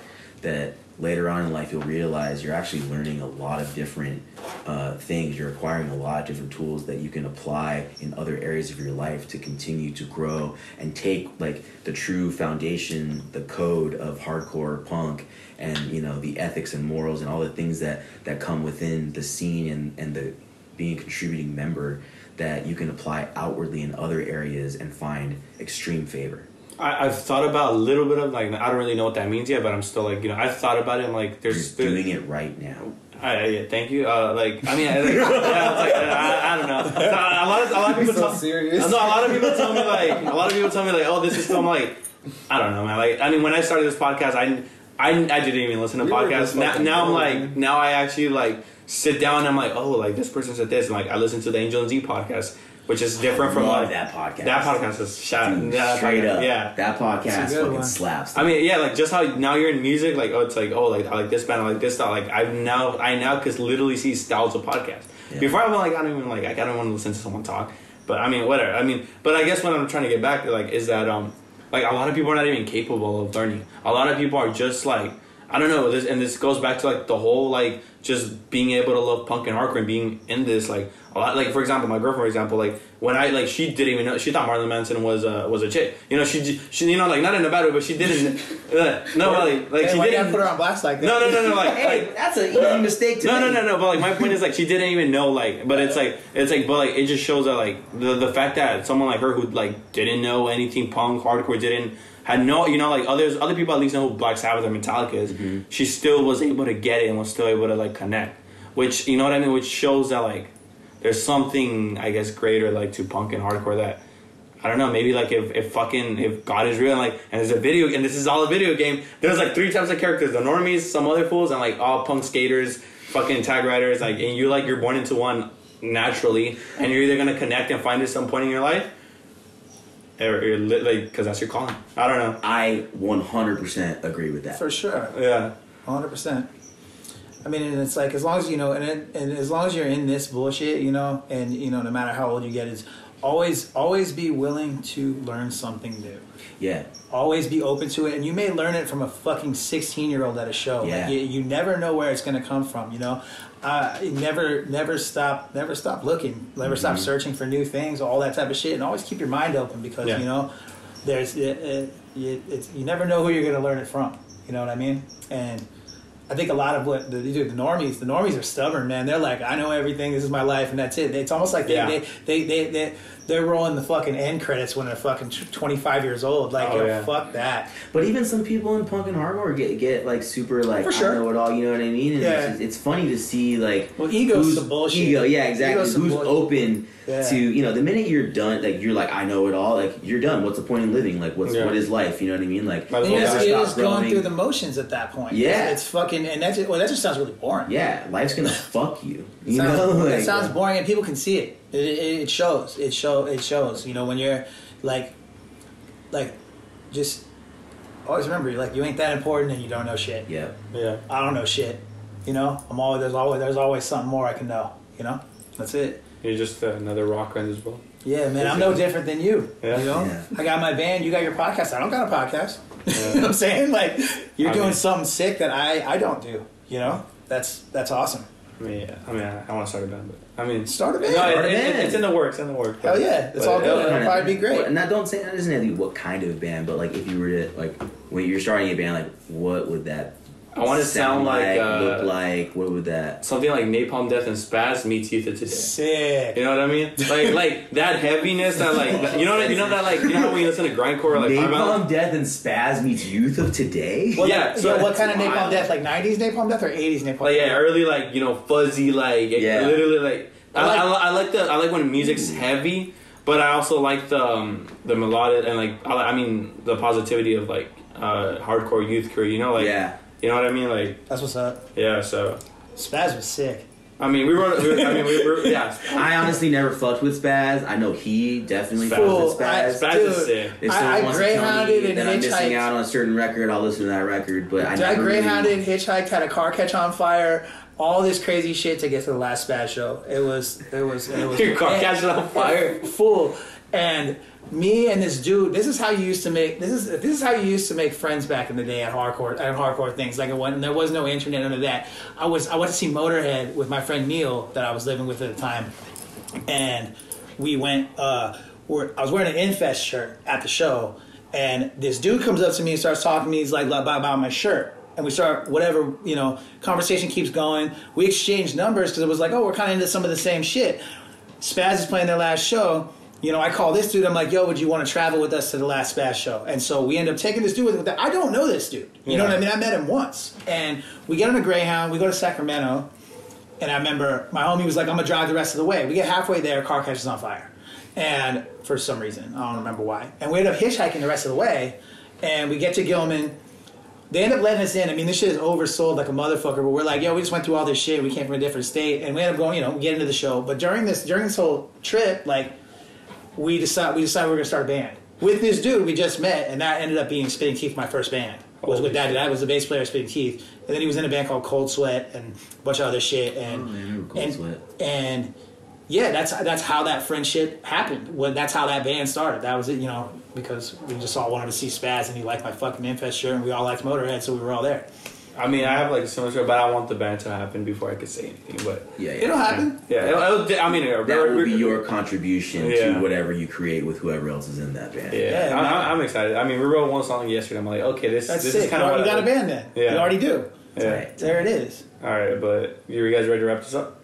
that later on in life you'll realize you're actually learning a lot of different uh, things. You're acquiring a lot of different tools that you can apply in other areas of your life to continue to grow and take like the true foundation the code of hardcore punk and you know the ethics and morals and all the things that that come within the scene and and the being a contributing member that you can apply outwardly in other areas and find extreme favor. I, I've thought about a little bit of like I don't really know what that means yet, but I'm still like you know I've thought about it. and like there's You're doing it right now. I, I- yeah, thank you. Uh, like I mean, I, like, yeah, like, I, I don't know. So, a lot of a lot of people so tell serious. No, a lot of people tell me like a lot of people tell me like oh this is so I'm like I don't know man. Like I mean when I started this podcast I I, I didn't even listen to We podcasts. Now, now I'm like now I actually like sit down and I'm like oh like this person said this and like I listen to the Angel and Z podcast which is different from Love like that podcast. That podcast is shot. Dude, that straight podcast- up. Yeah. That podcast It's a good fucking one. slaps. I mean, yeah, like just how now you're in music, like oh, it's like oh, like I like this band, I like this style. Like I've now, I now because literally see styles of podcasts. Yeah. Before I'm like, I don't even like, I don't want to listen to someone talk. But I mean, whatever. I mean, but I guess what I'm trying to get back to like is that um, like a lot of people are not even capable of learning. A lot of people are just like, I don't know. This and this goes back to like the whole like just being able to love punk and hardcore and being in this like a lot. Like for example, my girlfriend, for example, like when I like she didn't even know she thought Marilyn Manson was uh, was a chick. You know, she she you know like not in a bad way, but she didn't. Uh, no, like like Hey, she didn't. put her on blast like that? No, no, no, no. Like, hey, like that's an easy mistake to no, no, make. no, no. But like my point is like she didn't even know like, but it's like it's like, but like it just shows that like the the fact that someone like her who like didn't know anything punk hardcore didn't had no you know like others other people at least know who Black Sabbath or Metallica is. Mm-hmm. She still was able to get it and was still able to like connect, which you know what I mean, which shows that like there's something I guess greater like to punk and hardcore that. I don't know. Maybe like if, if fucking if God is real and like and there's a video and this is all a video game. There's like three types of characters: the normies, some other fools, and like all punk skaters, fucking tag riders. Like and you like you're born into one naturally, and you're either gonna connect and find it some point in your life, or you're like because that's your calling. I don't know. I 100% agree with that. For sure. Yeah. hundred percent. I mean, and it's like as long as you know, and it, and as long as you're in this bullshit, you know, and you know, no matter how old you get, is always always be willing to learn something new. Yeah. Always be open to it, and you may learn it from a fucking sixteen year old at a show. Yeah. Like you, you never know where it's gonna come from. You know, uh, never never stop never stop looking, never stop Mm-hmm. searching for new things, all that type of shit, and always keep your mind open because Yeah. you know, there's it, it, it, it's, you never know who you're gonna learn it from. You know what I mean? And I think a lot of what the, the normies, the normies are stubborn, man. They're like, I know everything. This is my life, and that's it. It's almost like they Yeah. they, they, they, they they're rolling the fucking end credits when they're fucking twenty five years old. Like, Oh, yo, yeah. fuck that. But even some people in punk and hardcore get get like super like For sure. I know it all. You know what I mean? And Yeah. it's, it's funny to see like Well, ego's who's some bullshit. Ego, yeah, exactly. Ego's Who's bull- open Yeah. to you know the minute you're done, like you're like I know it all. Like you're done. What's the point in living? Like what's Yeah. what is life? You know what I mean? Like Might as And well it's, Yeah. it going growing. through the motions at that point. Yeah. it's, it's fucking, and that's well, that just sounds really boring. yeah, life's gonna fuck you. You sounds, know, it sounds boring, and people can see it. It, it, it shows. It show. It shows. You know, when you're like, like, just always remember, like, you ain't that important, and you don't know shit. Yeah. Yeah. I don't know shit. You know, I'm always there's always there's always something more I can know. You know, that's it. You're just uh, another rocker in this world. Yeah, man, I'm no different than you. Yeah. You know, Yeah. I got my band, you got your podcast. I don't got a podcast. you know what I'm saying? Like, you're I doing mean- something sick that I I don't do. You know, that's that's awesome. I mean, yeah. I mean, I, I want to start a band, but I mean, Start a band. No, Start it, a it- it's in the works. In the works. Hell yeah, it's But all good. it- It'll probably be great. Well, now don't say that doesn't have to be what kind of band, but like if you were to like when you're starting a band, like what would that I want to sound like uh, look like? What would that? something like Napalm Death and Spaz meets Youth of Today. Sick. You know what I mean? Like like that heaviness that like that- you know what you know that like you know how when you listen to grindcore like Five Island? Napalm Death and Spaz meets Youth of Today. Well, Yeah, So so what kind of napalm wild. death? Like '90s napalm death or '80s napalm? like yeah death? early like you know fuzzy like Yeah. literally like I, I like- I, I like the I like when music's heavy, but I also like the um, the melodic and like I, I mean the positivity of like uh, hardcore youth crew. You know like yeah, you know what I mean like That's what's up. yeah. So Spaz was sick. I mean we wrote we, were- I mean we were yeah. I honestly never fucked with Spaz. I know he definitely fucked Fool, with Spaz. Spaz Dude, is sick. If I- someone I wants to tell greyhounded me and that I'm missing out on a certain record, I'll listen to that record. But I I never really- greyhounded, hitchhiked, had a car catch on fire, all this crazy shit to get to the last Spaz show. It was, it was, it was. Your car and- catching on fire. Full. And me and this dude, this is how you used to make this is this is how you used to make friends back in the day at hardcore at hardcore things. Like it when there was no internet, under that. I was I went to see Motorhead with my friend Neil that I was living with at the time, and we went. Uh, I was wearing an Infest shirt at the show, and this dude comes up to me and starts talking to me. He's like about my shirt, and we start whatever you know. Conversation keeps going. We exchange numbers because it was like, oh, we're kind of into some of the same shit. Spaz is playing their last show. You know, I call this dude. I'm like, "Yo, would you want to travel with us to the last Spaz show?" And so we end up taking this dude with. I don't know this dude. You know what I mean? I met him once, and we get on a Greyhound. We go to Sacramento, and I remember my homie was like, "I'm gonna drive the rest of the way." We get halfway there, car catches on fire, and for some reason, I don't remember why. And we end up hitchhiking the rest of the way, and we get to Gilman. They end up letting us in. I mean, this shit is oversold like a motherfucker. But we're like, yo, we just went through all this shit. We came from a different state, and we end up going, you know, we get into the show. But during this, during this whole trip, like, we decide we decided we were gonna start a band with this dude we just met, and that ended up being Spitting Teeth, my first band. Was with that. dude. I was the bass player of Spitting Teeth, and then he was in a band called Cold Sweat and a bunch of other shit. And Oh, remember Cold and, Sweat. and yeah, that's that's how that friendship happened. Well, that's how that band started. That was it, you know, because we just all wanted to see Spaz, and he liked my fucking Infest shirt, and we all liked Motorhead, so we were all there. I mean, I have like a similar story, but I want the band to happen before I could say anything. But Yeah, yeah. It'll happen. yeah, it'll, it'll, I mean, That will be your contribution Yeah. to whatever you create with whoever else is in that band. Yeah, Yeah, I, man. I- I'm excited. I mean, we wrote one song yesterday. I'm like, okay, this That's this sick. is kind you of already what got I- a band then. Yeah. You already do. Yeah. Right. There it is. All right, but you guys ready to wrap this up?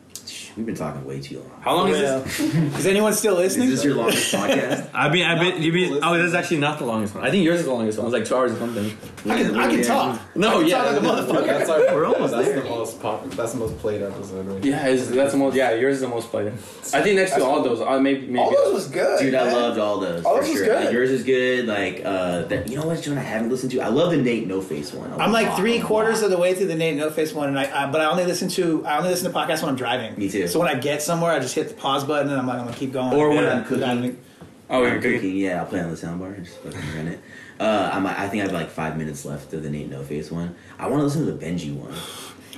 We've been talking way too long. How long is this? Is anyone still listening? Is this your longest podcast? I mean, I bet you mean- Oh, this is actually not the longest one. I think yours is the longest one. It was like two hours or something. I can, I can Yeah. talk. No, I can yeah, talk like a motherfucker. That's our. We're almost that's there. the most pop. That's the most played episode. Right? Yeah, it's, that's the most. Yeah, yours is the most played. I think next to all those, uh, maybe maybe. All those was good. Dude, I man. loved all those. All for those was sure. good. Like, yours is good. Like, uh, that, you know what, John? I haven't listened to. I love the Nate No Face one. I'm like three quarters of the way through the Nate No Face one, and I, I but I only listen to I only listen to podcasts when I'm driving. Me too. So when I get somewhere, I just hit the pause button, and I'm like, I'm gonna keep going. Or when Yeah. I'm cooking. Oh, I'm you're cooking. cooking. Yeah, I'll play on the soundbar and just fucking run it. Uh, I'm, I think I have like five minutes left of the Nate No Face one. I want to listen to the Benji one.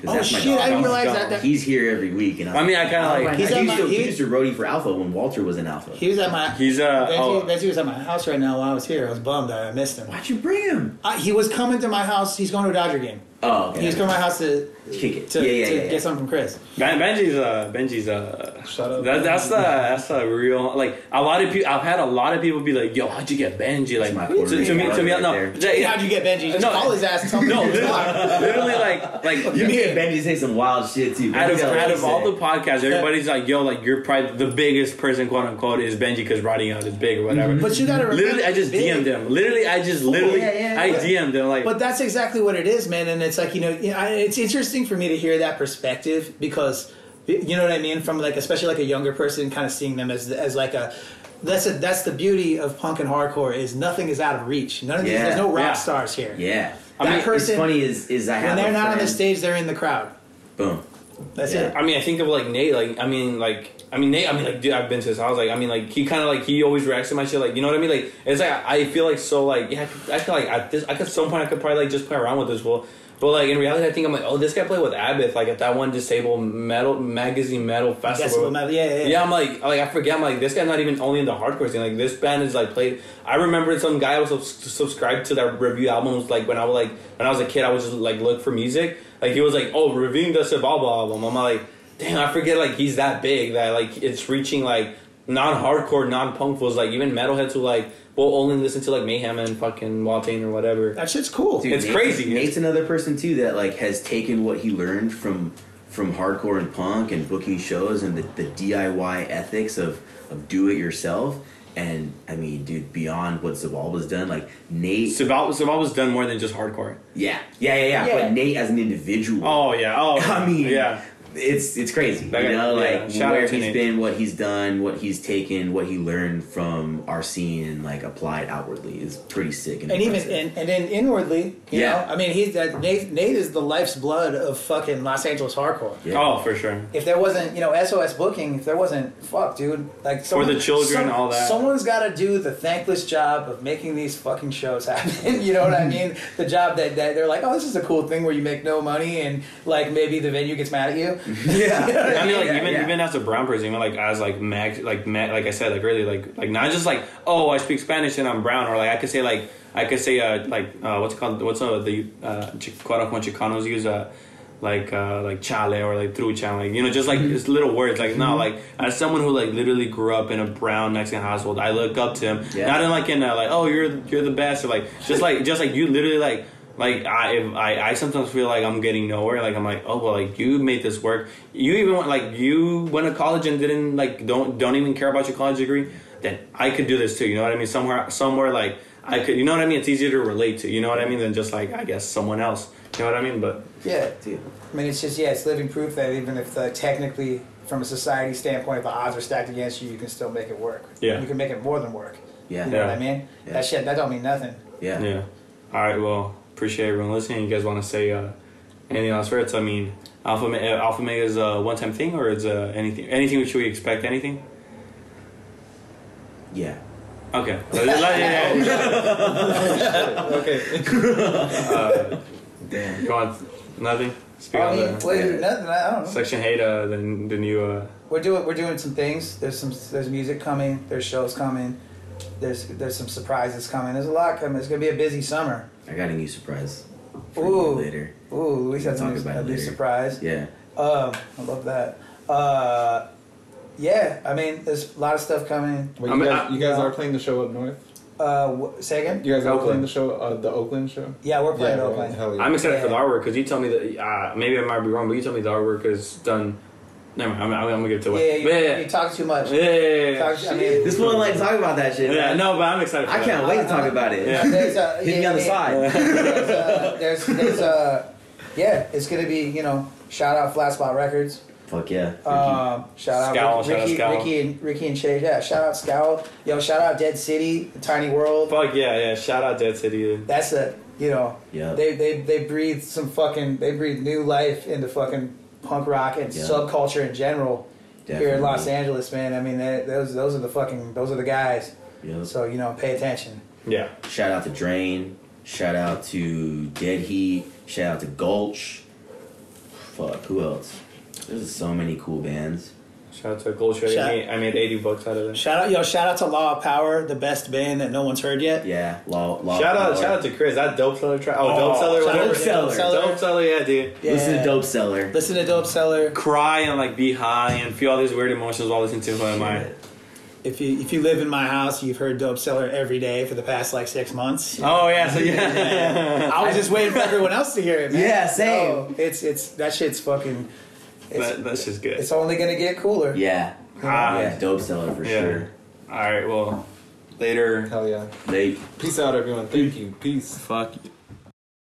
Oh that's my shit! I didn't realize that. that He's here every week, and I, I mean, I kinda like- He's He's at he, my- used to, he he- used to roadie for Alpha when Walter was in Alpha. he was at my. He's uh. Benji, Oh, Benji was at my house right now while I was here. I was bummed that I missed him. Why'd you bring him? I, he was coming to my house. He's going to a Dodger game. Oh, okay. He was coming to my house to Kick it. to, Yeah, yeah, to yeah, yeah. get something from Chris. Ben, Benji's uh Benji's uh Shut up. that, that's the that's the real like a lot of people I've had a lot of people be like yo how'd you get Benji like my to, to me to me Rican no there. yeah, How'd you get Benji? Just No. call his ass. Tell no to literally, literally like like You need Benji to say some wild shit too. out of, Benji's got a lot out of all the podcasts, everybody's like, "Yo, like you're probably the biggest person, quote unquote, is Benji because Riding Out is big or whatever." But you gotta remember, literally, I just big. DM'd him. Literally, I just literally, yeah, yeah, I. DM'd him like, But that's exactly what it is, man. And it's like you know, you know, I- it's interesting for me to hear that perspective because you know what I mean from like especially like a younger person, kind of seeing them as as like a. That's a, that's the beauty of punk and hardcore is nothing is out of reach. None of these Yeah. there's no rock Yeah. stars here. Yeah. That I mean, person- it's funny is is I When they're a not on the stage, they're in the crowd. Boom. That's Yeah. it. I mean, I think of like Nate. Like, I mean, like, I mean, Nate. I mean, like, dude, I've been to his house. Like, I mean, like, he kind of like he always reacts to my shit. Like, you know what I mean? Like, it's like I feel like so like yeah. I feel like at this, I could at some point I could probably like just play around with this fool. But like in reality, I think I'm like, oh, this guy played with Abbott like at that one Decibel metal magazine metal festival. Metal, yeah, yeah, yeah. Yeah, I'm like, like I forget. I'm like, this guy's not even only in the hardcore scene. Like, this band is like played. I remember some guy was subs- subscribed to that review albums. Like when I was like when I was a kid, I was just like look for music. Like he was like, oh, reviewing the Xibalba album. I'm like, damn, I forget. Like he's that big that like it's reaching like non-hardcore, non-punk was Like even metalheads who like will only listen to like Mayhem and fucking Watain or whatever. That shit's cool. Dude, It's Nate's- crazy. Nate's another person too that like has taken what he learned from from hardcore and punk and booking shows and the, the DIY ethics of of do it yourself. And I mean, dude, beyond what Xibalba's done, like Nate, Xibalba Xibalba's done more than just hardcore. yeah, yeah, yeah, yeah, Yeah. But Nate as an individual, Oh yeah. Oh, I mean, yeah. It's it's crazy. That you know, yeah, like shout where out to he's Nate. been, what he's done, what he's taken, what he learned from our scene and like applied outwardly is pretty sick. And, and even and, and then inwardly, you Yeah. know, I mean, he's that Nate, Nate is the life's blood of fucking Los Angeles hardcore. Yeah. Oh, for sure. If there wasn't, you know, SOS booking, if there wasn't, fuck, dude, like for the children, all that. Someone's got to do the thankless job of making these fucking shows happen. you know what I mean? The job that, that they're like, oh, this is a cool thing where you make no money and like maybe the venue gets mad at you. yeah, I mean, like Yeah, even yeah. even as a brown person, even like as like mag, like mag, like I said, like really, like like not just like oh I speak Spanish and I'm brown, or like I could say like I could say uh like uh what's it called what's uh the uh quote unquote Chicanos use uh like uh like chale or like trucha, like you know just like just little words like no like as someone who like literally grew up in a brown Mexican household, I look up to him Yeah. not in like in uh, like oh you're you're the best or like just like just like you literally like. Like I, I, I sometimes feel like I'm getting nowhere. Like I'm like, oh well, like you made this work. You even went like you went to college and didn't like don't don't even care about your college degree. Then I could do this too. You know what I mean? Somewhere somewhere like I could. You know what I mean? It's easier to relate to. You know what I mean? Than just like I guess someone else. You know what I mean? But Yeah. Dude. I mean, it's just yeah, it's living proof that even if the, technically, from a society standpoint, if the odds are stacked against you, you can still make it work. Yeah. You can make it more than work. Yeah. You know Yeah. what I mean? Yeah. That shit that don't mean nothing. Yeah. yeah. All right. Well, appreciate everyone listening. You guys want to say uh, anything else for it? I mean, Alpha Me- uh, Alpha Mega is a one time thing, or is uh, anything anything should we expect anything? Yeah. Okay. Yeah, yeah, yeah. Okay. Uh, Damn. you want nothing? Speak I on mean, the wait, nothing. I don't know. section hate. Uh, the the new. Uh, We're doing we're doing some things. There's some there's music coming. There's shows coming. There's there's some surprises coming. There's a lot coming. It's gonna be a busy summer. I got a new surprise. For Ooh. later. Ooh, Luis has a Talk new, about a new surprise. Yeah. Um, I love that. Uh, yeah, I mean, there's a lot of stuff coming. Wait, I you, mean, guys, I- you guys yeah. are playing the show up north. Uh, wh- say again? You guys are Oakland. playing the show, uh, the Oakland show. Yeah, we're playing yeah, Oakland. Hell yeah. I'm excited for the Yeah. artwork because you told me that. Uh, maybe I might be wrong, but you told me the artwork is done. Never mind. I'm, I'm, I'm gonna give it to Yeah, away. you, But yeah, you talk too much. yeah, yeah, yeah, yeah. Talk- I mean, This one like talk about that shit. Yeah, man. no, but I'm excited. For I can't wait to talk about it. Yeah. there's a, Hit me yeah, on the yeah, side. There's, uh, there's, there's uh, yeah, it's gonna be you know, shout out Flat Spot Records. Fuck yeah. Um, shout out Scowl, Ricky, shout Ricky, Scowl. Ricky and Ricky and Chase. Yeah, shout out Scowl. Yo, shout out Dead City, Tiny World. Fuck yeah, yeah. Shout out Dead City. That's a you know, yeah. they they they breathe some fucking they breathe new life into fucking punk rock and Yeah. subculture in general here in Los Angeles, man. I mean, they, those those are the fucking those are the guys. Yep. So you know, pay attention. Yeah. Shout out to Drain. Shout out to Dead Heat. Shout out to Gulch. Fuck, who else? There's so many cool bands. Shout out to Gold Shredder. Shout- I made, I made 80 bucks out of it. Shout out, yo! Shout out to Law of Power, the best band that no one's heard yet. Yeah, Law. law Shout out, Power. shout out to Chris. That dope seller track. Oh, Oh, dope seller, shout out whatever. Dope Seller. Dope seller, yeah, dude. Yeah. Listen to Dope Seller. Listen to Dope Seller. Cry and like be high and feel all these weird emotions while listening to Who Am I. If you if you live in my house, you've heard Dope Seller every day for the past like six months. Oh yeah, so yeah. I was just waiting for everyone else to hear it. Man. Yeah, same. So, it's it's that shit's fucking. It's, that, that's just good. it's only gonna get cooler. Yeah. Ah, yeah, Dope Seller for yeah. sure. All right, well, later. Hell yeah. They Peace out, everyone. Thank you. Peace. Fuck you.